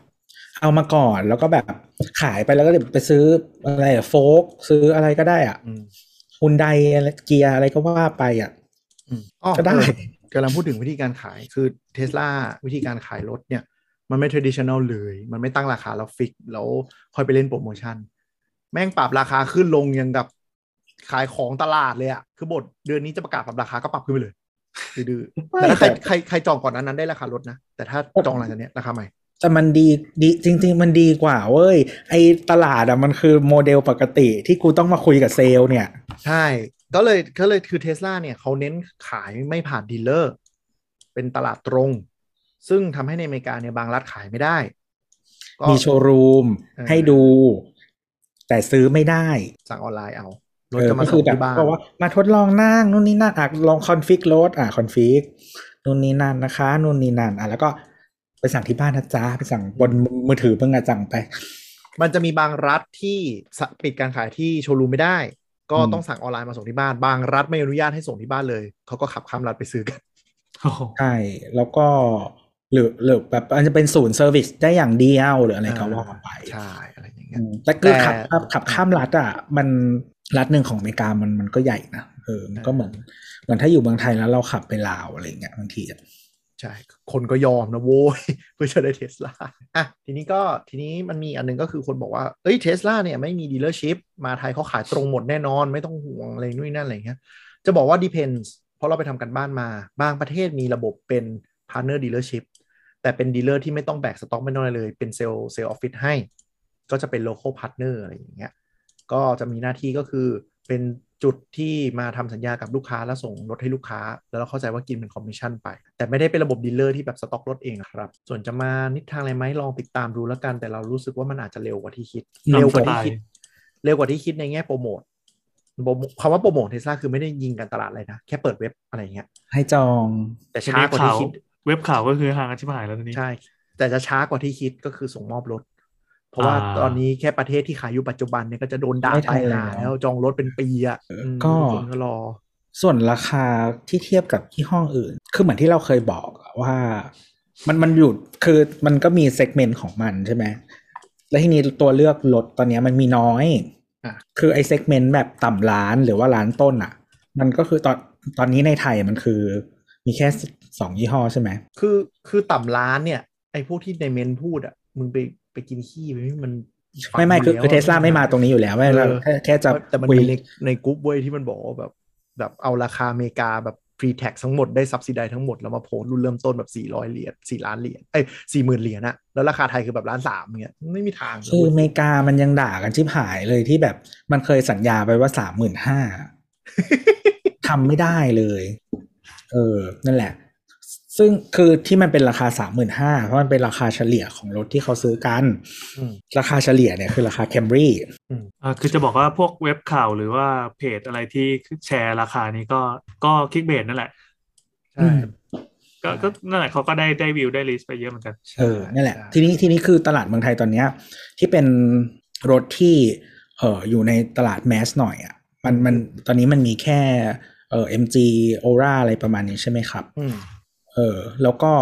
เอามาก่อนแล้วก็แบบขายไปแล้วก็เดี๋ยวไปซื้ออะไรอะโฟกซื้ออะไรก็ได้อะอืมฮุนไดอะไรเกียร์อะไรก็ว่าไปอะอืมอ๋อก็ได้เออกำลังพูดถึงวิธีการขายคือเทสลาวิธีการขายรถเนี่ย มันไม่ traditional เลย มันไม่ตั้งราคาแล้วฟิก แล้วค่อยไปเล่นโปรโมชั่น แม่งปรับราคาขึ้นลงยังกับ ขายของตลาดเลยอะคือบทเดือนนี้จะประกาศปรับราคาก็ปรับขึ้นไปเลยดื้อๆแต่ถ้าใครใครใครจองก่อนนั้นนั้นได้ราคาลดนะ แต่ถ้าจองหลังจากเนี้ยราคาใหม่แต่มันดีดีจริง ๆ มันดีกว่าเว้ย ไอตลาดอะมันคือโมเดลปกติที่กูต้องมาคุยกับเซลส์เนี่ย ใช่ ก็เลยก็เลยคือเทสลาเนี่ยเขาเน้นขายไม่ผ่าน dealer เป็นตลาดตรง ซึ่งทำให้ในอเมริกาเนี่ยบางรัฐขายไม่ได้ก็มีโชว์รูมเออให้ดู แต่ซื้อไม่ได้ สั่งออนไลน์เอา รเอถอจะมาก็ส่คืงอแบบที่บ้านบอกว่ามาทดลองนั่งนู่นนี่นั่นอะลอง config รถอะ config นู่นนี่นั่นนะคะนู่นนี่นั่นอะแล้วก็ไปสั่งที่บ้านนะจ๊ะไปสั่งบนมือถือเพิ่งอะสั่งไป มันจะมีบางรัฐที่สะปิดการขายที่โชว์รูมไม่ได้ ก็อืมต้องสั่งออนไลน์มาส่งที่บ้าน บางรัฐไม่อนุญาตให้ส่งที่บ้านเลยเขาก็ขับข้ามรัฐไปซื้อกันโอ้โหใช่แล้วก็หรือหรือแบบอาจจะเป็นศูนย์ service ได้อย่างเดียวหรืออะไรก็ว่าไปใช่อะไรอย่างเงี้อืมแต่คือแต่ขับขับขับข้ามรัฐอะมัน รัฐหนึ่งของอเมริกามันมันก็ใหญ่นะเออมันก็เหมือนเหมือนถ้าอยู่เมืองไทยแล้วเราขับไปลาวอะไรอย่างเงี้ยบางทีอะใช่ คนก็ยอมนะโว้ยเพื่อจะได้เทสลาอะทีนี้ก็ทีนี้มันมีอันหนึ่งก็คือคนบอกว่า เอ้ยเทสลาเนี่ยไม่มี dealership มาไทยเขาขายตรงหมดแน่นอน ไม่ต้องห่วงอะไรนู่นนั่นอะไรอย่างเงี้ยจะบอกว่า depends เพราะเราไปทำการบ้านมา บางประเทศมีระบบเป็น partner dealership แต่เป็น dealer ที่ไม่ต้องแบกสต็อกไม่ต้องอะไรเลย เป็น sales sales office ให้ ก็จะเป็น local partner อะไรอย่างเงี้ย ก็จะมีหน้าที่ก็คือเป็นจุดที่มาทำสัญญากับลูกค้าแล้วส่งรถให้ลูกค้า แล้วเราเข้าใจว่ากินเป็นคอมมิชชั่นไป แต่ไม่ได้เป็นระบบ dealer ที่แบบสต็อกรถเองครับ ส่วนจะมานิดทางอะไรไหมลองติดตามดูแล้วกัน แต่เรารู้สึกว่ามันอาจจะเร็วกว่าที่คิดอืมเร็วกว่าสไตที่คิด เร็วกว่าที่คิดในแง่โปรโมทโปรโมคำว่าโปรโมทเทสลาคือไม่ได้ยิงการตลาดเลยนะ แค่เปิดเว็บอะไรอย่างเงี้ย ให้จองแต่ช้ากว่าที่คิด เว็บข่าวก็คือห่างกันชิบหายแล้วตอนนี้ใช่ แต่จะช้ากว่าที่คิดก็คือส่งมอบรถ เพราะว่าอ่าตอนนี้แค่ประเทศที่ขายอยู่ปัจจุบันเนี่ยก็จะโดนด่าไม่ไปทันหาแล้วแล้วจองรถเป็นปีอะอืมก็ทุกคนก็รอ ส่วนราคาที่เทียบกับที่ห้องอื่น คือเหมือนที่เราเคยบอกอะว่ามันมันอยู่คือมันก็มี segment ของมันใช่ไหมแล้วทีนี้ตัวเลือกรถตอนเนี้ยมันมีน้อยอะคือไอ้ segment แบบต่ำล้านหรือว่าล้านต้นอะ มันก็คือตอนตอนนี้ในไทยมันคือมีแค่สองยี่ห้อใช่ไหมคือคือต่ำล้านเนี่ย ไอ้พวกที่ในเมนต์พูดอะมึงไป ไปกินขี้ไปมันไม่ไม่คือฝังคือเทสลาแล้วไม่มาตรงนี้อยู่แล้วไม่เราเออแค่แค่จะแต่มันคุยมีในในกรุ๊ปเว้ยที่มันบอกว่าแบบแบบเอาราคาอเมริกาแบบ pre tax ทั้งหมดได้ subsidy ทั้งหมด แล้วมาโพสต์รุ่นเริ่มต้นแบบ 400 เหรียญ4ล้านเหรียญเอ้ยสี่หมื่นเหรียญอะแล้วราคาไทยคือแบบล้านสามเงี้ยไม่มีทางคืออเมริกามันยังด่ากันชิบหายเลยที่แบบมันเคยสัญญาไปว่าสามหมื่นห้าทำไม่ได้เลย เออ นั่นแหละ ซึ่งคือที่มันเป็นราคาสามหมื่นห้าเพราะมันเป็นราคาเฉลี่ยของรถที่เขาซื้อกันอืมราคาเฉลี่ยเนี่ยคือราคาแคมรี่อ่าคือจะบอกว่าพวกเว็บข่าวหรือว่าเพจอะไรที่แชร์ราคานี้ก็ก็คลิกเบสนั่นแหละใช่ก็ก็นั่นแหละเขาก็ได้ได้วิวได้ลิสต์ไปเยอะเหมือนกันเออนั่นแหละใช่ทีนี้ทีนี้คือตลาดเมืองไทยตอนเนี้ย ที่เป็นรถที่เอออยู่ในตลาดแมสหน่อยอะมันมันตอนนี้มันมีแค่เออ MG Aura อะไรประมาณนี้ใช่ไหมครับอืม เออแล้วก็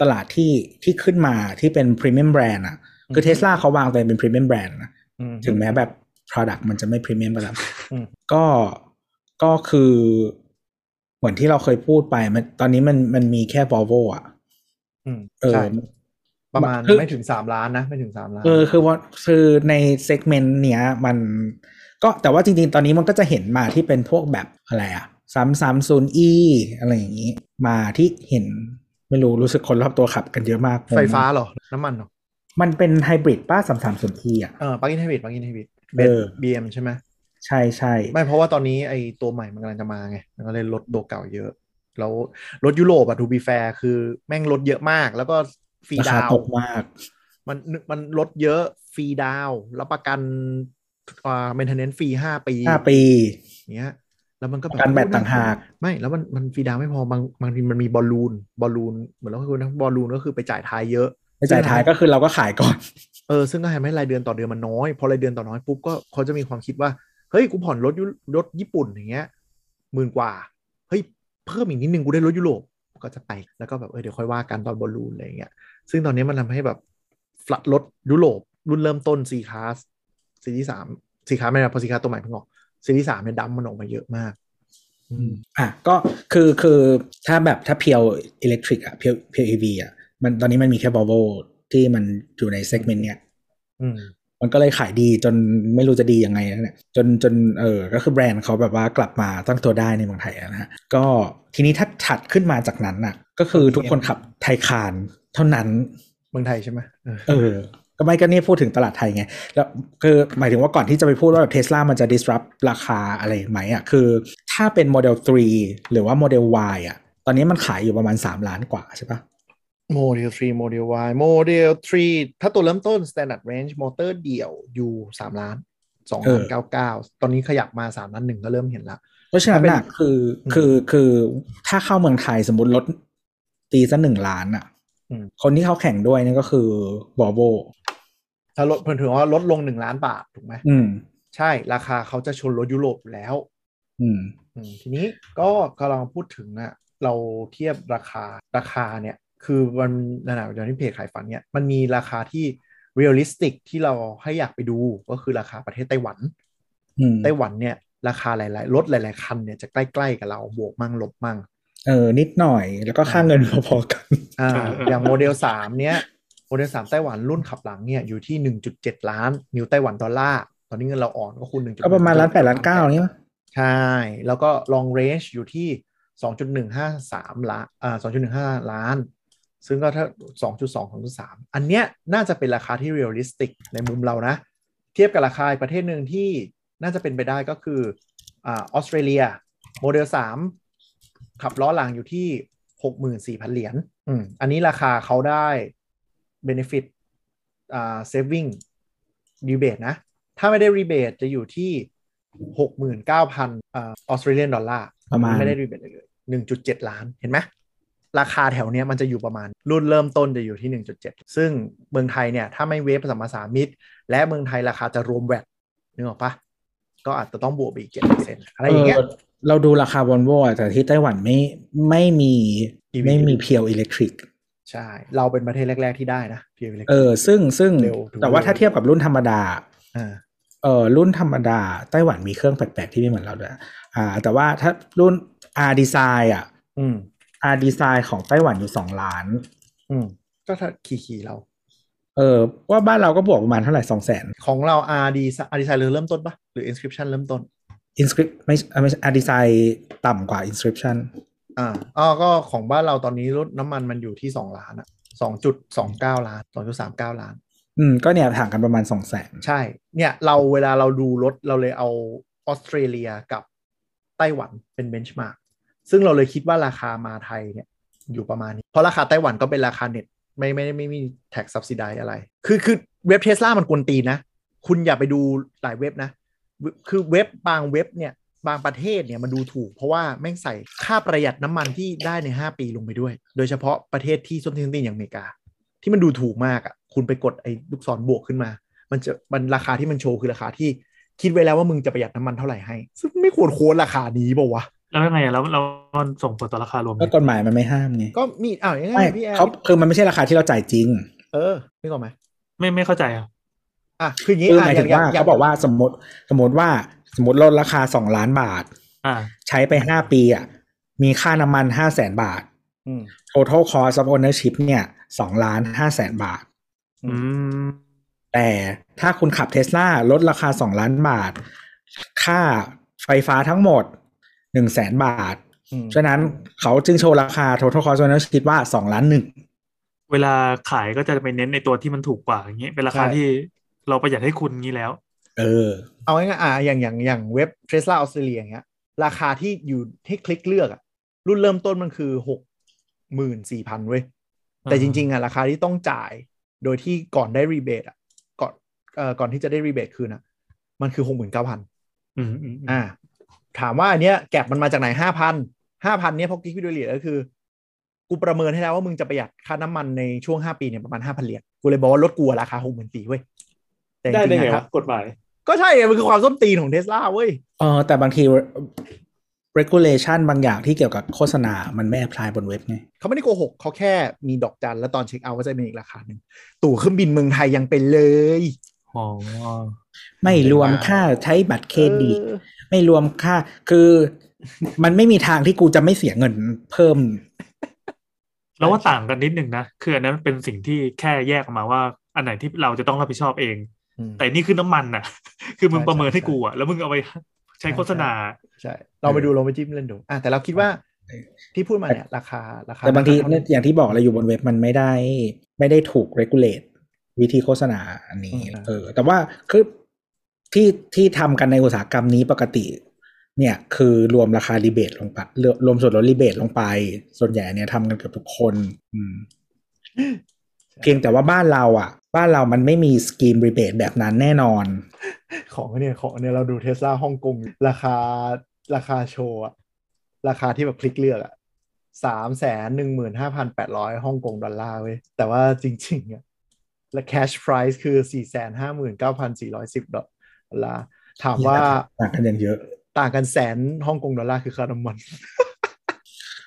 ตลาดที่ที่ขึ้นมาที่เป็นพรีเมียมแบรนด์อะ คือเทสลาเขาวางตัวเองเป็นพรีเมียมแบรนด์นะอืมถึงแม้แบบ Product มันจะไม่พรีเมียมก็ตามอืมก็ก็คือเหมือนที่เราเคยพูดไปมันตอนนี้มันมันมีแค่ Volvo อะอืมเออใช่ประมาณคือไม่ถึงสามล้านนะ ไม่ถึงสามล้าน เออคือว่าคือใน segment เนี้ยมันก็แต่ว่าจริงๆ ตอนนี้มันก็จะเห็นมาที่เป็นพวกแบบอะไรอะ สามสามศูนย์ E อะไรอย่างนี้ มาที่เห็นไม่รู้รู้สึกคนรอบตัวขับกันเยอะมาก ไฟฟ้าเหรอ น้ำมันเหรอ มันเป็นไฮบริดปะสามสามศูนย์ E อะเออ plug-in hybrid plug-in hybrid เบเออ BM ใช่ไหมใช่ใช่ไม่เพราะว่าตอนนี้ไอ้ตัวใหม่มันกำลังจะมาไงมันก็เลยลดตัวเก่าเยอะ แล้วรถยุโรปอะ to be fair คือแม่งลดเยอะมาก แล้วก็ฟรีดาวน์ราคาตกมาก มันมันลดเยอะฟรีดาวน์แล้วประกันอ่า maintenance ฟรีห้าปีห้าปีเนี้ย แล้วมันก็ประกันแบตต่างหาก ไม่แล้วมันมันฟรีดาวน์ไม่พอบางบางทีมันมี balloon balloon เหมือนเราคุยนะบอลลูนก็คือไปจ่ายท้ายเยอะไปจ่ายท้ายก็คือเราก็ขายก่อนเออซึ่งก็ทำให้รายเดือนต่อเดือนมันน้อย พอรายเดือนต่อน้อยปุ๊บก็เขาจะมีความคิดว่าเฮ้ยกูผ่อนรถยุรถญี่ปุ่นอย่างเงี้ยหมื่นกว่าเฮ้ยเพิ่มอีกนิดนึงกูได้รถยุโรปก็จะไปแล้วก็แบบเออเดี๋ยวค่อยว่ากันตอนบอลลูนอะไรอย่างเงี้ยซึ่งตอนนี้มันทำให้แบบฟลัดรถยุโรปรุ่นเริ่มต้น C class ซีรีส์สามซีคลาสไม่ได้เพราะซีคลาสตัวใหม่เพิ่งออก ซีรีส์สามเนี่ยดัมมันออกมาเยอะมากอืมอะก็คือคือถ้าแบบถ้าเพียวอิเล็กทริกอะเพียวเพียวอีวีอะมันตอนนี้มันมีแค่ Volvo ที่มันอยู่ใน segment เนี้ยอืมมันก็เลยขายดีจนไม่รู้จะดียังไงแล้วเนี่ยจนจนเออก็คือแบรนด์เขาแบบว่ากลับมาตั้งตัวได้ในเมืองไทยอะนะฮะก็ทีนี้ถ้าถัดขึ้นมาจากนั้นน่ะ ก็คือทุกคนขับ Taycan เท่านั้นเมืองไทยใช่ไหมเออเออ ก็ไม่ก็นี่พูดถึงตลาดไทยไง แล้วคือหมายถึงว่าก่อนที่จะไปพูดว่าแบบเทสลามันจะ disrupt ราคาอะไรไหมอะคือ ถ้าเป็นโมเดล3 หรือว่าโมเดล Y อะ ตอนนี้มันขายอยู่ประมาณ 3 ล้านกว่าใช่ปะโมเดล3โมเดล Y โมเดล3ถ้าตัวเริ่มต้น standard range มอเตอร์เดี่ยวอยู่ 3 ล้าน2ล้าน99 ตอนนี้ขยับมา 3 ล้านหนึ่งก็เริ่มเห็นละเพราะฉะนั้นน่ะคือคือคือถ้าเข้าเมืองไทยสมมติลดตีซะหนึ่งล้านอะอืมคนที่เขาแข่งด้วยนี่ก็คือ Volvo ถ้าลดเพิ่นถือว่าลดลง1ล้านบาทถูกไหมอืม ใช่ราคาเขาจะชนรถยุโรปอยู่แล้วอืมอืมทีนี้ก็กำลังพูดถึงอะเราเทียบราคาราคาเนี่ย คือมันนั่นแหละอย่างที่เพจขายฝันเนี่ยมันมีราคาที่ realistic ที่เราให้อยากไปดูก็คือราคาประเทศไต้หวันอืมไต้หวันเนี่ย ราคาหลาย ๆ รถหลาย ๆ คันเนี่ยจะใกล้ ๆ กับเราบวกมั่งลบมั่ง เออ นิดหน่อยแล้วก็ค่าเงินพอๆกัน อ่าเออเอออย่างโมเดล3เนี้ย โมเดล3ไต้หวันรุ่นขับหลังเนี่ยอยู่ที่ 1.7 ล้าน New Taiwan Dollarตอนนี้เงินเราอ่อนก็คูณ1ก็ประมาณล้านแปดล้านเก้านี่มั้ยใช่ แล้วก็ long range อยู่ที่ 2.153 ล้านอ่า2.15 ล้าน ซึ่งก็ถ้า 2.2 2.3 อันเนี้ยน่าจะเป็นราคาที่ realistic ในมุมเรานะ เทียบกับราคาอีกประเทศหนึ่งที่น่าจะเป็นไปได้ก็คืออ่าออสเตรเลีย โมเดล 3 ขับล้อหลังอยู่ที่ 64,000 เหรียญ อืม อันนี้ราคาเขาได้ benefit อ่า saving rebate นะ ถ้าไม่ได้ rebate จะอยู่ที่ 69,000อ่าออสเตรเลียนดอลลาร์ประมาณไม่ได้ rebate เลยเลย1.7ล้านเห็นไหมราคาแถวเนี้ยมันจะอยู่ประมาณ รุ่นเริ่มต้นจะอยู่ที่ 1.7 ซึ่งเมืองไทยเนี่ย ถ้าไม่เวฟสัมมาสามิตร และเมืองไทยราคาจะรวมแวดนึกออกปะก็อาจจะต้องบวกไปอีก7%อะไรอย่างเงี้ยเออเราดูราคา Volvo อะแต่ที่ไต้หวันไม่ไม่มี EV ไม่มีเพียวอิเล็กทริก ใช่ เราเป็นประเทศแรก ๆ ที่ได้นะพีเอเล็กเออซึ่งซึ่งเร็วถือว่าแต่ว่าถ้าเทียบกับรุ่นธรรมดาอ่าเออรุ่นธรรมดา ไต้หวันมีเครื่องแปลก ๆ ที่ไม่เหมือนเราด้วยอ่า แต่ว่าถ้ารุ่น R Design อะ อืม R Design ของไต้หวันอยู่สองล้าน อืม ก็ถ้าขี่ๆเรา เออว่าบ้านเราก็บวกประมาณเท่าไหร่สองแสนของเรา RD RD ไซเริ่มต้นปะหรือ inscription เริ่มต้น Inscript ไม่ไม่ใช่ R Design ต่ำกว่า Inscription อ่าอ๋อก็ของบ้านเราตอนนี้รถน้ำมันมันอยู่ที่สองล้านอะสองจุดสองเก้าล้านสองจุดสามเก้าล้าน อืม ก็เนี่ยห่างกันประมาณสองแสนใช่ เนี่ยเราเวลาเราดูรถเราเลยเอาออสเตรเลียกับไต้หวันเป็น benchmark ซึ่งเราเลยคิดว่าราคามาไทยเนี่ยอยู่ประมาณนี้ เพราะราคาไต้หวันก็เป็นราคาเน็ตไม่ไม่ไม่ไม่มี tax subsidy อะไร คือคือเว็บเทสลามันกวนตีนนะ คุณอย่าไปดูหลายเว็บนะ คือเว็บบางเว็บเนี่ย บางประเทศเนี่ยมันดูถูก เพราะว่าแม่งใส่ค่าประหยัดน้ำมันที่ได้ใน 5 ปีลงไปด้วย โดยเฉพาะประเทศที่ส้นตีนอย่างอเมริกา ที่มันดูถูกมากอะ่ะคุณไปกดไอ้ลูกศรบวกขึ้นมา มันจะมันราคาที่มันโชว์คือราคาที่คิดไว้แล้วว่ามึงจะประหยัดน้ำมันเท่าไหร่ให้ ซึ่งไม่ควรโค้ดราคานี้ป่าวะแล้วยังไงอะแล้วเรามันส่งผลต่อราคารวมไหมก็กฎหมายมันไม่ห้ามไงก็มีอ้าวยังไงไม่พี่แอนเขาคือมันไม่ใช่ราคาที่เราจ่ายจริง เออนึกออกไหมไม่ไม่เข้าใจอะอะคืออย่างนี้คืออะหมายอถึย่างงอย่างว่าอย่าเขางบอกว่าสมมติสมมติว่า สมมติลดราคาสองล้านบาทอ่าใช้ไปห้าปีอะมีค่าน้ำมันห้าแสนบาทอืม total cost of ownership เนี่ยสองล้านห้าแสนบาทอืมแต่ถ้าคุณขับเทสลาลดราคาสองล้านบาท ค่าไฟฟ้าทั้งหมดหนึ่งแสนบาทอืมฉะนั้นเขาจึงโชว์ราคา total cost of ownership ว่าสองล้านหนึ่งเวลาขายก็จะไปเน้นในตัวที่มันถูกกว่าอย่างเงี้ยเป็นราคาที่เราประหยัดให้คุณงี้แล้ว เออ เอาง่ายๆอะอย่างอย่างอย่างเว็บ Tesla ออสเตรเลียอย่างเงี้ย ราคาที่อยู่ที่คลิกเลือกอะรุ่นเริ่มต้นมันคือหกหมื่นสี่พันเว้ย แต่จริง ๆอะราคาที่ต้องจ่ายโดยที่ก่อนได้รีเบทอะก่อนเอ่อก่อนที่จะได้รีเบทคืนอะมันคือหกหมื่นเก้าพันอืมอืมอืมอ่า ถามว่าอันเนี้ยแก็บมันมาจากไหนห้าพันห้าพันเนี้ยพอกิ๊กวิดีโอเลียก็คือกูประเมินให้แล้วว่ามึงจะประหยัดค่าน้ำมันในช่วงห้าปีเนี่ยประมาณห้าพันเหรียญ กูเลยบอกว่ารถกูอะราคาหกหมื่นสี่เว้ย แต่จได้ริได้งๆไงอะครัวะบกฎหมาย ก็ใช่ไงมันคือความส้นตีนของเทสลาเว้ยเออแต่บางที regulation บางอย่างที่เกี่ยวกับโฆษณา มันไม่ apply บนเว็บไงเขาไม่ได้โกหกเขาแค่มีดอกจัน แล้วตอนเช็คเอาท์ก็จะเป็นอีกราคาหนึ่งตั๋วเครื่องบินเมืองไทยยังเป็นเลยอ๋อไม่รวมค่าใช้บัตรเครดิตเออไม่รวมค่า คือมันไม่มีทางที่กูจะไม่เสียเงินเพิ่ม แล้วว่าต่างกันนิดนึงนะ คืออันนั้นเป็นสิ่งที่แค่แยกออกมาว่า อันไหนที่เราจะต้องรับผิดชอบเองอืม แต่นี่คือน้ำมันน่ะคือมึงใช่ประเมินให้ใช่กูอะแล้วมึงเอาไปใช้โฆษณาใช่เราไปดูเราไปจิ้มเล่นดูอะแต่เราคิดว่าเออที่พูดมาเนี่ยราคาราคาแต่บางทีรคเท่เนี่ยอย่างที่บอกเราอยู่บนเว็บมันไม่ได้ ไม่ได้ถูก regulate วิธีโฆษณาอันนี้ เออ แต่ว่าคือที่ที่ทำกันในอุตสาหกรรมนี้ปกติ เนี่ย คือรวมราคา rebate ลงไปรวมรวมส่วนลด rebate ลงไป ส่วนใหญ่เนี่ยทำกันเกือบทุกคน อืม เพียงแต่ว่าบ้านเราอะ บ้านเรามันไม่มี scheme rebate แบบนั้นแน่นอน ของเนี่ยของเนี่ยเราดูเทสลาฮ่องกงราคาราคาโชว์อะราคาที่แบบคลิกเลือกอะสามแสนหนึ่งหมื่นห้าพันแปดร้อยฮ่องกงดอลลาร์เว้ย แต่ว่าจริงๆอะและ cash price คือสี่แสนห้าหมื่นเก้าพันสี่ร้อยสิบดอลลาร์ ถามว่าต่างกันอย่างเยอะ ต่างกันแสนฮ่องกงดอลลาร์คือค่าน้ำมัน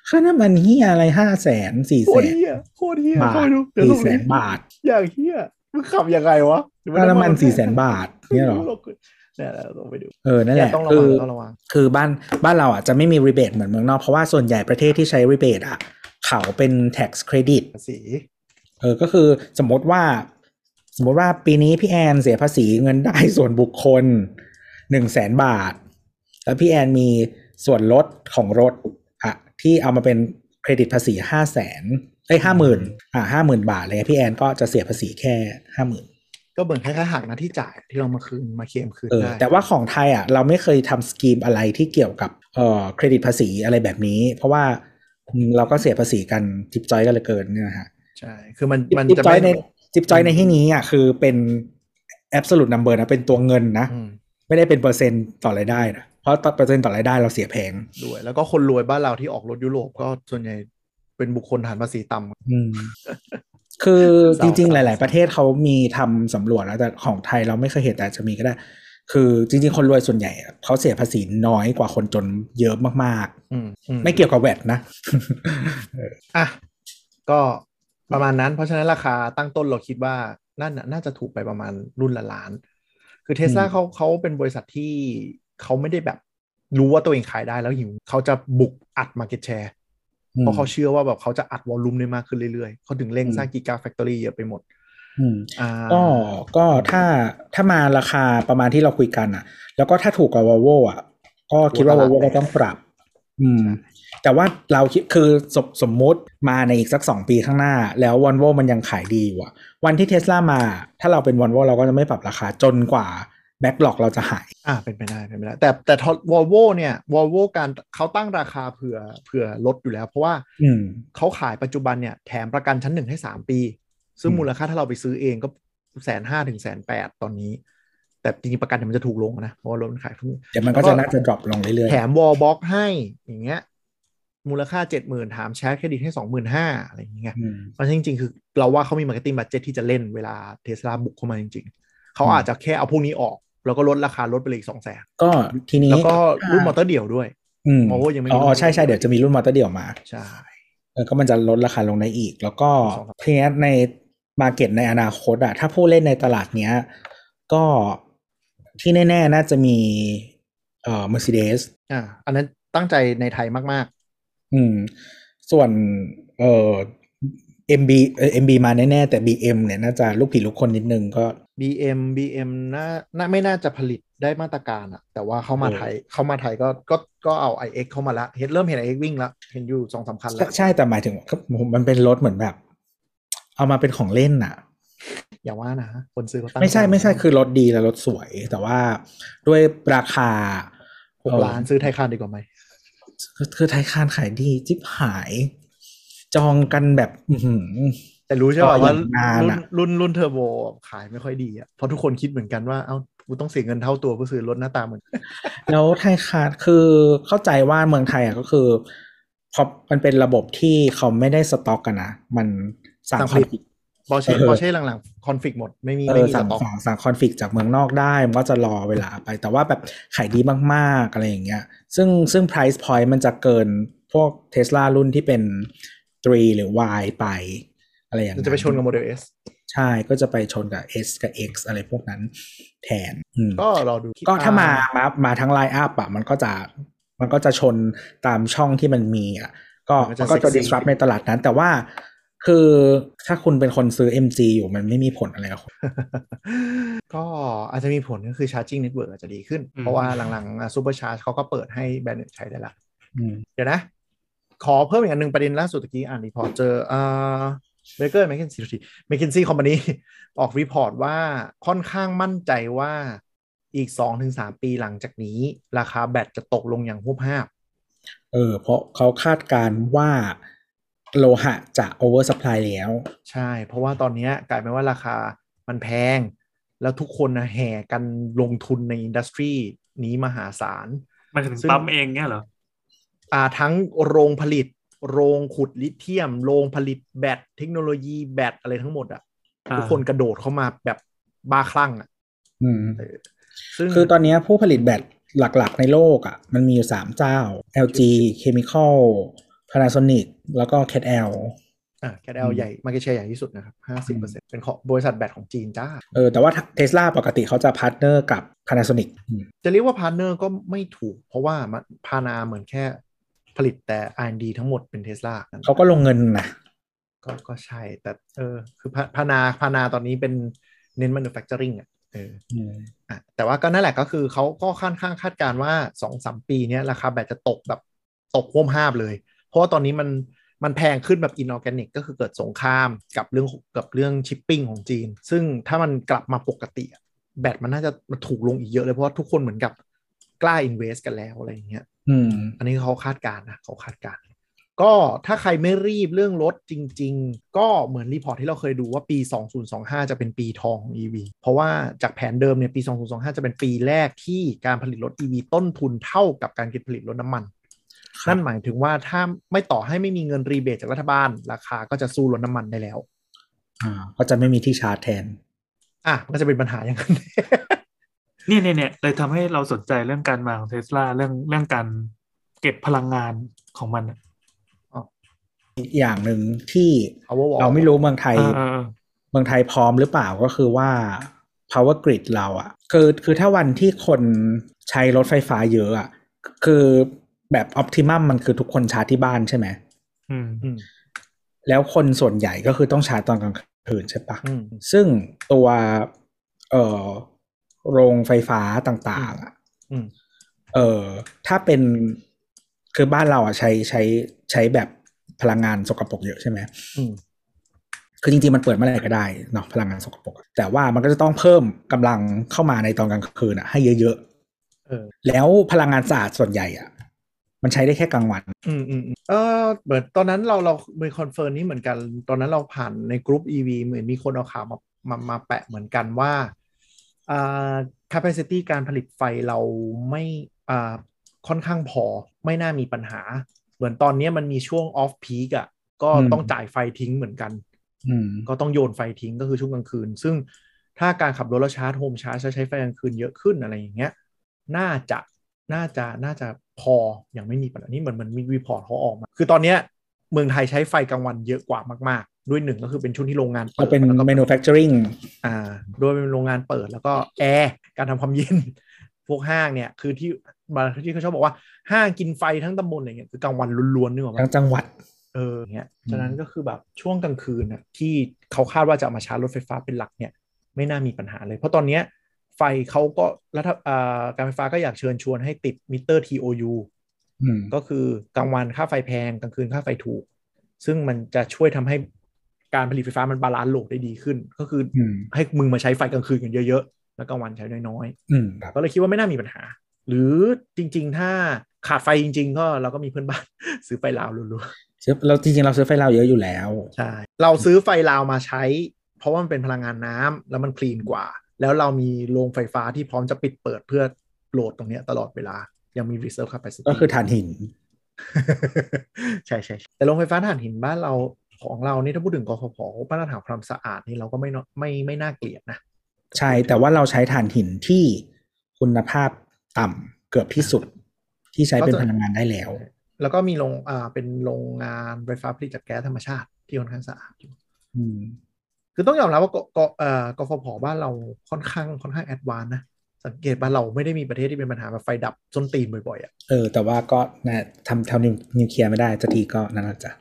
ค่าน้ำมันเฮียอะไรห้าแสนสี่โคแสตรนเฮียโคตรเฮียบาเข้าทไปดูเดี๋ยวสี่ส่งแสลินงก์บาท อย่างเฮียมึงขับยังไงวะหรือค่าน้ำมันำสี่แสนบาทเนี่ยเหรอเนี่ยเราต้องไปดูเออนั่นแหละต้องระคืวังอต้องระวังคือบ้านบ้านเราอะจะไม่มีรีเบทเหมือนเมืองนอก เพราะว่าส่วนใหญ่ประเทศที่ใช้รีเบทอะ เขาเป็น tax credit ภาษีเออก็คือสมมติว่า สมมติว่าปีนี้พี่แอนเสียภาษีเงินได้ส่วนบุคคลหนึ่งแสนบาท แล้วพี่แอนมีส่วนลดของรถอะที่เอามาเป็น เครดิตภาษีห้าแสนไอ้ห้าหมื่นอ่าห้าหมื่นบาทเลยพี่แอนก็จะเสียภาษีแค่ห้าหมื่นก็เหมือนคล้ายๆหักหน้าที่จ่ายที่เรามาคืนมาเคลมคืนเออได้แต่ว่าของไทยอะเราไม่เคยทำสกีมอะไรที่เกี่ยวกับเอ่อเครดิตภาษีอะไรแบบนี้ เพราะว่าอืมเราก็เสียภาษีกันจิบจอยกันเหลือเกินเนี่ยนะฮะใช่คือมันมันจิบจะจอยในไม่จิบจอยในที่นี้อะคือเป็น absolute number นะเป็นตัวเงินนะอืมไม่ได้เป็นเปอร์เซ็นต์ต่อรายได้นะ เพราะเปอร์เซ็นต์ต่อรายได้เราเสียแพงด้วย แล้วก็คนรวยบ้านเราที่ออกรถยุโรปก็ส่วนใหญ่เป็นบุคคลฐานภาษีต่ำอืมคือเศร้าจริง ๆหเศร้าลาย ๆ ประเทศเขามีทำสำรวจแล้วแต่ของไทยเราไม่เคยเห็นแต่จะมีก็ได้ คือจริง ๆ คนรวยส่วนใหญ่อะเขาเสียภาษีน้อยกว่าคนจนเยอะมากอืมอืมๆไม่เกี่ยวกับแวดนะอะก็ประมาณนั้น เพราะฉะนั้นราคาตั้งต้นเราคิดว่าน่าน่าจะถูกไปประมาณรุ่นละล้าน คือเทสลาอืมเขาเขาเป็นบริษัทที่ เขาไม่ได้แบบรู้ว่าตัวเองขายได้แล้วหิวเขาจะบุกอัด market share เพราะเขาเชื่อว่าแบบเขาจะอัด volume ได้มากขึ้นเรื่อยๆ เขาถึงเร่งสร้าง Gigafactory เยอะไปหมดอืมอ่าก็ก็ถ้าถ้ามาราคาประมาณที่เราคุยกันอะ แล้วก็ถ้าถูกกว่า Volvo อะ ก็คิดว่า Volvo ก็ต้องปรับ อืม แต่ว่าเราคิดคือสมสมมุติมาในอีกสักสองปีข้างหน้า แล้ว Volvo มันยังขายดีอยู่อะวันที่เทสลามา ถ้าเราเป็น Volvo เราก็จะไม่ปรับราคาจนกว่า backlog เราจะหาย อ่าเป็นไปได้เป็นไปได้ แต่แต่วอลโวเนี่ยวอลโวการเขาตั้งราคาเผื่อเผื่อลดอยู่แล้ว เพราะว่าอืมเขาขายปัจจุบันเนี่ยแถมประกันชั้นหนึ่งให้สามปี ซึ่งอืมมูลค่าถ้าเราไปซื้อเองก็แสนห้าถึงแสนแปดตอนนี้ แต่จริงๆประกันเนี่ยมันจะถูกลงนะ เพราะว่ารถมันขายเพิ่งเดี๋ยวมันก็จะน่าจะ drop ลงเรื่อยแถม wallbox ให้อย่างเงี้ยมูลค่าเจ็ดหมื่นแถม charge credit ให้สองหมื่นห้าอะไรอย่างเงี้ยๆอืมเพราะฉะนั้นจริงๆ คือเราว่าเขามี marketing budget ที่จะเล่นเวลาเทสลาบุกเข้ามาจริง ๆ เขาอืมอาจจะแค่เอาพวกนี้ออก แล้วก็ลดราคาลดไปเลยอีกสองแสนก็ทีนี้แล้วก็รุ่นมอเตอร์เดี่ยวด้วยอืม Volvo ยังไม่มีอ๋อรุ่นใช่ใช่เดี๋ยวจะมีรุ่นมอเตอร์เดี่ยวมาใช่เออก็มันจะลดราคาลงได้อีก แล้วก็สองสามทีนี้ในมาเก็ตในอนาคตอะถ้าผู้เล่นในตลาดเนี้ย ก็ที่แน่ ๆ น่าจะมีเอ่อ Mercedes อ่าอันนั้นตั้งใจในไทยมากอืม ส่วนเอ่อ MB เอ่อ MB มาแน่ ๆ แต่ BM เนี่ย น่าจะลูกผีลูกคนนิดนึงก็ๆ BM BM น่าน่าไม่น่าจะผลิตได้มาตรการอะแต่ว่าเข้ามาเออไทยเข้ามาไทยก็ก็ก็เอา iX เข้ามาละเห็นเริ่มเห็น iX วิ่งละเห็นอยู่สองสามคันใช่แล้วใช่แต่หมายถึงก็มันเป็นรถเหมือนแบบ เอามาเป็นของเล่นน่ะอย่าว่านะคนซื้อเขาตั้งไม่ใช่ใจไม่ใช่คือรถดีและรถสวย แต่ว่าด้วยราคาหกล้านซื้อไทยคานดีกว่าไหมคือคือไทยคานขายดี จิ๊บหาย จองกันแบบอื้อหือ แต่รู้ใช่ก็ป่ะอย่าว่างนานรุ่นอะรุ่นรุ่นเทอร์โบขายไม่ค่อยดีอะเพราะทุกคนคิดเหมือนกันว่าเอ้ากูต้องเสียเงินเท่าตัวเพื่อซื้อรถหน้าตาเหมือน แล้วไทยคานคือเข้าใจว่าเมืองไทยอะก็คือพอมันเป็นระบบที่เขาไม่ได้สต็อกกันนะมันสั่งสั่งคผอนลิตฟิกบอเช่เออบอเช่หลังๆคอนฟิกหมดไม่มีเอไม่อมีสสั่งต็อกสั่งสั่งคอนฟิกจากเมืองนอกได้ มันก็จะรอเวลาไป แต่ว่าแบบขายดีมากๆอะไรอย่างเงี้ย ซึ่งซึ่ง price point มันจะเกินพวกเทสลารุ่นที่เป็น 3 หรือ Y ไป อะไรอย่างจะไปชนกับโมเดล S ใช่ก็จะไปชนกับ S กับ X อะไรพวกนั้นแทนอืมก็รอดู ก็ถ้ามามามาทั้งไลน์อัพอะมันก็จะมันก็จะชนตามช่องที่มันมีอะก็มันก็จะ disrupt ในตลาดนั้น แต่ว่าคือถ้าคุณเป็นคนซื้อ MG อยู่มันไม่มีผลอะไรกับคุณก็อาจจะมีผลก็คือ charging network อาจจะดีขึ้นอืมเพราะว่าหลังๆ Supercharge เขาก็เปิดให้แบรนด์อื่นใช้ได้ละอืมเดี๋ยวนะ ขอเพิ่มอีกอันหนึ่งประเด็นล่าสุดตะกี้อ่าน report เจออ่า Baker McKenzie ทีแมคคินซีย์ company ออก report ว่าค่อนข้างมั่นใจว่าอีก2-3ปีหลังจากนี้ ราคาแบตจะตกลงอย่างฮวบฮาบเออ เพราะเขาคาดการณ์ว่าโลหะจะ over supply แล้ว ใช่ เพราะว่าตอนเนี้ยกลายเป็นว่าราคามันแพง แล้วทุกคนนะแห่กันลงทุนในอินดัสทรีนี้มหาศาลหมันถึงซึ่งปั๊มเองเนี่ยเหรอ อ่าทั้งโรงผลิต โรงขุดลิเธียม โรงผลิตแบตเทคโนโลยีแบตอะไรทั้งหมดอะอ่าทุกคนกระโดดเข้ามาแบบบ้าคลั่งอะอืมเออซึ่งคือตอนนี้ผู้ผลิตแบตหลักๆในโลกอะ มันมีอยู่สามเจ้า LG Chemical Panasonic แล้วก็ CATL อ่า CATL ใหญ่ market share ใหญ่ที่สุดนะครับห้าสิบเปอร์เซ็นต์เป็นของบริษัทแบตของจีนจ้า เออ แต่ว่าเทสลาปกติเขาจะ partner กับ Panasonic อืมจะเรียกว่าพาร์ n เนอร์ก็ไม่ถูก เพราะว่ามันพานาเหมือนแค่ ผลิตแต่ R&D ทั้งหมดเป็นเทสลาเขาก็ลงเงินนะก็ก็ใช่ แต่เออ คือพาพานาพานาตอนนี้เป็นเน้น manufacturing อะเอออืมอะแต่ว่าก็นั่นแหละก็คือเขาก็ค่อนข้างคาดการณ์ว่าสองสามปีเนี้ยราคาแบตจะตกแบบตกฮวบฮาบเลย เพราะว่าตอนนี้มันมันแพงขึ้นแบบ inorganic ก็คือเกิดสงครามกับเรื่องกับเรื่องชิปปิ้งของจีน ซึ่งถ้ามันกลับมาปกติอะแบตมันน่าจะมันถูกลงอีกเยอะเลย เพราะว่าทุกคนเหมือนกับ กล้า invest กันแล้วอะไรอย่างเงี้ยอืม อันนี้เขาคาดการณ์นะเขาคาดการณ์ก็ถ้าใครไม่รีบเรื่องรถจริง ๆ ก็เหมือน report ที่เราเคยดูว่าปี 2025 จะเป็นปีทองของ EV เพราะว่าจากแผนเดิมเนี่ยปี 2025 จะเป็นปีแรกที่การผลิตรถ EV ต้นทุนเท่ากับการผลิตรถน้ำมันครับนั่นหมายถึงว่าถ้าไม่ต่อให้ไม่มีเงินรีเบทจากรัฐบาล ราคาก็จะสู้รถน้ำมันได้แล้ว อ่า ก็จะไม่มีที่ชาร์จแทน อะมันก็จะเป็นปัญหาอย่างนั้น เนี่ยเนี่ยเนี่ยเลยทำให้เราสนใจเรื่องการมาของเทสลาเรื่องเรื่องการเก็บพลังงานของมันอะอีกอย่างหนึ่งที่ Powerwall เราไม่รู้เมืองไทยเออเออเออเมืองไทยพร้อมหรือเปล่าก็คือว่า power grid เราอะคือคือถ้าวันที่คนใช้รถไฟฟ้าเยอะอะคือแบบ optimum มันคือทุกคนชาร์จที่บ้านใช่ไหมอืมอืมแล้วคนส่วนใหญ่ก็คือต้องชาร์จตอนกลางคืนใช่ปะอืมซึ่งตัวเอ่อ โรงไฟฟ้าต่างๆอะอืมเออถ้าเป็นคือบ้านเราอะใช้ใช้ใช้แบบพลังงานสกปรกเยอะใช่ไหมอืมคือจริงๆ มันเปิดเมื่อไหร่ก็ได้เนาะพลังงานสกปรกอะแต่ว่ามันก็จะต้องเพิ่มกำลังเข้ามาในตอนกลางคืนอะให้เยอะเออๆแล้วพลังงานสะอาดส่วนใหญ่อะมันใช้ได้แค่กลางวันอืมอืมอืมเออเหมือนตอนนั้นเราเรามี concern นี้เหมือนกัน ตอนนั้นเราผ่านในกลุ่ม EV เหมือนมีคนเอาข่าวมามามาแปะเหมือนกันว่า อ่า capacity การผลิตไฟเราไม่อ่าค่อนข้างพอไม่น่ามีปัญหา เหมือนตอนนี้มันมีช่วง off peak อะก็อืมต้องจ่ายไฟทิ้งเหมือนกันอืมก็ต้องโยนไฟทิ้งก็คือช่วงกลางคืน ซึ่งถ้าการขับรถแล้วชาร์จ home charge ใช้ไฟกลางคืนเยอะขึ้นอะไรอย่างเงี้ย น่าจะน่าจะน่าจะพออย่างไม่มีปัญหานี่เหมือนเหมันมี report เขาออกมา คือตอนเนี้ยเมืองไทยใช้ไฟกลางวันเยอะกว่ามากๆ ด้วยหนึ่งก็คือเป็นช่วงที่โรงงานเราเป็นแล้วก็ manufacturing อ่าโดยเป็นโรงงานเปิดแล้วก็แอร์การทำความเย็น พวกห้างเนี่ยคือที่บางที่เขาชอบบอกว่าห้างกินไฟทั้งตำบลอะไรเงี้ยคือกลางวันล้วนๆนึกออกไหมทั้งจังหวัดเออเงี้ยฉะนั้นก็คือแบบช่วงกลางคืนน่ะที่เขาคาดว่าจะเอามาชาร์จรถไฟฟ้าเป็นหลักเนี่ยไม่น่ามีปัญหาเลย เพราะตอนเนี้ยไฟเขาก็รัฐอ่าการไฟฟ้าก็อยากเชิญชวนให้ติดมิเตอร์ TOU อืมก็คือกลางวันค่าไฟแพงกลางคืนค่าไฟถูก ซึ่งมันจะช่วยทำให้ การผลิตไฟฟ้ามัน balance load ได้ดีขึ้น ก็คือออืมให้มึงมาใช้ไฟกลางคืนกันเยอะๆ แล้วกลางวันใช้น้อยอืมครับๆก็เลยคิดว่าไม่น่ามีปัญหา หรือจริง ๆ ถ้าขาดไฟจริง ๆ ก็เราก็มีเพื่อนบ้านซื้อไฟลาวรัวซื้อเราจริงๆเราซื้อไฟเราเยอะอยู่แล้วๆใช่เราซื้อไฟลาวมาใช้ เพราะว่ามันเป็นพลังงานน้ำแล้วมัน clean กว่า แล้วเรามีโรงไฟฟ้าที่พร้อมจะปิดเปิดเพื่อ load ตรงเนี้ยตลอดเวลายังมี reserve capacity ก็คือถ่านหิน ใช่ใช่ใช่แต่โรงไฟฟ้าถ่านหินบ้านเรา ของเรานี่ถ้าพูดถึงกฟผมาตรฐานความสะอาดนี่เราก็ไม่เนอะไม่ไม่น่าเกลียดนะ ใช่แต่ว่าเราใช้ถ่านหินที่คุณภาพต่ำเกือบที่สุดที่ใช้เป็นพลังงานได้แล้ว แล้วก็มีโรงอ่าเป็นโรงงานไฟฟ้าผลิตจากแก๊สธรรมชาติที่ค่อนข้างสะอาดอยู่อืมคือต้องยอมรับว่ากกเอ่อกฟผบ้านเราค่อนข้างค่อนข้าง advance นะสังเกตบ้านเราไม่ได้มีประเทศที่เป็นปัญหาแบบไฟดับจนตีนบ่อยๆอะเออแต่ว่าก็นะทำทำนิวนิวเคลียร์ไม่ได้สักทีก็นั่นแหละจ้ะ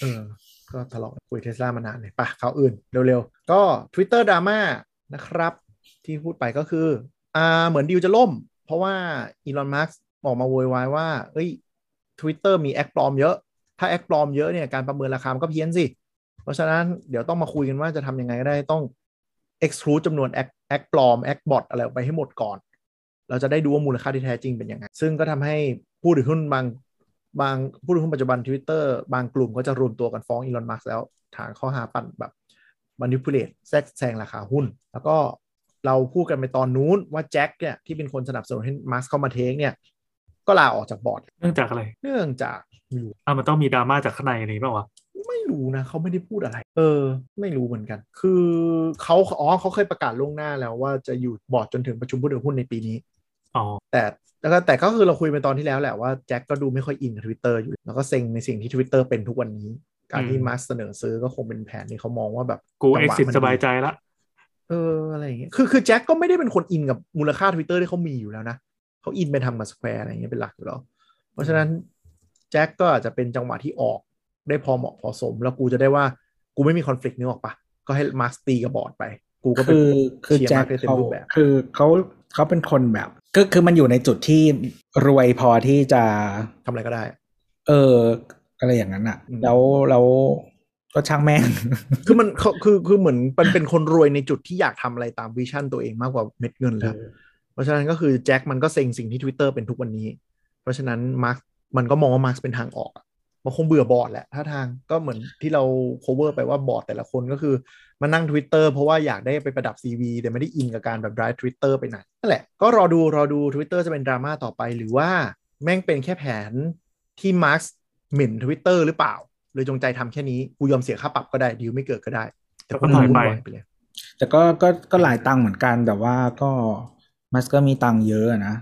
เออ ก็ทะเลาะคุยเทสลามานานเลยปะข่าวอื่นเร็วๆ ก็ Twitter ดราม่านะครับ ที่พูดไปก็คืออ่าเหมือนดีลจะล่ม เพราะว่าอีลอนมัสก์ออกมาโวยวายว่า เอ้ย Twitter มีแอคปลอมเยอะ ถ้าแอคปลอมเยอะเนี่ยการประเมินราคามันก็เพี้ยนสิ เพราะฉะนั้นเดี๋ยวต้องมาคุยกันว่าจะทำยังไงก็ได้ต้อง exclude จำนวนแอคแอคปลอมแอคบอทอะไรออกไปให้หมดก่อน เราจะได้ดูว่ามูลค่าที่แท้จริงเป็นยังไง ซึ่งก็ทำให้ผู้ถือหุ้นบาง บางผู้ถือหุ้นปัจจุบัน Twitter บางกลุ่มก็จะรวมตัวกันฟ้องอีลอนมัสก์แล้วฐานข้อหาปั่นแบบ manipulate แทรกแซงราคาหุ้น แล้วก็เราพูดกันไปตอนนู้นว่าแจ็คเนี่ยที่เป็นคนสนับสนุนให้มัสก์เข้ามา take เนี่ย ก็ลาออกจากบอร์ด เนื่องจากอะไร เนื่องจากไม่รู้อะมันต้องมีดราม่าจากข้างในอะไรเปล่าวะไม่รู้นะเขาไม่ได้พูดอะไร เออ ไม่รู้เหมือนกัน คือเขาอ๋อเขาเคยประกาศล่วงหน้าแล้วว่าจะอยู่บอร์ดจนถึงประชุมผู้ถือหุ้นในปีนี้ อ๋อแต่แล้วก็แต่ก็คือเราคุยไปตอนที่แล้วแหละว่าแจ็คก็ดูไม่ค่อยอินกับทวิตเตอร์อยู่ แล้วก็เซ็งในสิ่งที่ Twitter เป็นทุกวันนี้ การที่อืมมัสก์เสนอซื้อก็คงเป็นแผนที่เขามองว่าแบบกูจัเอ็งกหวะซิสมันสบายดีใจละเอออะไรอย่างเงี้ยคือคือแจ็คก็ไม่ได้เป็นคนอินกับมูลค่า Twitter ที่เขามีอยู่แล้วนะเขาอินไปทำกับ Square อะไรอย่างเงี้ยเป็นหลักอยู่แล้วเพราะฉะนั้นแจ็คก็อาจจะเป็นจังหวะที่ออกได้พอเหมาะพอสม แล้วกูจะได้ว่ากูไม่มี conflict นึกออกปะก็ให้มัสก์ตีกับบอร์ดไป กูก็ไปคือคือเชียร์แจ็มาคร์คได้เต็มเขารูปแบบคือเขา เขาเป็นคนแบบก็คือมันอยู่ในจุดที่รวยพอที่จะทำอะไรก็ได้ เออ อะไรอย่างนั้นอะอืมแล้วแล้วก็ช่างแม่ง คือมันเขาคือคือเหมือนมันเป็นคนรวยในจุดที่อยากทำอะไรตามวิชั่นตัวเองมากกว่าเม็ดเงินแล้ว เพราะฉะนั้นก็คือแจ็คมันก็เซ็งสิ่งที่ Twitter เป็นทุกวันนี้ เพราะฉะนั้นแจ็คมันก็มองว่ามัสก์เป็นทางออกอะมันคงเบื่อบอร์ดแหละ ถ้าทางก็เหมือนที่เรา cover ไปว่าบอร์ดแต่ละคนก็คือ มานั่ง Twitter เพราะว่าอยากได้ไปประดับ CV แต่ไม่ได้อินกับการแบบ drive Twitter ไปไหนนั่นแหละก็รอดูรอดู Twitter จะเป็นดราม่าต่อไปหรือว่าแม่งเป็นแค่แผนที่มัสก์เหม็น Twitter หรือเปล่าเลยจงใจทำแค่นี้กูยอมเสียค่าปรับก็ได้ดีลไม่เกิดก็ได้ แต่ก็แล้วก็ถอยไปวุ่นวายไปเลยแต่ก็ก็ก็หลายตังค์เหมือนกัน แต่ว่าก็มัสก็มีตังค์เยอะอะนะ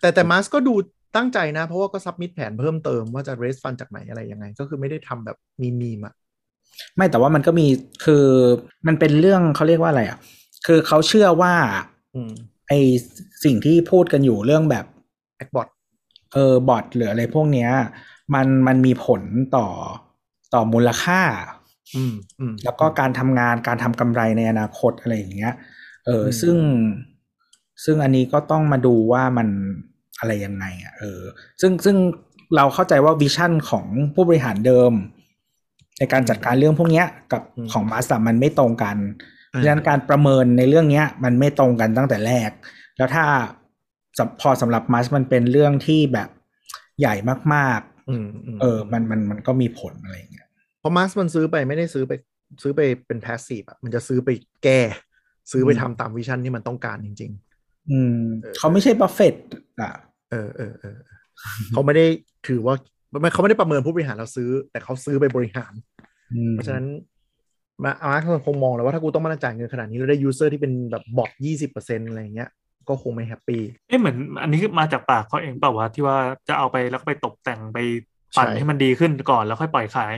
แต่แต่มาสก็ดูตั้งใจนะ เพราะว่าก็ซับมิ t แผนเพิ่มเติมว่าจะเรสฟันจากไหนอะไรยังไง ก็คือไม่ได้ทำแบบมีมีมอะ ไม่แต่ว่ามันก็มีคือมันเป็นเรื่องเขาเรียกว่าอะไรอะ คือเขาเชื่อว่าอืมไอสิ่งที่พูดกันอยู่เรื่องแบบแอคบอทเออบอทหรืออะไรพวกเนี้ย มันมันมีผลต่อต่อมูลค่า อืมอืมแล้วก็การทำงานการทำกำไรในอนาคตอะไรอย่างเงี้ย เอออมซึ่งซึ่งอันนี้ก็ต้องมาดูว่ามันอะไรยังไงอะเออ ซึ่งซึ่งเราเข้าใจว่าวิชั่นของผู้บริหารเดิม ในการจัดการเรื่องพวกเนี้ยกับของมาสอะมันไม่ตรงกันเพราะฉะนั้นการประเมินในเรื่องเนี้ยมันไม่ตรงกันตั้งแต่แรก แล้วถ้าสำพอสำหรับมัสก์มันเป็นเรื่องที่แบบใหญ่มากอืมอืมๆเออ มันมันมันก็มีผลอะไรอย่างเงี้ยเพราะมาสมันซื้อไปไม่ได้ซื้อไปซื้อไปเป็น passive อะมันจะซื้อไปแก้ ซื้อไปอืมทำตาม vision ที่มันต้องการจริงอืมเออเขาไม่ใช่บัฟเฟตอะๆเออเออเออเออเขาไม่ได้ถือว่าไม่เขาไม่ได้ประเมินผู้บริหารเราซื้อ แต่เขาซื้อไปบริหารอืม เพราะฉะนั้นมาอาร์คคงมองแล้วว่าถ้ากูต้องมาจ่ายเงินขนาดนี้แล้วได้ user ที่เป็นแบบ bot ยี่สิบเปอร์เซ็นอะไรอย่างเงี้ยก็คงไม่แฮปปี้ เอ๊ะเหมือนอันนี้คือมาจากปากเขาเองเปล่าวะที่ว่าจะเอาไปแล้วก็ไปตกแต่งไปปั่นใช่ให้มันดีขึ้นก่อนแล้วค่อยปล่อยขาย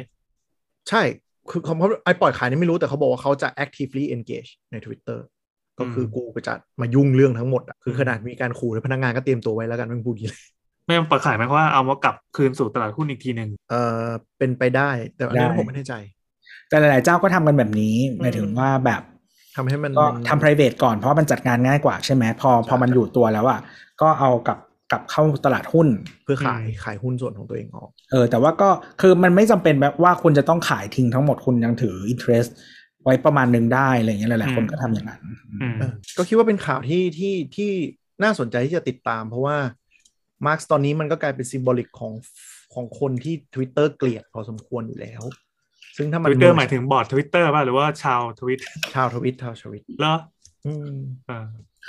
ใช่ คือเขาไอ้ปล่อยขายนี่ไม่รู้แต่เขาบอกว่าเขาจะ actively engage ใน Twitter ก็คืออมกูก็จะมายุ่งเรื่องทั้งหมดอะคือขนาดมีการขู่ในพนักงานก็เตรียมตัวไว้แล้วกันไม่พูดอย่างนี้เลย ไม่ต้องเปิดขายหมายความว่าเอามากลับคืนสู่ตลาดหุ้นอีกทีหนึ่งเออเป็นไปได้ แต่อันนี้ผมไม่แน่ใจ แต่หลาย ๆ เจ้าก็ทำกันแบบนี้หมายถึงว่าแบบทำให้มันก็ทำ private ก่อนเพราะมันจัดงานง่ายกว่าใช่ไหมพอพอมันอยู่ตัวแล้วอะก็เอากลับกลับเข้าตลาดหุ้นเพื่อขายขายหุ้นส่วนของตัวเองออกเออแต่ว่าก็คือมันไม่จำเป็นแบบว่าคุณจะต้องขายทิ้งทั้งหมดคุณยังถือ interest ไว้ประมาณหนึ่งได้อะไรอย่างเงี้ยหลายๆคนก็ทำอย่างนั้นอืมเออก็คิดว่าเป็นข่าวที่ที่ที่น่าสนใจที่จะติดตาม เพราะว่า มาร์กตอนนี้มันก็กลายเป็นซิมโบลิกของของคนที่ Twitter เกลียดพอสมควรอยู่แล้ว ซึ่งถ้าทมันหมายถึงบอร์ดทวิตเตอร์ป่ะหรือว่าชาวทวิตชาวทวิตชาวทวิตเหรออืมอ่า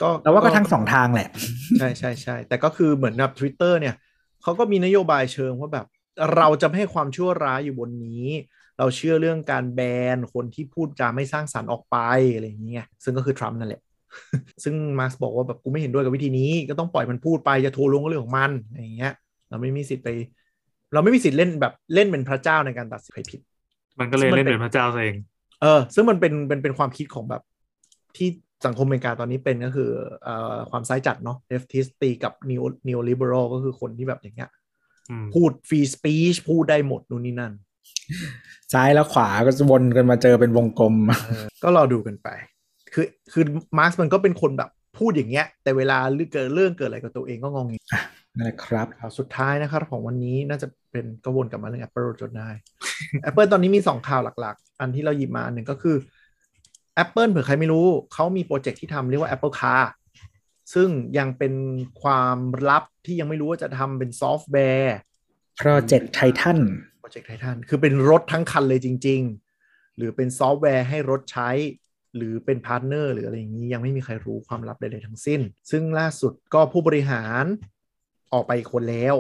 ก็แล้วว่าก็ทั้งสองทางแหละ ใช่ใช่ใช่แต่ก็คือเหมือนแบบ Twitter เนี่ยเขาก็มีนโยบายเชิงว่าแบบ เราจะไม่ให้ความชั่วร้ายอยู่บนนี้ เราเชื่อเรื่องการแบนคนที่พูดจาไม่สร้างสรรค์ออกไปอะไรอย่างเงี้ยซึ่งก็คือทรัมป์นั่นแหละ ซึ่งมัสก์บอกว่าแบบกูไม่เห็นด้วยกับวิธีนี้ ก็ต้องปล่อยมันพูดไปจะทัวร์ลงก็เรื่องของมันอะไรอย่างเงี้ย เราไม่มีสิทธิ์ไป เราไม่มีสิทธิ์เล่นแบบเล่นเป็นพระเจ้าในการตัดสินใครผิด มันก็เลยซึ่งมันเล่นเป็นเป็นพระเจ้าซะเอง เออ ซึ่งมันเป็นเป็นเป็นความคิดของแบบที่สังคมอเมริกาตอนนี้เป็นก็คือเอ่อความซ้ายจัดเนาะ leftist ตีกับ neo neo liberal ก็คือคนที่แบบอย่างเงี้ยอืมพูด free speech พูดได้หมดนู่นนี่นั่น ซ้ายแล้วขวาก็จะวนกันมาเจอเป็นวงกลมเออก็รอดูกันไป คือคือมาร์กมันก็เป็นคนแบบพูดอย่างเงี้ย แต่เวลาเรื่องเกิดเรื่องเกิดอะไรกับตัวเองก็งงงนั่นแหละครับข่าวสุดท้ายนะครับของวันนี้น่าจะเป็นก็วนกลับมาเรื่อง Apple จนได้ Apple ตอนนี้มี 2 ข่าวหลักๆ อันที่เราหยิบมาอันหนึ่งก็คือ Apple เผื่อใครไม่รู้ เขามีโปรเจกต์ที่ทำเรียกว่า Apple Car ซึ่งยังเป็นความลับที่ยังไม่รู้ว่าจะทำเป็นซอฟต์แวร์ Project Titan โปรเจกต์ไททันคือเป็นรถทั้งคันเลยจริง ๆ หรือเป็นซอฟต์แวร์ให้รถใช้ หรือเป็น partner หรืออะไรอย่างนี้ยังไม่มีใครรู้ความลับใดๆทั้งสิ้น ซึ่งล่าสุดก็ผู้บริหารออกไปอีกคนแล้ว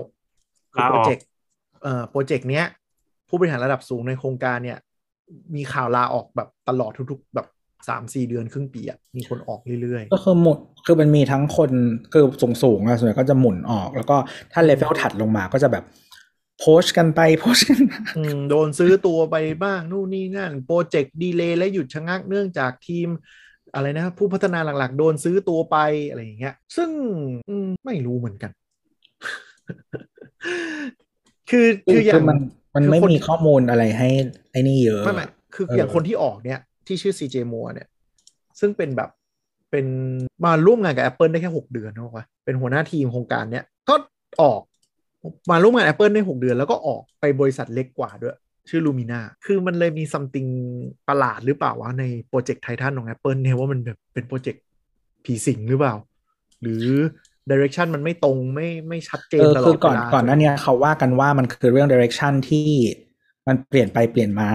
คือลาออกโปรเจกต์เอ่อโปรเจกต์เนี้ย ผู้บริหารระดับสูงในโครงการเนี่ย มีข่าวลาออกแบบตลอดทุกๆ แบบสามสี่เดือนครึ่งปีอะมีคนออกเรื่อยก็คือหมุนคือมันมีทั้งคนคือสูงสูงๆอะส่วนใหญ่ก็จะหมุนออก แล้วก็ถ้าเลเวลถัดลงมาก็จะแบบ โพสต์กันไปโพสต์กันมาๆอืมโดนซื้อตัวไปบ้างนู่นนี่นั่นโปรเจกต์ดีเลย์และหยุดชะงักเนื่องจากทีม อะไรนะ ผู้พัฒนาหลักๆ โดนซื้อตัวไปอะไรอย่างเงี้ย ซึ่งอืมไม่รู้เหมือนกัน คือคืออย่างมันมันคือไม่คนมีข้อมูลอะไรให้ไอ้นี่เยอะไม่ไม่คือเออออย่างคนที่ออกเนี่ย ที่ชื่อ CJ Moore เนี่ย ซึ่งเป็นแบบเป็นมาร่วมงานกับ Apple ได้แค่ 6 เดือนนะวะเป็นหัวหน้าทีมโครงการเนี้ยก็ออก มาร่วมงาน Apple ได้ 6 เดือน แล้วก็ออกไปบริษัทเล็กกว่าด้วย ชื่อ Lumina คือมันเลยมีซัมติงประหลาดหรือเปล่าวะในโปรเจกต์ไททันของ Apple เนี่ยว่ามันแบบเป็นโปรเจกต์ผีสิงหรือเปล่า หรือดิเรกชันมันไม่ตรงไม่ไม่ชัดเจนเออตลอคืดอก่อนเวลาก่อนหน้าเนี้ยเขาว่ากันว่ามันคือเรื่อง direction ที่มันเปลี่ยนไปเปลี่ยนมา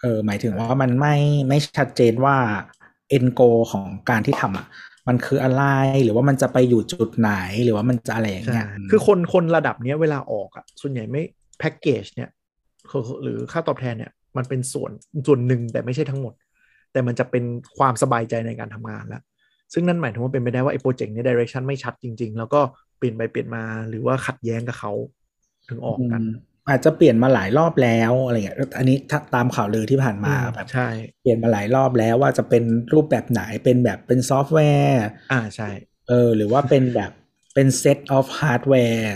เออหมายถึงว่ามันไม่ไม่ชัดเจนว่า end goal ของการที่ทำอะ มันคืออะไรหรือว่ามันจะไปอยู่จุดไหนหรือว่ามันจะอะไรอย่างใช่เงี้ยคือคนคนระดับเนี้ยเวลาออกอะส่วนใหญ่ไม่แพ็กเกจเนี่ยคือหรือค่าตอบแทนเนี่ยมันเป็นส่วนส่วนหนึ่งแต่ไม่ใช่ทั้งหมด แต่มันจะเป็นความสบายใจในการทำงานแล้ว ซึ่งนั่นหมายถึงว่าเป็นไปได้ว่าไอ้โปรเจกต์เนี้ดิเรกชันไม่ชัดจริง ๆ แล้วก็เปลี่ยนไปเปลี่ยนมาหรือว่าขัดแย้งกับเขาถึงออกกัน อืมอาจจะเปลี่ยนมาหลายรอบแล้วอะไรเงี้ยอันนี้ถ้าตามข่าวลือที่ผ่านมาแบบใช่ เปลี่ยนมาหลายรอบแล้วว่าจะเป็นรูปแบบไหนเป็นแบบเป็นซอฟต์แวร์ อ่าใช่เออหรือว่าเป็นแบบเป็น set of hardware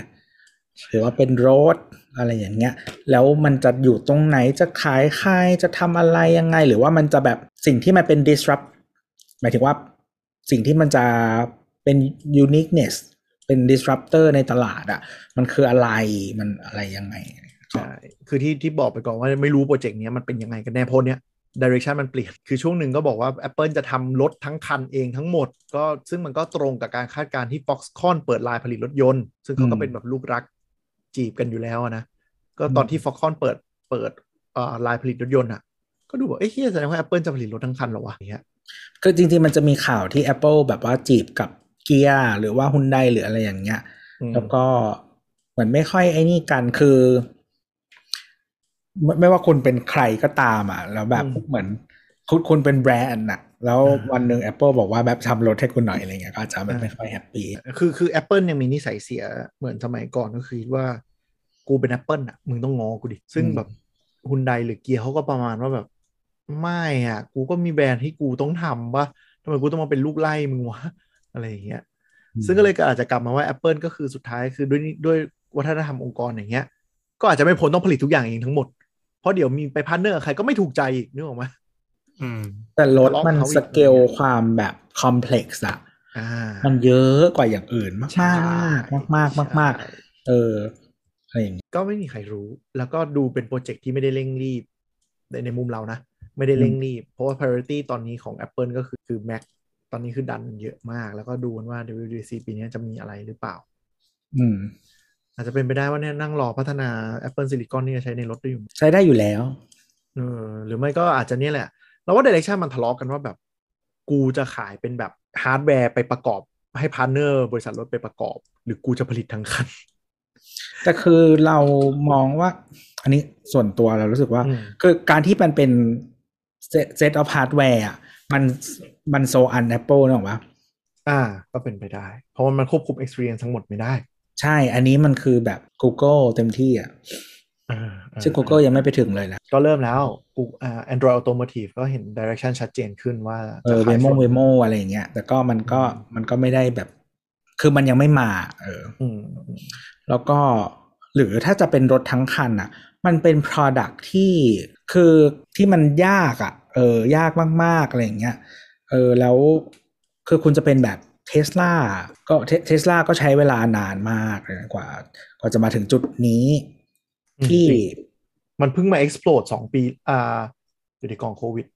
หรือว่าเป็นรถอะไรอย่างเงี้ย แล้วมันจะอยู่ตรงไหนจะขายใครจะทำอะไรยังไง หรือว่ามันจะแบบสิ่งที่มันเป็น disrupt หมายถึงว่าสิ่งที่มันจะเป็น uniqueness เป็น disruptor ในตลาดอะ่ะ มันคืออะไรมันอะไรยังไงใช่คือที่ที่บอกไปก่อนว่าไม่รู้โปรเจกต์เนี้ยมันเป็นยังไงกันแน่เพราะเนี้ยดิเรกชันมันเปลี่ยน คือช่วงหนึ่งก็บอกว่า Apple จะทำรถทั้งคันเองทั้งหมด ก็ซึ่งมันก็ตรงกับการคาดการณ์ที่ Foxconn เปิดไลน์ผลิตรถยนต์ ซึ่งเขาก็เป็นแบบลูกรักจีบกันอยู่แล้วอะนะ ก็ตอนที่ Foxconn เปิดเปิดเอ่อไลน์ผลิตรถยนต์อะ ก็ดูบอกเอ้ยเฮียแสดงว่า Apple จะผลิตรถทั้งคันเหรอวะอย่างเงี้ยคือจริงๆ มันจะมีข่าวที่ Apple แบบว่าจีบกับ เกียร์หรือว่าฮุนไดหรืออะไรอย่างเงี้ยอืมแล้วก็เหมือนไม่ค่อยไอ้นี่กันคือไม่ไม่ว่าคุณเป็นใครก็ตามอะ แล้วแบบเหมือนคุณคุณเป็นแบรนด์อะ แล้ววันหนึ่ง Apple บอกว่าแบบทำรถให้คุณหน่อยอะไรเงี้ยก็อาจจะไม่ไม่ค่อย happy คือคือ Apple ยังมีนิสัยเสียเหมือนสมัยก่อนก็คือว่า กูเป็น Apple อะ มึงต้องง้อกูดิ ซึ่งอืมแบบฮุนไดหรือ Kia เขาก็ประมาณว่าแบบ ไม่อะ กูก็มีแบรนด์ที่กูต้องทำว่าทำไมกูต้องมาเป็นลูกไล่มึงวะ อะไรอย่างเงี้ยอืมซึ่งก็เลยก็อาจจะกลับมาว่า Apple ก็คือสุดท้ายคือด้วยด้วยวัฒนธรรมองค์กรอย่างเงี้ย ก็อาจจะไม่พ้นต้องผลิตทุกอย่างเองทั้งหมด เพราะเดี๋ยวมีไป partner กับใครก็ไม่ถูกใจอีกนึกออกไหมอืมแต่รถมันทะเลาะกับเขาอีกสเกลความแบบ complex อะอ่ามันเยอะกว่าอย่างอื่นมากใช่มากมากมากมากใช่ๆเอออะไรอย่างเงี้ยก็ไม่มีใครรู้ แล้วก็ดูเป็นโปรเจกต์ที่ไม่ได้เร่งรีบในในมุมเรานะ ไม่ได้เร่งรีบ เพราะว่า priority ตอนนี้ของ Apple ก็คือคือ Mac ตอนนี้คือ demand เยอะมาก แล้วก็ดูกันว่า WWDC ปีนี้จะมีอะไรหรือเปล่า อืม อาจจะเป็นไปได้ว่าเนี่ยนั่งรอพัฒนา Apple Silicon นี่จะใช้ในรถได้อยู่ ใช้ได้อยู่แล้วเออหรือไม่ก็อาจจะเนี่ยแหละ เราว่า direction มันทะเลาะกันว่าแบบ กูจะขายเป็นแบบฮาร์ดแวร์ไปประกอบ ให้ partner บริษัทรถไปประกอบ หรือกูจะผลิตทั้งคันแต่คือเรามองว่า อันนี้ส่วนตัวเรารู้สึกว่าอืมคือการที่มันเป็น set of hardware อะมัน มัน so un-Apple นึกออกปะอ่า ก็เป็นไปได้ เพราะว่ามันควบคุม experience ทั้งหมดไม่ได้ ใช่ อันนี้มันคือแบบ Google เต็มที่อะอ่าอ่าซึ่ง Google ยังไม่ไปถึงเลยนะ ก็เริ่มแล้วกูอ่า Android Automotive ก็เห็น direction ชัดเจนขึ้นว่าเออจะเวขายโมส่วน Waymo อะไรอย่างเงี้ย แต่ก็มันก็อืมมันก็ไม่ได้แบบ คือมันยังไม่มา เอออืมอืมแล้วก็หรือถ้าจะเป็นรถทั้งคันอะ มันเป็น Product ที่คือที่มันยากอะ เออ ยากมาก ๆ อะไรอย่างเงี้ย เออแล้วคือคุณจะเป็นแบบเทสลาก็เทสลาก็ใช้เวลานานมากเลยกว่ากว่าจะมาถึงจุดนี้ ที่มันเพิ่งมา explode สองปี อ่าอยู่ในกล่องโควิด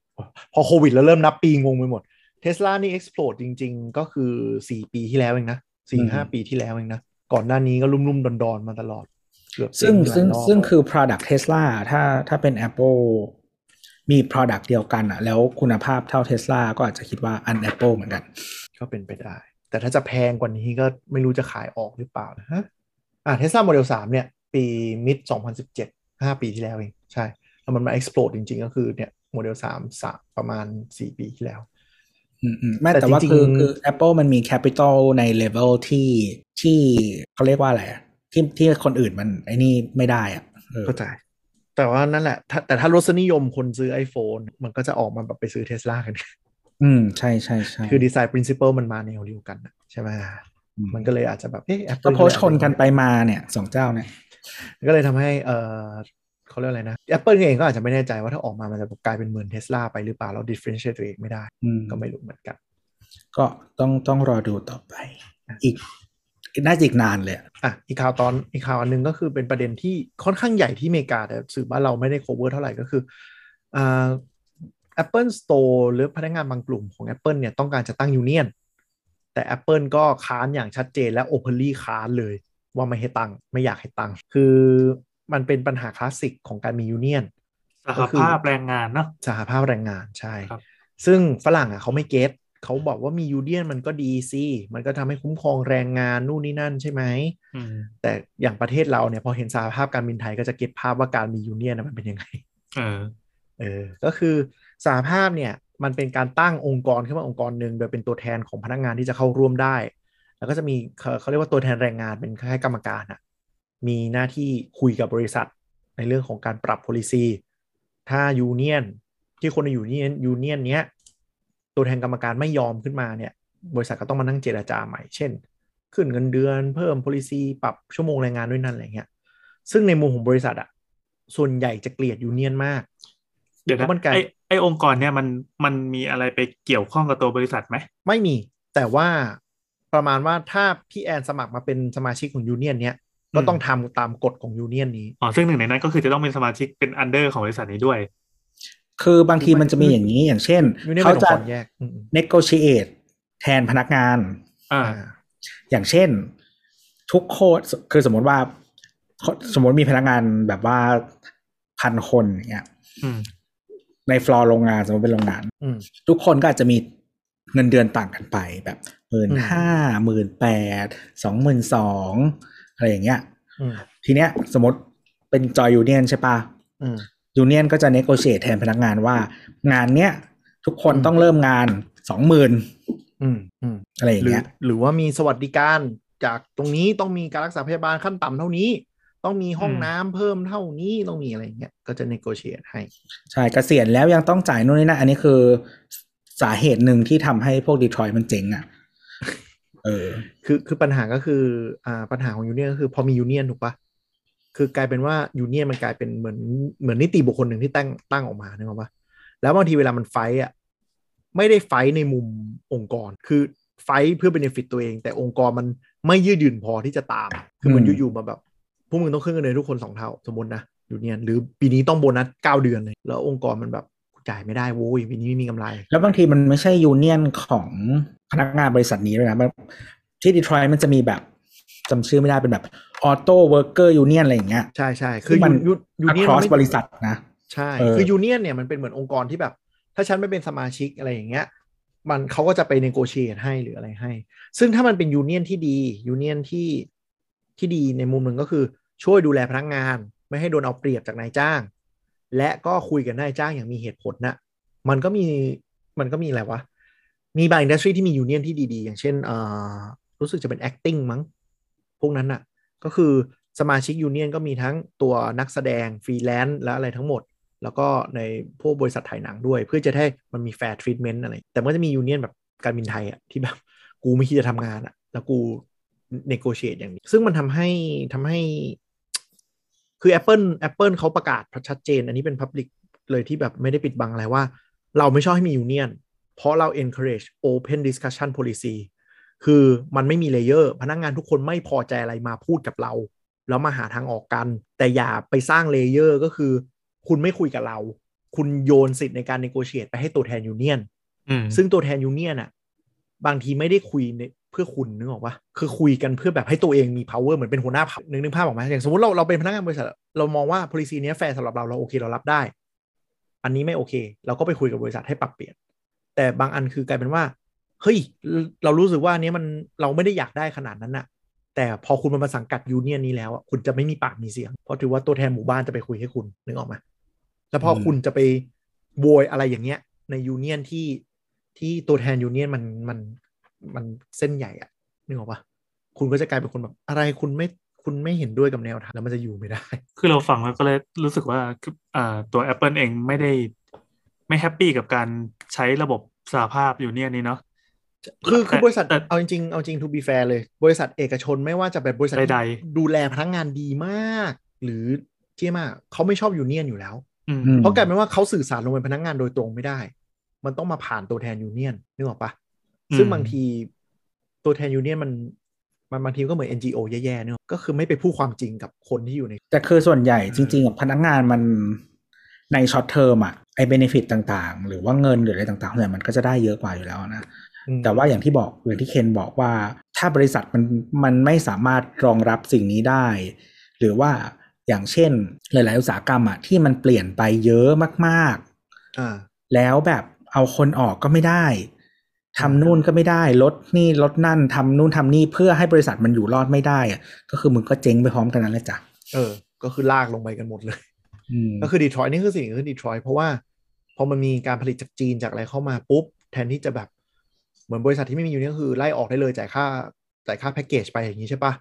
พอโควิดแล้วเริ่มนับปีงงไปหมดเทสลานี่ explode จริง ๆ ก็คือสี่ปีที่แล้วเองนะสี่ห้าปีที่แล้วเองนะ ก่อนหน้านี้ก็ลุ่มๆ ดอน ๆ มาตลอด เกือบซึ่งเจ๊หลายซึ่งรอบซึ่งคือ Product Tesla ถ้าถ้าเป็น Apple มี Product เดียวกันอะแล้วคุณภาพเท่า Tesla ก็อาจจะคิดว่าอัน Apple เหมือนกัน ก็เป็นไปได้ แต่ถ้าจะแพงกว่านี้ก็ไม่รู้จะขายออกหรือเปล่านะฮะอ่าเทสลาโมเดลสามเนี่ย ปีมิด2017 5 ปีที่แล้วเอง ใช่ แล้วมันมา explode จริง ๆ ก็คือเนี่ยโมเดลสามสามประมาณ 4 ปีที่แล้วอืมอืมไม่แต่แต่ว่าจริงๆคือคือ Apple มันมี Capital ใน Level ที่ที่เขาเรียกว่าอะไรอะที่ที่คนอื่นมันไอ้นี่ไม่ได้อะเออเข้าใจ แต่ว่านั่นแหละถ้าแต่ถ้ารสนิยมคนซื้อ iPhone มันก็จะออกมาแบบไปซื้อเทสลากัน อืม ใช่ใช่ใช่คือดีไซน์ principle มันมาแนวเดียวกันน่ะใช่ไหมอืมมันก็เลยอาจจะแบบเอ๊ะก็ Apple โพสต์ชนกันไปมาเนี่ยสองเจ้าเนี่ยก็เลยทำให้เออเขาเรียกอะไรนะ Apple เองก็อาจจะไม่แน่ใจว่าถ้าออกมามันจะกลายเป็นเหมือนเทสลาไปหรือเปล่าแล้ว differentiate ตัวเองไม่ได้อืมก็ไม่รู้เหมือนกัน ก็ต้องต้องรอดูต่อไป อีก น่าจะอีกนานเลยอะอะอีกข่าวตอนอีกข่าวอันหนึงก็คือเป็นประเด็นที่ค่อนข้างใหญ่ที่อเมริกาแต่สื่อบ้านเราไม่ได้ cover เท่าไหร่ก็คืออ่า Apple Store หรือพนักงานบางกลุ่มของ Apple เนี่ยต้องการจะตั้งยูเนียนแต่ Apple ก็ค้านอย่างชัดเจนและ openly ค้านเลย ว่าไม่ให้ตั้งไม่อยากให้ตั้งคือมันเป็นปัญหาคลาสสิกของการมี unionสหภาพแรงงานเนาะสหภาพแรงงานใช่ครับซึ่งฝรั่งอะเขาไม่ get เขาบอกว่ามี union มันก็ดีสิมันก็ทำให้คุ้มครองแรงงานนู่นนี่นั่นใช่ไหมอืมแต่อย่างประเทศเราเนี่ยพอเห็นสหภาพการบินไทยก็จะ get ภาพว่าการมี union นะมันเป็นยังไงเออเออก็คือสหภาพเนี่ยมันเป็นการตั้งองค์กรขึ้นมาองค์กรหนึ่งโดยเป็นตัวแทนของพนักงานที่จะเข้าร่วมได้ แล้วก็จะมีเขาเขาเรียกว่าตัวแทนแรงงานเป็นคล้ายๆกรรมการอะมีหน้าที่คุยกับบริษัทในเรื่องของการปรับ policy ถ้า union ที่คนใน union union เนี้ย ตัวแทนกรรมการไม่ยอมขึ้นมาเนี่ยบริษัทก็ต้องมานั่งเจรจาใหม่ เช่น ขึ้นเงินเดือนเพิ่ม policy ปรับชั่วโมงแรงงานด้วยนั่นอะไรเงี้ย ซึ่งในมุมของบริษัทอะส่วนใหญ่จะเกลียด union มาก เดี๋ยวนะเพราะมันกลายไอไอองค์กรเนี่ยมันมันมีอะไรไปเกี่ยวข้องกับตัวบริษัทไหม ไม่มี แต่ว่าประมาณว่าถ้าพี่แอนสมัครมาเป็นสมาชิกของ union เนี้ยก็ต้องทำตามกฎของ union นี้ อ๋อ ซึ่งหนึ่งในนั้นก็คือจะต้องเป็นสมาชิกเป็น under ของบริษัทนี้ด้วย คือบางทีมันจะมีอย่างนี้อย่างเช่นยูเนียนเขาจะเป็นองค์กรแยกอืม negotiate แทนพนักงาน อ่าอ่าอย่างเช่น ทุกคนคือสมมติว่า สมมติมีพนักงานแบบว่าพันคนอย่างเงี้ยอืมในฟลอร์โรงงานสมมติเป็นโรงงานอืมทุกคนก็อาจจะมีเงินเดือนต่างกันไปแบบหมื่นอืมห้าหมื่นแปดสองหมื่นสองอะไรอย่างเงี้ยอืมทีเนี้ย สมมติเป็น join union ใช่ปะอืม union ก็จะ negotiate แทนพนักงานว่า งานเนี้ยทุกคนอืมต้องเริ่มงานสองหมื่นอืมอืมอะไรอย่าหงรือเงี้ยหรือว่ามีสวัสดิการจากตรงนี้ต้องมีการรักษาพยาบาลขั้นต่ำเท่านี้ ต้องมีห้องอืมน้ำเพิ่มเท่านี้ต้องมีอะไรอย่างเงี้ยก็จะ negotiate ให้ ใช่เกษียณแล้วยังต้องจ่ายนู่นนี่นั่นอันนี้คือสาเหตุหนึ่งที่ทำให้พวกดีทรอยต์มันเจ๋งอะเออคือคือปัญหาก็คืออ่าปัญหาของ union ก็คือพอมี union ถูกปะ คือกลายเป็นว่า union มันกลายเป็นเหมือนเหมือนนิติบุคคลหนึ่งที่ตั้งตั้งออกมานึกออกปะแล้วบางทีเวลามัน fight อะไม่ได้ fight ในมุมองค์กร คือ fight เพื่อ benefit ตัวเอง แต่องค์กรมันไม่ยืดหยุ่นพอที่จะตาม คือเหมือนอืมอยู่ๆมาแบบพวกมึงต้องขึ้นเงินเดือนทุกคนสองเท่าสมมตินะ union หรือปีนี้ต้องโบนัสเก้าเดือนเลยแล้วองค์กรมันแบบจ่ายไม่ได้โว้ยปีนี้ไม่มีกำไร แล้วบางทีมันไม่ใช่ union ของพนักงานบริษัทนี้ด้วยนะแบบที่ดีทรอยต์มันจะมีแบบ จำชื่อไม่ได้เป็นแบบ auto worker union อะไรอย่างเงี้ยใช่ใช่คือมันยูยูเนียน across บริษัทนะใช่เออคือ union เนี่ยมันเป็นเหมือนองค์กรที่แบบ ถ้าฉันไม่เป็นสมาชิกอะไรอย่างเงี้ย มันเขาก็จะไป negotiate ให้หรืออะไรให้ ซึ่งถ้ามันเป็น union ที่ดี union ที่ที่ดีในมุมหนึ่งก็คือช่วยดูแลพนักงาน ไม่ให้โดนเอาเปรียบจากนายจ้าง และก็คุยกับนายจ้างอย่างมีเหตุผลนะมันก็มีมันก็มีอะไรวะมีบาง industry ที่มี union ที่ดีๆ อย่างเช่นเอ่อรู้สึกจะเป็น acting มั้งพ วกนั้นน่ะก็คือสมาชิก union ก็มีทั้งตัวนักแสดงฟรีแลนซ์และอะไรทั้งหมด แล้วก็ในพวกบริษัทถ่ายหนังด้วย เพื่อจะให้มันมี fair treatment อะไร แต่มันก็จะมี union แบบการบินไทยอะที่แบบกูไม่คิดจะทำงานอะแล้วกู negotiate อย่างนี้ ซึ่งมันทำให้ทำให้ คือ Apple Apple เขาประกาศชัดเจน อันนี้เป็น Public เลยที่แบบไม่ได้ปิดบังอะไรว่า เราไม่ชอบให้มี union เพราะเรา encourage open discussion policy คือมันไม่มี layer พนักงานทุกคนไม่พอใจอะไรมาพูดกับเรา แล้วมาหาทางออกกัน แต่อย่าไปสร้าง layer ก็คือ คุณไม่คุยกับเรา คุณโยนสิทธิ์ในการ negotiate ไปให้ตัวแทน union อืมซึ่งตัวแทน union อะ บางทีไม่ได้คุยในเพื่อคุณนึกออกปะคือคุยกันเพื่อแบบให้ตัวเองมี power เหมือนเป็นหัวหน้าเผ่านึกนึกภาพออกไหมอย่างสมมติเราเราเป็นพนักงานบริษัทเรามองว่า policy เนี้ยแฟร์สำหรับเราเราโอเคเรารับได้ อันนี้ไม่โอเค เราก็ไปคุยกับบริษัทให้ปรับเปลี่ยน แต่บางอันคือกลายเป็นว่า เฮ้ย เรารู้สึกว่าอันนี้มันเราไม่ได้อยากได้ขนาดนั้นน่ะแต่พอคุณมาสังกัด union นี้แล้วอะคุณจะไม่มีปากมีเสียง เพราะถือว่าตัวแทนหมู่บ้านจะไปคุยให้คุณนึกออกไหมแล้วพอคุณจะไปโวยอะไรอย่างเงี้ย ใน union ที่ที่ตัวแทน union มันมันมันเส้นใหญ่อะนึกออกปะคุณก็จะกลายเป็นคนแบบอะไรคุณไม่คุณไม่เห็นด้วยกับแนวทางแล้วมันจะอยู่ไม่ได้ คือเราฟังแล้วก็เลยรู้สึกว่าอ่าตัว Apple เองไม่ได้ไม่ happy กับการใช้ระบบสหภาพอยู่เนี่ยนี้เนาะ คือคือบริษัทแต่เอาจริงๆเอาจริง to be fair เลย บริษัทเอกชนไม่ว่าจะเป็นบริษัทที่ใดดูแลพนักงานดีมาก หรือเหี้ยมากเขาไม่ชอบ union อยู่แล้วอืมอืมเพราะกลายเป็นว่าเขาสื่อสารลงไปพนักงานโดยตรงไม่ได้ มันต้องมาผ่านตัวแทน union นึกออกปะอืมซึ่งบางทีตัวแทน union มันมันบางทีก็เหมือน NGO แย่ๆเนอะก็คือไม่ไปพูดความจริงกับคนที่อยู่ใน แต่คือส่วนใหญ่จริงๆกับพนักงานมันใน short term อะไอ้ benefit ต่างๆ หรือว่าเงินหรืออะไรต่างๆเนี่ยมันก็จะได้เยอะกว่าอยู่แล้วนะอืม แต่ว่าอย่างที่บอกอย่างที่เคนบอกว่า ถ้าบริษัทมันมันไม่สามารถรองรับสิ่งนี้ได้ หรือว่าอย่างเช่นหลาย ๆ อุตสาหกรรมอะที่มันเปลี่ยนไปเยอะมากอ่าๆแล้วแบบเอาคนออกก็ไม่ได้ทำนู่นก็ไม่ได้ ลดนี่ลดนั่นทำนู่นทำนี่เพื่อให้บริษัทมันอยู่รอดไม่ได้อะก็คือมึงก็เจ๊งไปพร้อมกันนั่นแหละจ้ะเออ ก็คือลากลงไปกันหมดเลยอืมก็คือดีทรอยต์นี่คือสิ่งที่คือดีทรอยต์เพราะว่าพอมันมีการผลิตจากจีนจากอะไรเข้ามาปุ๊บ แทนที่จะแบบ เหมือนบริษัทที่ไม่มีอยู่นี่ก็คือไล่ออกได้เลยจ่ายค่าจ่ายค่าแพ็กเกจไปอย่างนี้ใช่ปะ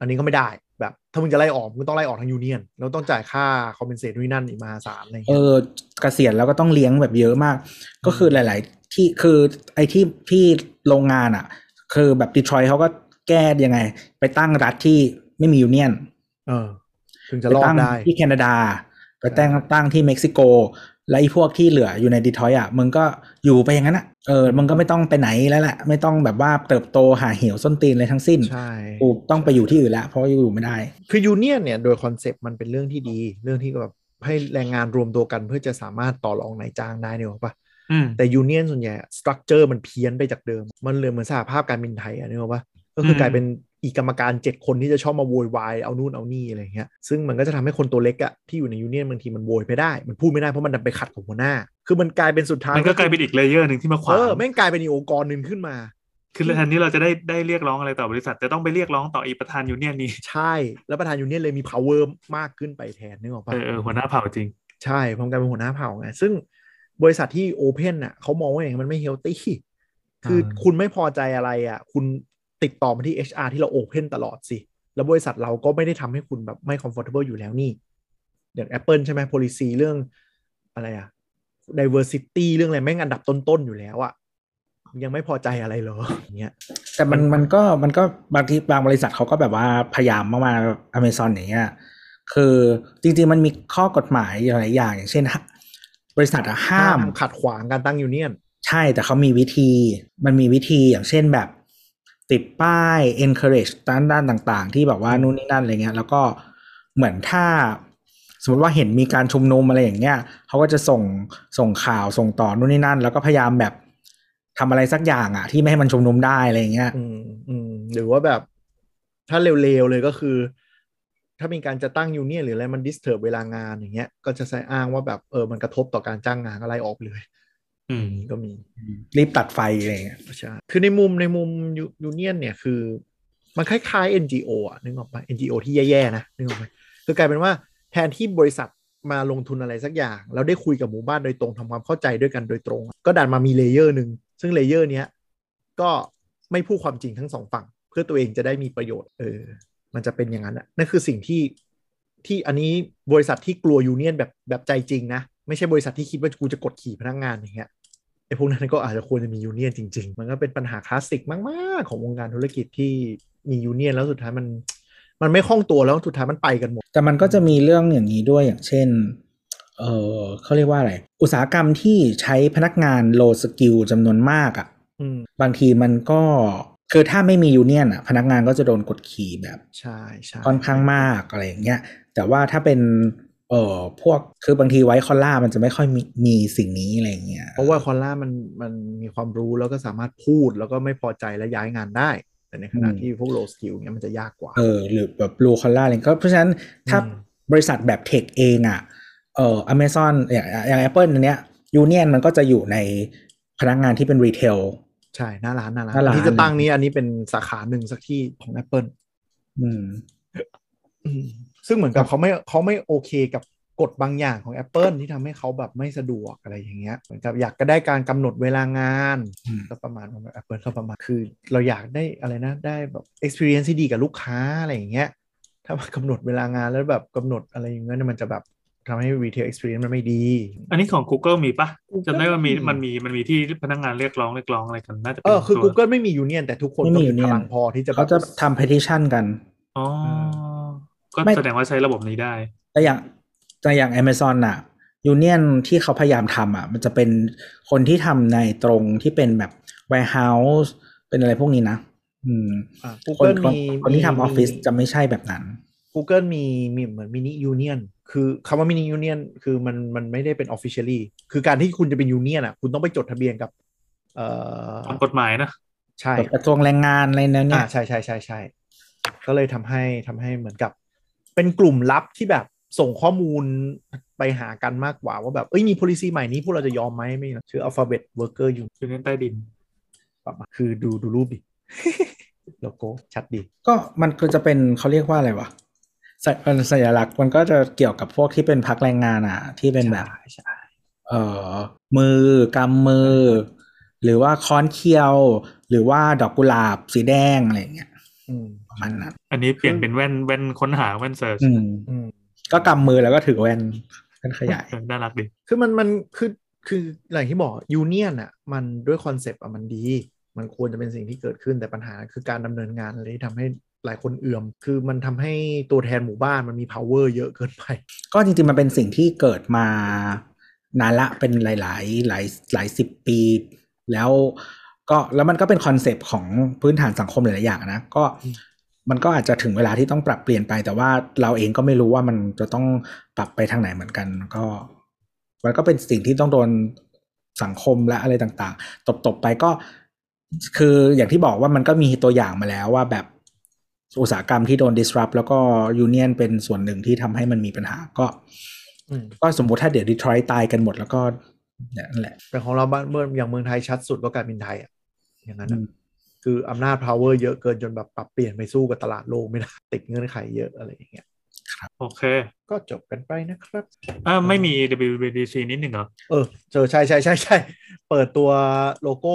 อันนี้ก็ไม่ได้แบบถ้ามึงจะไล่ออกมึงต้องไล่ออกทาง union แล้วต้องจ่ายค่า compensate นู่นนั่นอีกมหาศาลอะไรอย่างเอเงี้ยอเกษียณแล้วก็ต้องเลี้ยงแบบเยอะมาก ก็คือหลาย ๆ ที่คือไอ้ที่ที่โรงงานอะ คือแบบดีทรอยต์เขาก็แก้ยังไง ไปตั้งรัฐที่ไม่มี union เออ ถึงจะไปรอดตั้งได้ที่แคนาดา ไปตั้งตั้งที่เม็กซิโก และไอ้พวกที่เหลืออยู่ในดีทรอยต์อะมึงก็อยู่ไปอย่างนั้นอะเออมึงก็ไม่ต้องไปไหนแล้วแหละไม่ต้องแบบว่าเติบโตหาเหวส้นตีนเลยทั้งสิ้นใช่กูต้องไปอยู่ที่อื่นแล้วเพราะว่าอยู่ไม่ได้ คือ unionเนี่ยโดย concept มันเป็นเรื่องที่ดี เรื่องที่แบบให้แรงงานรวมตัวกันเพื่อจะสามารถต่อรองนายจ้างได้เนี่ยหรอกปะอืมแต่ union ส่วนใหญ่ structure มันเพี้ยนไปจากเดิม มันเลยเหมือนสหภาพการบินไทยอะนึกออกปะก็คือมันกลายเป็น อีกกรรมการเจ็ดคนที่จะชอบมาโวยวายเอานู่นเอานี่อะไรเงี้ยซึ่งมันก็จะทำให้คนตัวเล็กอะที่อยู่ใน union บางทีมันโวยไม่ได้ มันพูดไม่ได้เพราะมันดันไปขัดกับหัวหน้า คือมันกลายเป็นสุดท้ายมันก็กลายเป็นอีก layer หนึ่งที่มาขวาเองอแม่งกลายเป็นอีกองค์กรหนึ่งขึ้นมา คือแทนที่เราจะได้ได้เรียกร้องอะไรต่อบริษัทจะต้องไปเรียกร้องต่ออีประธาน union นี้ใช่ แล้วประธาน union เลยมี power มากขึ้นไปแทนนึกออกปะเออเออหัวหน้าเผ่าจริง ใช่เพราะมันกลายเป็นหัวหน้าเผ่าไงซึ่งบริษัทที่โอเพนอะเขามองว่าอย่างนั้นมันไม่เฮลตี้คืออาคุณไม่พอใจอะไรอะ คุณ ติดต่อมาที่ HR ที่เราโอเพนตลอดสิ แล้วบริษัทเราก็ไม่ได้ทำให้คุณแบบไม่ comfortable อยู่แล้วนี่ อย่าง Apple ใช่ไหม policy เรื่องอะไรอะ diversity เรื่องอะไรแม่งอันดับต้น ๆ อยู่แล้วอะยังไม่พอใจอะไรเหรออย่างเงี้ยแต่มันมันก็มันก็บางทีบางบริษัทเขาก็แบบว่าพยายามมากๆอเมซอนอย่างเงี้ยคือจริง ๆ มันมีข้อกฎหมายหลายอย่าง อย่างเช่น บริษัทอะห้ามขัดขวางการตั้งยูเนียน ใช่แต่เขามีวิธีมันมีวิธีอย่างเช่นแบบ ติดป้าย encourage ด้านด้านต่าง ๆ ที่แบบว่านู่นนี่นั่นอะไรเงี้ย แล้วก็เหมือนถ้าสมมติว่าเห็นมีการชุมนุมอะไรอย่างเงี้ยเขาก็จะส่งส่งข่าวส่งต่อนู่นนี่นั่น แล้วก็พยายามแบบทำอะไรสักอย่างอะที่ไม่ให้มันชุมนุมได้อะไรอย่างเงี้ย อืมอืมหรือว่าแบบ ถ้าเร็วๆเลยก็คือ ถ้ามีการจะตั้ง union หรืออะไรมัน disturb เวลางานอย่างเงี้ย ก็จะใช้อ้างว่าแบบเออมันกระทบต่อการจ้างงานไล่ออกเลย อืมก็มีรีบตัดไฟอะไรอย่างเงี้ยใช่คือในมุมในมุม union เนี่ยคือ มันคล้ายๆ NGO อะนึกออกปะ NGO ที่แย่ๆนะนึกออกไหมคือกลายเป็นว่าแทนที่บริษัทมาลงทุนอะไรสักอย่าง แล้วได้คุยกับหมู่บ้านโดยตรงทำความเข้าใจด้วยกันโดยตรง ก็ดันมามี layer หนึ่งซึ่ง layer เนี้ยก็ไม่พูดความจริงทั้งสองฝั่ง เพื่อตัวเองจะได้มีประโยชน์ เออ มันจะเป็นอย่างนั้นอะนั่นคือสิ่งที่ที่อันนี้บริษัทที่กลัว union แบบแบบใจจริงนะ ไม่ใช่บริษัทที่คิดว่ากูจะกดขี่พนักงานอย่างเงี้ย ไอ้พวกนั้นก็อาจจะควรจะมี union จริง ๆ มันก็เป็นปัญหาคลาสสิกมากๆ ของวงการธุรกิจที่มี union แล้วสุดท้ายมันมันไม่คล่องตัวแล้วสุดท้ายมันไปกันหมด แต่มันก็จะมีเรื่องอย่างนี้ด้วยอย่างเช่น เออเขาเรียกว่าอะไร อุตสาหกรรมที่ใช้พนักงาน low skill จำนวนมากอะ่ะอืมบางทีมันก็คือถ้าไม่มี union อะ พนักงานก็จะโดนกดขี่แบบ ใช่ใช่ค่อนข้างมากอะไรอย่างเงี้ยแต่ว่าถ้าเป็น เอ่อพวกคือบางที white collar มันจะไม่ค่อยมีมีสิ่งนี้อะไรอย่างเงี้ยเพราะว่าคอนล่ามันมันมีความรู้แล้วก็สามารถพูดแล้วก็ไม่พอใจและย้ายงานได้ แต่ในขณะที่พวก low skill เนี้ยมันจะยากกว่า เออ หรือแบบ blue collar อะไรก็เพราะฉะนั้นถ้าอืมบริษัทแบบ tech เองอะเอ่ออเมซอนอย่างอย่างแอปเปิลอันเนี้ย union มันก็จะอยู่ในพนักงานที่เป็น retail ใช่หน้าร้านหน้าร้านหน้าร้านที่จะตั้งนี้อันนี้เป็นสาขาหนึ่งสักที่ของ Apple อืมอืม ซึ่งเหมือนกับเขาไม่เขาไม่โอเคกับกฎบางอย่างของ Apple ที่ทำให้เขาแบบไม่สะดวกอะไรอย่างเงี้ยเหมือนกับอยากก็ได้การกำหนดเวลางานอืมก็ประมาณว่า Apple ก็ประมาณคือ เราอยากได้อะไรนะได้แบบ experience ที่ดีกับลูกค้าอะไรอย่างเงี้ยถ้ามากำหนดเวลางานแล้วแบบกำหนดอะไรอย่างเงี้ยมันจะแบบทำให้ retail experience มันไม่ดี อันนี้ของ Google มีปะ Google จำได้ว่ามีมีมันมีมันมีที่พนักงานเรียกร้องเรียกร้องอะไรกันน่าจะเป็เอนอคือตัว Google ไม่มี union แต่ทุกคนไม่ก็มีมีพ union ลังพอที่จะแบบเขาจะทำ petition กันอ๋อ ก็ไม่แสดงว่าใช้ระบบนี้ได้ แต่อย่างแต่อย่าง Amazon อะยูเนียนที่เขาพยายามทำอะ มันจะเป็นคนที่ทำในตรงที่เป็นแบบ warehouse เป็นอะไรพวกนี้นะ อืมอ่าคน Google คนมีคนที่ทำอมีออฟฟิศจะไม่ใช่แบบนั้น Google มีมีเหมือน mini union คือคำว่า mini union คือมันมันไม่ได้เป็น officially คือการที่คุณจะเป็น union อะ คุณต้องไปจดทะเบียนกับ เอ่อตามกฎหมายนะ ใช่กระทรวงแรงงานอะไรนั้นเนี่อ่ายใช่ใช่ใช่ใช่ก็เลยทำให้ทำให้เหมือนกับ เป็นกลุ่มลับที่แบบส่งข้อมูลไปหากันมากกว่า ว่าแบบ เอ้ยมี policy ใหม่นี้พวกเราจะยอมไหมไม่นะชื่อ alphabet worker อยู่อยู่ในใต้ดินประมาณคือดูดูรูปดิโลโก้ชัดดี ก็มันก็จะเป็นเขาเรียกว่าอะไรวะสัญสัญลักษณ์มันก็จะเกี่ยวกับพวกที่เป็นพักแรงงานอะ ที่เป็นแบบใช่ใช่เอ่อมือกำมือ หรือว่าค้อนเคียว หรือว่าดอกกุหลาบสีแดงอะไรอย่างเงี้ยอืม ประมาณนั้นอันนี้เปลี่ยนเป็นแว่นแว่นค้นหาแว่น search อืมอืมก็กำมือแล้วก็ถือแว่นแว่นขยายน่ารักดี คือมันมันคือคืออย่างที่บอก union อะ มันด้วย concept อะมันดี มันควรจะเป็นสิ่งที่เกิดขึ้นแต่ปัญหาคือการดำเนินงานอะไรที่ทำให้หลายคนเอื่อม คือมันทำให้ตัวแทนหมู่บ้านมันมี power เยอะเกินไป ก็จริงๆ มันเป็นสิ่งที่เกิดมานานละเป็นหลาย ๆ หลายหลายสิบปี แล้วก็แล้วมันก็เป็น concept ของพื้นฐานสังคมหลายๆอย่างนะ ก็อื มมันก็อาจจะถึงเวลาที่ต้องปรับเปลี่ยนไป แต่ว่าเราเองก็ไม่รู้ว่ามันจะต้องปรับไปทางไหนเหมือนกัน ก็ มันก็เป็นสิ่งที่ต้องโดนสังคมและอะไรต่างๆ ตบๆไปก็ คืออย่างที่บอกว่ามันก็มีตัวอย่างมาแล้วว่าแบบอุตสาหกรรมที่โดน disrupt แล้วก็ยูเนียนเป็นส่วนหนึ่งที่ทำให้มันมีปัญหาก็อืมก็สมมติถ้าเดี๋ยวดีทรอยต์ตายกันหมดแล้วก็เนี่ยนั่นแหละแต่ของเราบ้านเมื่ออย่างเมืองไทยชัดสุดก็การบินไทยอะอย่างนั้นอือะม คืออำนาจ power เยอะเกินจนแบบปรับเปลี่ยนไปสู้กับตลาดโลกไม่ได้ติดเงื่อนไขเยอะอะไรอย่างเงี้ยโอเค ก็จบกันไปนะครับอ่าไม่มี WWDC นิดหนึ่งเหรอ เออเจอใช่ใช่ใช่ใช่เปิดตัวโลโก้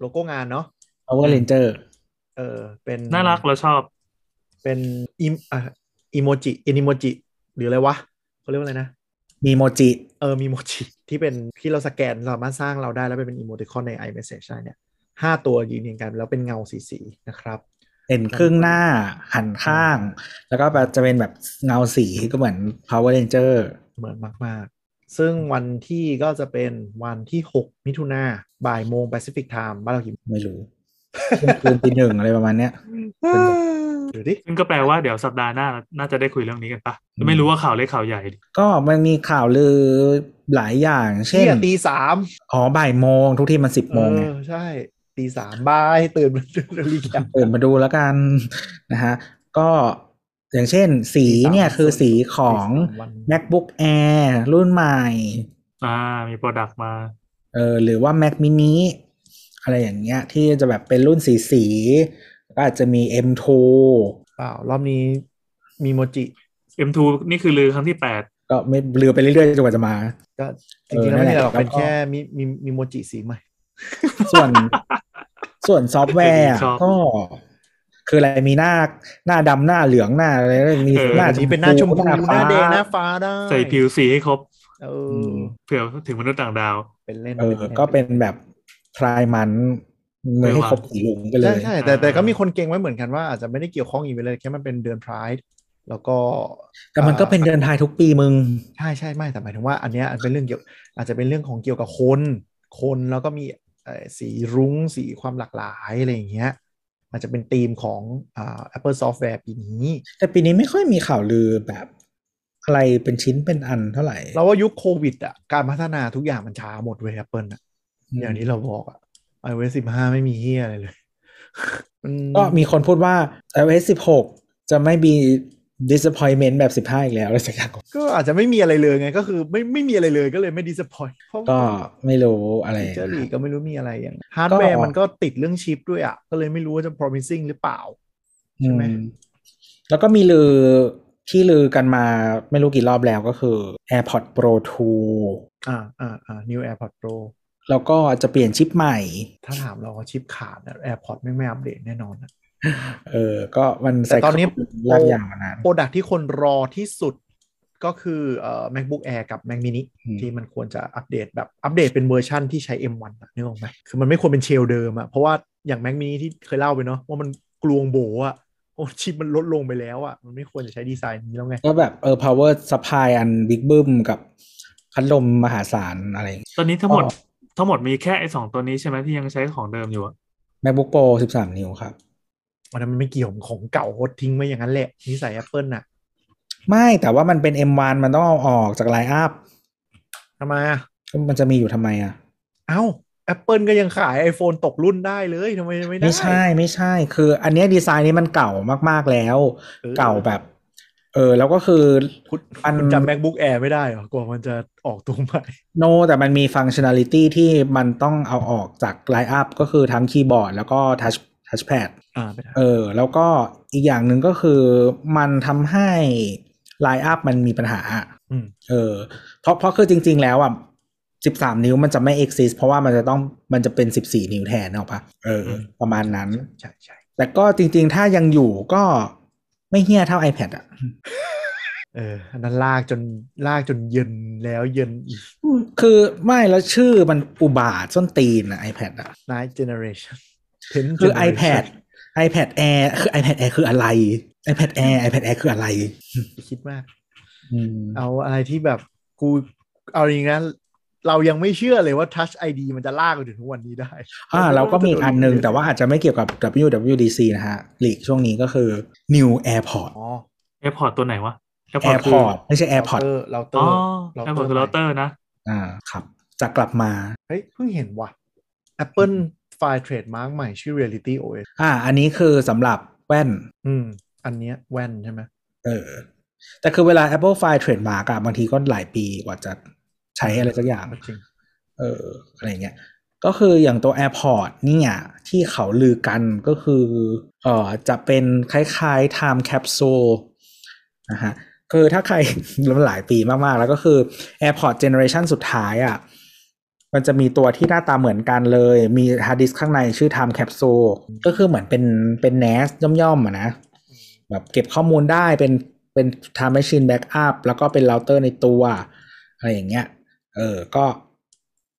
โลโก้งานเนาะ Power Ranger เออเป็น น่ารักเราชอบ เป็นอิมอะ emoji Animoji หรืออะไรวะเขาเรียกว่าอะไรนะ Memoji เออ Memojiที่เป็นที่เราสแกนเราสามารถสร้างเราได้แล้วไปเป็นอีโมติคอนใน iMessage ได้เนี่ย ห้าตัวยืนเรียงกันแล้วเป็นเงาสีสีๆนะครับเห็นครึ่งหน้าหันข้าง แล้วก็แบบจะเป็นแบบเงาสีก็เหมือน Power Ranger เหมือนมาก ๆ ซึ่งวันที่ก็จะเป็นวันที่ 6 มิถุนาบ่ายโมง Pacific Time บ้านเรากี่โมงไม่รู้เที่ยงคืนตีหนึ่งอะไรประมาณเนี้ยเดี๋ยวดิซึ่งก็แปลว่าเดี๋ยวสัปดาห์หน้า น่าจะได้คุยเรื่องนี้กันปะอืมไม่รู้ว่าข่าวเล็กข่าวใหญ่ดิก็มันมีข่าวลือหลายอย่าง เช่เที่นยตีสามอ๋อบ่ายโมงทุกที่มันสิบเอโมงไงอใช่ ตีสามบ่ายตื่นมาดูรีแคปตื่นมาดูแล้วกันนะฮะก็อย่างเช่น สีเนี่ยตีสามคือสีของตีสามวัน MacBook Air รุ่นใหม่ อ่า มีโปรดักต์มา เออ หรือว่า Mac mini อะไรอย่างเงี้ย ที่จะแบบเป็นรุ่นสีสีๆก็อาจจะมี M2 เปล่ารอบนี้มีโมจิ M2 นี่คือลือครั้งที่แปดก็ไม่เรือไปเรื่อยๆจนกว่าจะมา ก็จริงๆแล้วไม่เออนั่นแหใช่ละหรอกเป็นแล้วก็แค่มีมีมีโมจิสีใหม่ ส่วนส่วนซอฟต์แวร์อะชอบก็คืออะไรมีหน้าหน้าดำหน้าเหลืองหน้าอะไรมีเออหน้าอันนี้เป็นหน้าชมพูหฟ้น้าแดงหน้าฟ้าได้ใส่ผิวสีให้ครบเออือมเผื่อถึงมนุษย์ต่างดาว เป็นเล่นเออล่นก็เป็นแบบพรายมันไม่ให้เออว่ะครบสีลุงไปเลใช่ยใช่แต่แต่อ่าก็มีคนเก่งไว้เหมือนกันว่าอาจจะไม่ได้เกี่ยวข้องอีกไปเลยแค่มันเป็นเดือนพรายแล้วก็แต่มันก็เป็นเดินทายทุกปีมึง ใช่ใช่ไม่แต่หมายถึงว่าอันเนี้ยอันเป็นเรื่องเกี่ยวอาจจะเป็นเรื่องของเกี่ยวกับคน คนแล้วก็มีเอ่อ สีรุ้งสีความหลากหลายอะไรอย่างเงี้ยอาจจะเป็นธีมของอ่า Apple Software ปีนี้ แต่ปีนี้ไม่ค่อยมีข่าวลือแบบอะไรเป็นชิ้นเป็นอันเท่าไหร่ เราว่ายุคโควิดอะการพัฒนาทุกอย่างมันช้าหมดเว้ย Apple อะอย่างที่เราบอกอะ iOS 15 ไม่มีเฮียอะไรเลยมันก็มีคนพูดว่า iOS 16 จะไม่มี disappointment แบบ15อีกแล้วอะไรสักอย่างก็อาจจะไม่มีอะไรเลยไงก็คือไม่ไม่มีอะไรเลยก็เลยไม่ disappoint เพราะก็ไม่รู้อะไรฟีเจอร์ลีก็ไม่รู้มีอะไรอย่างฮาร์ดแวร์มันก็ติดเรื่องชิปด้วยอะ ก็เลยไม่รู้ว่าจะ promising หรือเปล่าใช่ไหมอืแล้วก็มีลือที่ลือกันมาไม่รู้กี่รอบแล้วก็คือ AirPods Pro อ่าอ่าอ่า New AirPods Pro 2แล้วก็จะเปลี่ยนชิปใหม่ ถ้าถามเราว่าชิปขาดนะ AirPods ไม่ไม่อัปเดตแน่นอนนะ เออ ก็มันแต่ตอนนี้ลากยาวมานานโ product ที่คนรอที่สุดก็คือเอ่อ MacBook Air กับ Mac mini อืมที่มันควรจะอัปเดตแบบอัปเดตเป็นเวอร์ชั่นที่ใช้ M1 อะนึกออกไหมคือมันไม่ควรเป็น shell เดิมอะเพราะว่าอย่าง Mac mini ที่เคยเล่าไปเนาะว่ามันกลวงโบอะเพราะชิปมันลดลงไปแล้วอะมันไม่ควรจะใช้ดีไซน์นี้แล้วไง ก็แบบเออ power supply อันบิ๊กบึ้มกับพัดลมมหาศาลอะไรอย่างเงี้ยตอนนี้ทั้งหมดอ๋อทั้งหมดมีแค่ไอ้สองตัวนี้ใช่ไหมที่ยังใช้ของเดิมอยู่อะ MacBook Pro 13 นิ้วครับ อันนั้นมันไม่เกี่ยวของเก่าโคตรทิ้งไว้อย่างนั้นแหละนิสัย Apple น่ะ ไม่แต่ว่ามันเป็น M1 มันต้องเอาออกจากไลน์อัพทำไมอะมันจะมีอยู่ทำไมอะ เอ้า Apple ก็ยังขาย iPhone ตกรุ่นได้เลยทำไมไม่ได้ ไม่ใช่ไม่ใช่ คือ อันเนี้ยดีไซน์นี้มันเก่ามากๆแล้วเออเก่าแบบ เออ แล้วก็คือคุณมันคุณจำ MacBook Air ไม่ได้เหรอกว่ามันจะออกตัวใหม่โนแต่มันมี functionality ที่มันต้องเอาออกจาก lineup ก็คือทั้งคีย์บอร์ดแล้วก็ touch touchpad อ่าไม่ได้เออ แล้วก็อีกอย่างหนึ่งก็คือมันทำให้ lineup มันมีปัญหาอืมเออ เพราะเพราะคือจริง ๆ แล้วอะสิบสามนิ้วมันจะไม่ exist เพราะว่ามันจะต้องมันจะเป็นสิบสี่นิ้วแทนนึกออกปะเอออมประมาณนั้น ใช่ใช่แต่ก็จริง ๆ ถ้ายังอยู่ก็ไม่เฮี้ยเท่า iPad อะเอออันนั้นลากจนลากจนเย็นแล้วเย็นอีก คือไม่แล้วชื่อมันอุบาทส้นตีนอะ iPad อะ Night Generation 10 คือ generation iPad iPad Air คือ iPad Air คืออะไร iPad Air iPad Air คืออะไรอย่าคิดมากอืมเอาอะไรที่แบบกูเอาอย่างนั้นเรายังไม่เชื่อเลยว่า Touch ID มันจะลากไปถึงทุกวันนี้ได้ อ่า เราก็มีอีกอันหนึ่งแต่ว่าอาจจะไม่เกี่ยวกับ WWDC นะฮะหลีกช่วงนี้ก็คือ New AirPod อ๋อ AirPort ตัวไหนวะ AirPort คือ AirPort ไม่ใช่ AirPod เราเตออ๋อร์ AirPort คือเราเตอร์นะ อ่าครับ จะกลับมา เฮ้ย เพิ่งเห็นว่ะ Apple file trademark ใหม่ชื่อ Reality OS อ่า อันนี้คือสำหรับแว่น อืม อันเนี้ยแว่นใช่ไหมเออ แต่คือเวลา Apple File Trademark อะบางทีก็หลายปีกว่าจะใช้อะไรสักอย่างก็จริง เออ อะไรเงี้ย ก็คืออย่างตัว AirPod เนี่ย ที่เขาลือกันก็คือ เอ่อจะเป็นคล้ายๆ Time Capsule นะฮะ คือถ้าใครมันหลายปีมากๆ แล้วก็คือ AirPod Generation สุดท้ายอะ่ะ มันจะมีตัวที่หน้าตาเหมือนกันเลย มีฮาร์ดดิสข้างในชื่อ Time Capsule ก็คือเหมือนเป็นเป็น NAS ย่อมๆอะนะ แบบเก็บข้อมูลได้เป็นเป็น Time Machine Backup แล้วก็เป็นเราเตอร์ในตัว อะไรอย่างเงี้ย เออ ก็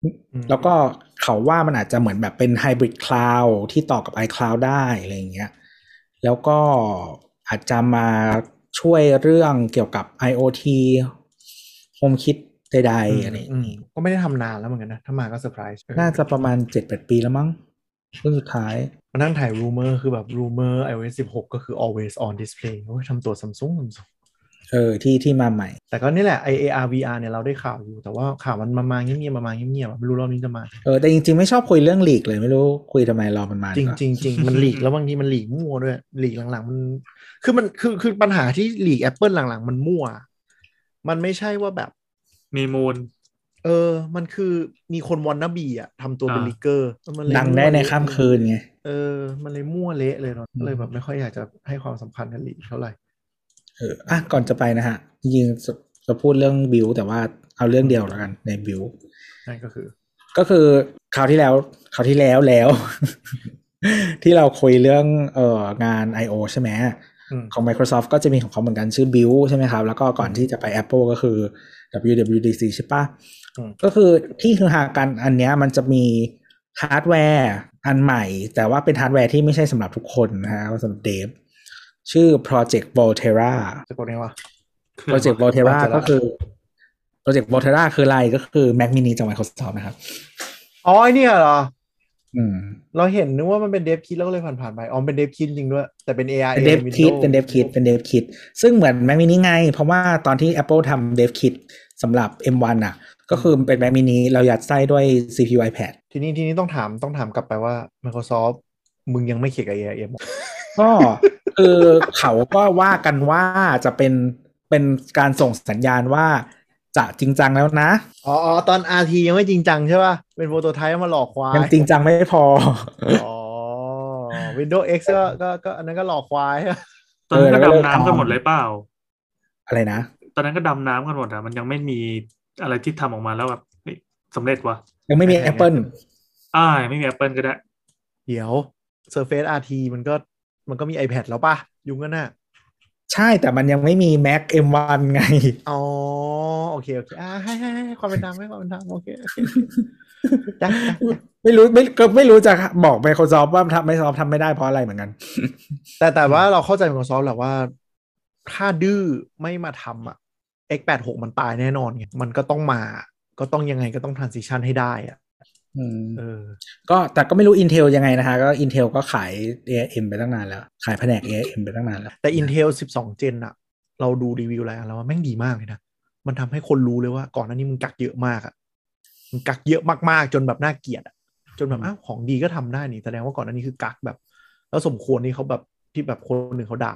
อืมแล้วก็เขาว่ามันอาจจะเหมือนแบบเป็น hybrid cloud ที่ต่อกับ iCloud ได้อะไรอย่างเงี้ย แล้วก็อาจจะมาช่วยเรื่องเกี่ยวกับ IoT HomeKit ใดๆอะไรอย่างอืมงี้ก็ไม่ได้ทำนานแล้วเหมือนกันนะ ถ้ามาก็เซอร์ไพรส์น่าจะประมาณเจ็ดแปดปีแล้วมั้งเรื่องสุดท้ายมานั่งไถ rumor คือแบบรูเมอร์ iOS 16 ก็คือ always on display โอ้ยทำตัวซัมซุงซัมซุงเออที่ที่มาใหม่ แต่ก็นี่แหละ IAR VR เนี่ยเราได้ข่าวอยู่ แต่ว่าข่าวมันมามาเงียบๆมามาเงียบๆไม่รู้รอบนี้จะมา เออแต่จริงๆ ไม่ชอบคุยเรื่องหลีกเลย ไม่รู้คุยทำไมรอมันมา จริดีงกว่าจริงจริงมันหลีกแล้วบางทีมันหลีกมั่วด้วยหลีกหลังๆมัน คือมันคือคือปัญหาที่หลีก Apple หลังๆ มันมั่ว มันไม่ใช่ว่าแบบ มีมูล เออ มันคือมีคนวอนนาบีอะทำตัวเป็นอ่าลีกเกอร์มันเลยดังได้ในข้ามคืนไง เออ มันเลยมั่วเละเลยเนาะอืมก็เลยแบบไม่ค่อยอยากจะให้ความสำคัญกับลีกเท่าไหร่ เออ อะ ก่อนจะไปนะฮะ จริงๆจะจะพูดเรื่องบิวแต่ว่าเอาเรื่องเดียวแล้วกันในบิวนั่นก็คือ ก็คือคราวที่แล้วคราวที่แล้วแล้ว ที่เราคุยเรื่องเอ่องาน I.O. ใช่ไหมอืม ของ Microsoft ก็จะมีของเขาเหมือนกันชื่อ Build ใช่ไหมครับ แล้วก็ก่อนที่จะไป Apple ก็คือ WWDC ใช่ปะอืมก็คือที่คือหากันอันเนี้ยมันจะมีฮาร์ดแวร์อันใหม่ แต่ว่าเป็นฮาร์ดแวร์ที่ไม่ใช่สำหรับทุกคนนะฮะสำหรับ dev ชื่อ Project Volterra จะกดไงวะ Project Volterra Volterra ก็คือ Project Volterra คืออะไรก็คือ Mac mini จาก Microsoft นะครับ อ๋อไอเนี่ยเหรออืม เราเห็นนึกว่ามันเป็น dev kit แล้วก็เลยผ่านๆไปอ๋อเป็น dev kit จริงด้วย แต่เป็น ARM เป็น dev kit เป็น dev kit เป็น dev kitซึ่งเหมือน Mac mini ไง เพราะว่าตอนที่ Apple ทำเดฟคิดสำหรับ M1 อะ ก็คือเป็น Mac mini เรายัดไส้ด้วย CPU iPad ทีนี้ทีนี้ต้องถามต้องถามกลับไปว่า Microsoft มึงยังไม่เขียนกับ ARM ก็คือเขาก็ว่ากันว่าจะเป็นเป็นการส่งสัญญาณว่า จะจริงจังแล้วนะ อ๋ออ๋อตอน RT ยังไม่จริงจังใช่ป่ะ เป็นโปรโตไทป์มาหลอกควายยังจริงจังไม่พอ อ๋อ Windows X ก็ก็ก็อันนั้นก็หลอกควายตอนนั้นก็เออแล้วก็เลิกดำน้ำกันทำหมดเลยเปล่า อะไรนะ ตอนนั้นก็ดำน้ำกันหมดอะมันยังไม่มีอะไรที่ทำออกมาแล้วแบบเฮ้ยสำเร็จวะยังไม่มีไม่ Apple อ่าไม่มี Apple ก็ได้ เดี๋ยว Surface RT มันก็มันก็มี iPad แล้วป่ะ ยุงกันน่ะ ใช่แต่มันยังไม่มี Mac M1 ไง อ๋อ โอเค โอเคอ่าให้ให้ให้ความเป็นธรรมให้ความเป็นธรรมโอเคโอเคจ้ะจ้ะจ้ะไม่รู้ไม่ก็ไม่รู้จะบอก Microsoft ว่าทำ Microsoft ทำไม่ได้เพราะอะไรเหมือนกัน แต่แต่ว่าเราเข้าใจ Microsoft แหละว่า ถ้าดื้อไม่มาทำอะ X86 มันตายแน่นอนไงมันก็ต้องมา ก็ต้องยังไงก็ต้อง transition ให้ได้อะอืมเออ ก็แต่ก็ไม่รู้ Intel ยังไงนะฮะก็ Intel ก็ขาย ARM ไปตั้งนานแล้ว ขายแผนก ARM ไปตั้งนานแล้ว แต่ Intel 12 Gen อะเราดูรีวิวอะไรแล้วว่าแม่งดีมากเลยนะ มันทำให้คนรู้เลยว่าก่อนหน้านี้มึงกักเยอะมากอะมึงกักเยอะมากๆ จนแบบน่าเกลียดอะจนแบบอืมอ้าวของดีก็ทำได้นี่แสดงว่าก่อนหน้านี้คือกักแบบ แล้วสมควรที่เขาแบบที่แบบคนหนึ่งเขาด่า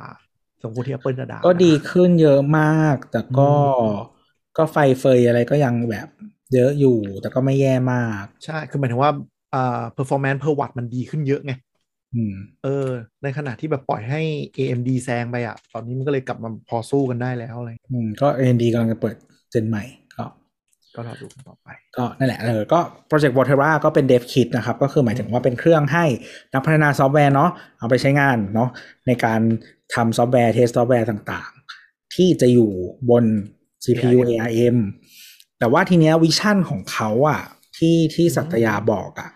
สมควรที่ Apple จะด่าก็ดีขึ้นเยอะมาก แต่ก็อืมก็ไฟเฟยอะไรก็ยังแบบ เยอะอยู่แต่ก็ไม่แย่มาก ใช่ คือหมายถึงว่าอ่า performance per watt มันดีขึ้นเยอะไงอืมเออ ในขณะที่แบบปล่อยให้ AMD แซงไปอะตอนนี้มันก็เลยกลับมาพอสู้กันได้แล้วอะไรอืมก็ AMD กำลังจะเปิด gen ใหม่ ก็ ก็รอดูกันต่อไป ก็นั่นแหละเออก็ Project Volterra ก็เป็น Dev Kit นะครับ ก็คือหมายถึงว่าเป็นเครื่องให้นักพัฒนาซอฟต์แวร์เนาะเอาไปใช้งานเนาะในการทำซอฟต์แวร์ test ซอฟต์แวร์ต่างๆ ที่จะอยู่บน CPU ARM ARM แต่ว่าทีเนี้ย vision ของเขาอะที่ที่สัตยาบอกอะ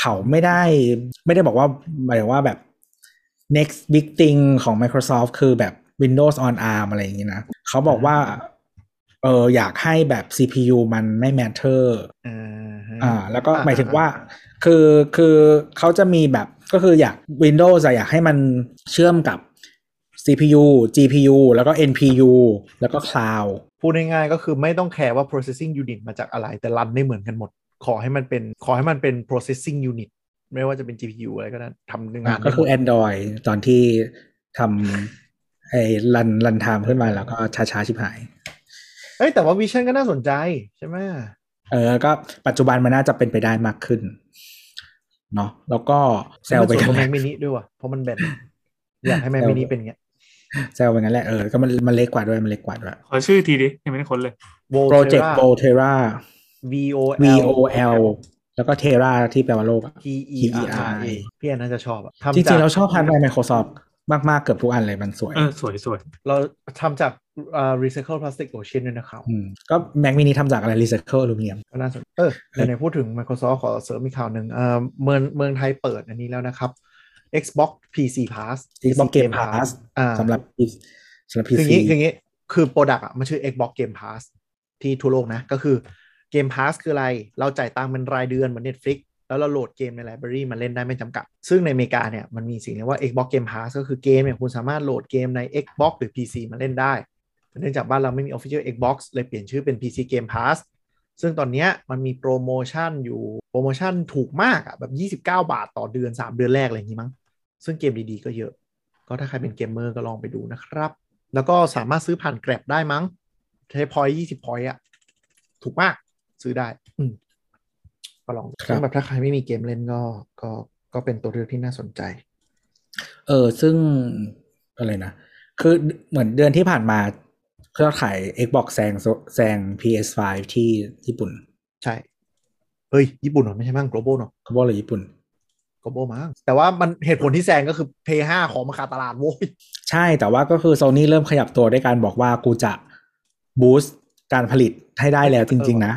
เขาไม่ได้ไม่ได้บอกว่าหมายถึงว่าแบบ next big thing ของ Microsoft คือแบบ Windows on ARM อะไรอย่างนี้นะ เขาบอกว่า เอออยากให้แบบ CPU มันไม่ matter อ่าฮะอ่าแล้วก็อ่าหมายถึงว่าอ่า คือคือเขาจะมีแบบก็คืออยาก Windows อะอยากให้มันเชื่อมกับ CPU GPU แล้วก็ NPU แล้วก็ Cloud พูดง่ายๆก็คือไม่ต้องแคร์ว่า processing unit มาจากอะไร แต่รันได้เหมือนกันหมด ขอให้มันเป็นขอให้มันเป็น processing unit ไม่ว่าจะเป็น GPU อะไรก็ได้ทำงาอะนก็คือได้หมด Android ตอนที่ทำไอ้รันรันไทม์ขึ้นมาแล้วก็ช้าๆชิบหาย เอ้ยแต่ว่า Vision ก็น่าสนใจใช่ไหมเออ ก็ปัจจุบันมันน่าจะเป็นไปได้มากขึ้นเนาะแล้วก็แซวไปมักันนแหแม็ละกมินิด้วยว่ะเพราะมันแบนอยากให้แม็กมินิเป็นอย่างเงี้ย แซวไปงั้นแหละเออก็มันมันเล็กกว่าด้วยมันเล็กกว่าด้วยขอชื่อทีดิยังไม่ได้ค้นเลย Project Volterra V O V L O L แล้วก็ Terra ที่แปลว่าโลกอะ T E R T E R A A พี่แอนน่าจะชอบอะทำจริงๆจากเราชอบฮาร์ดแวร์ Microsoft มาก ๆ เกือบทุกอันเลยมันสวย เออ สวยสวยเราทำจากอ่า recycle plastic ocean ด้วยนะครับมก็ Mac mini ทำจากอะไรรีไซเคิลอลูมิเนียมก็น่าสนเออไหนๆพูดถึง Microsoft ขอเสริมอีกข่าวหนึ่งเออเมืองเมืองไทยเปิดอันนี้แล้วนะครับ Xbox PC Pass Xbox Game Pass อ่าสำหรับสำหรับคือ PC อย่างนี้คืออย่างนี้คือ product อะมันชื่อ Xbox Game Pass ที่ทั่วโลกนะ ก็คือ Game Pass คืออะไร เราจ่ายตังค์เป็นรายเดือนเหมือน Netflix แล้วเราโหลดเกมใน library มาเล่นได้ไม่จำกัด ซึ่งในอเมริกาเนี่ยมันมีสิ่งเรียกว่า Xbox Game Pass ก็คือเกมเนี่ยคุณสามารถโหลดเกมใน Xbox หรือ PC มาเล่นได้แต่เนื่องจากบ้านเราไม่มี Official Xbox เลยเปลี่ยนชื่อเป็น PC Game Pass ซึ่งตอนเนี้ยมันมีโปรโมชั่นอยู่โปรโมชั่นถูกมากอะแบบ 29 บาทต่อเดือน 3 เดือนแรกอะไรอย่างนี้มั้ง ซึ่งเกมดีๆก็เยอะ ก็ถ้าใครเป็นเกมเมอร์ก็ลองไปดูนะครับ แล้วก็สามารถซื้อผ่าน Grab ได้มั้งใช้ point ยี่สิบ point อะถูกมากซื้อได้ อืมก็ลองครับซึ่งแบบถ้าใครไม่มีเกมเล่นก็ก็ก็เป็นตัวเลือกที่น่าสนใจ เออ ซึ่งอะไรนะ คือเหมือนเดือนที่ผ่านมาเขาขาย Xbox แซงแซง PS5 ที่ญี่ปุ่น ใช่ เฮ้ย ญี่ปุ่นเหรอ ไม่ใช่มั้ง global เนาะเขาบอกเลยญี่ปุ่น global มั้งแต่ว่ามันเหตุผลที่แซงก็คือ p 5ของมาขาดตลาดโว้ยใช่แต่ว่าก็คือ Sony เริ่มขยับตัวด้วยการบอกว่ากูจะบูสต์การผลิตให้ได้แล้วจริง ๆ นะ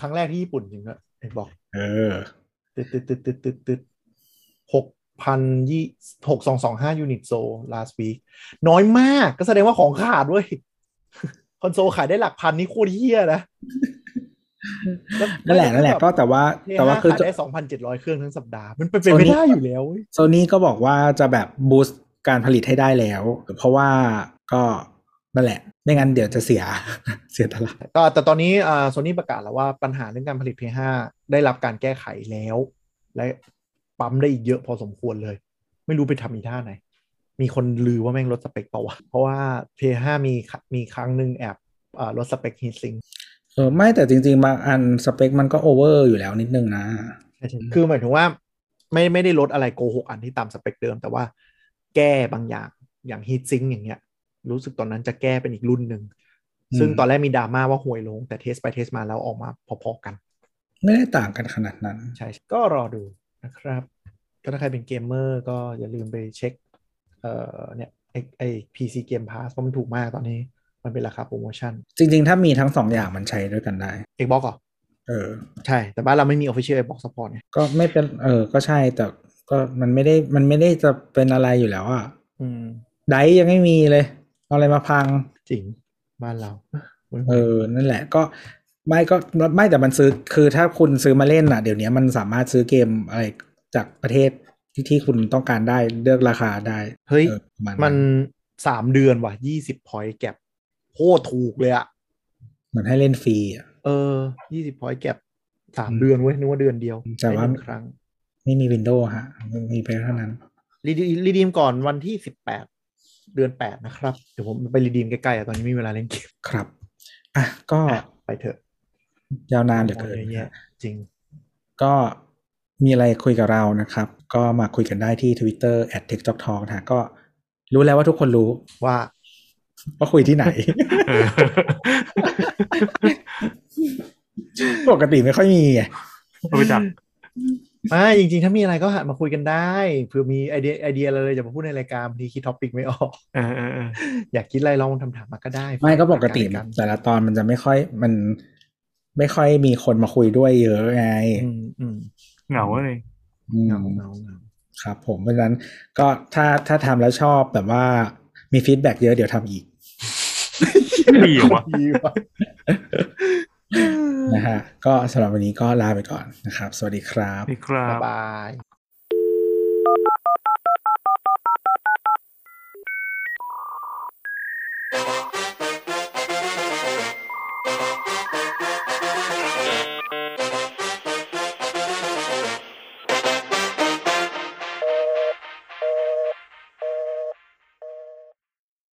ครั้งแรกที่ญี่ปุ่นจริงก็เห็นบอก เออตึดตึดตึดตึดตึดตึดหกพันยี่หกสองสองห้ายูนิตโซ last week น้อยมากก็แสดงว่าของขาดเว้ยคอนโซลขายได้หลักพันนี่โคตรเฮี้ยนะ นั่นแหละนั่นแหละก็แต่ว่าแต่แต่ว่าว่าคืคืออขายได้สองพันเจ็ดร้อยเครื่องทั้งสัปดาห์ มันเป็นไปไม่ได้อยู่แล้วเว้ยโซนี่ก็บอกว่าจะแบบบูสต์การผลิตให้ได้แล้ว เพราะว่าก็นั่นแหละ ไม่งั้นเดี๋ยวจะเสียเสียตลาดก็แต่ตอนนี้อ่าโซนี่ประกาศแล้วว่าปัญหาเรื่องการผลิต P5 ได้รับการแก้ไขแล้ว และปั๊มได้อีกเยอะพอสมควรเลย ไม่รู้ไปทำอีท่าไหน มีคนลือว่าแม่งลดสเปคเปล่าวะเพราะว่า PS5 มีมีครั้งหนึ่งแอบอ่าลดสเปค heatsink เออไม่แต่จริงๆบางอันสเปคมันก็โอเวอร์อยู่แล้วนิดนึงนะ คือหมายถึงว่าไม่ไม่ได้ลดอะไรโกหกอันที่ตามสเปคเดิม แต่ว่าแก้บางอย่างอย่าง heatsink อย่างเงี้ย รู้สึกตอนนั้นจะแก้เป็นอีกรุ่นหนึ่งอืมซึ่งตอนแรกมีดราม่าว่าห่วยลง แต่ test ไป test มาแล้วออกมาพอๆกัน ไม่ได้ต่างกันขนาดนั้น ใช่ ก็รอดูนะครับ ก็ถ้าใครเป็นเกมเมอร์ก็อย่าลืมไปเช็ค เอ่อเนี่ยไอไอ PC Game Pass เพราะมันถูกมากตอนนี้ มันเป็นราคาโปรโมชั่น จริง ๆ ถ้ามีทั้งสองอย่างมันใช้ด้วยกันได้ Xbox เหรอเออ ใช่ แต่บ้านเราไม่มี Official Xbox Support ไงก็ไม่เป็น เออ ก็ใช่ แต่ก็มันไม่ได้ มันไม่ได้จะเป็นอะไรอยู่แล้วอะอืม ไดยังไม่มีเลย เอาอะไรมาพัง จริง บ้านเรา เออ นั่นแหละ ก็ไม่ก็ไม่แต่มันซื้อ คือถ้าคุณซื้อมาเล่นอะ เดี๋ยวนี้มันสามารถซื้อเกมอะไรจากประเทศที่ที่คุณต้องการได้เลือกราคาได้ เฮ้ยออประาณมันสามเดือนว่ะยี่สิบ point Grab โคตรถูกเลยอะเหมือนให้เล่นฟรีอะเออยี่สิบ point Grab สามอืมเดือนเว้ยนึกว่าเดือนเดียวแต่ว่าได้หนึ่งครั้ง ไม่มีวินโดว์ฮะ มีไปเท่านั้น redeem redeem ก่อนวันที่สิบแปดเดือนแปดนะครับ เดี๋ยวผมไป redeem ใกล้ๆอะตอนนี้ไม่มีเวลาเล่นเกมครับอะก็อะไปเถอะ ยาวนานเหลือเกินเยอะแยะจริง ก็มีอะไรคุยกับเรานะครับ ก็มาคุยกันได้ที่ Twitter t e c h t a l k Talk นะฮะก็รู้แล้วว่าทุกคนรู้ว่า ว่าคุยที่ไหนเออปกติไม่ค่อยมีไงรู้จักไม่จริงๆ ถ้ามีอะไรก็หันมาคุยกันได้เผื่อมีไอเดียไอเดียอะไรเลยจะมาพูดในรายการบางทีคิดท็อปิกไม่ออกเออเออเอออยากคิดอะไรลองทำถามมาก็ได้ ไม่ก็ปกติกันแต่ละตอนมันจะไม่ค่อยมันไม่ค่อยมีคนมาคุยด้วยเยอะไงอืมอืมเหงาเลยอืมเหงาเหงาเหงาครับ ผมเพราะฉะนั้นก็ถ้าถ้าทำแล้วชอบแบบว่ามี feedback เยอะเดี๋ยวทำอีก มีเหรอวะนะฮะก็สำหรับวันนี้ก็ลาไปก่อนนะครับ สวัสดีครับสวัสดีครับบ๊ายบาย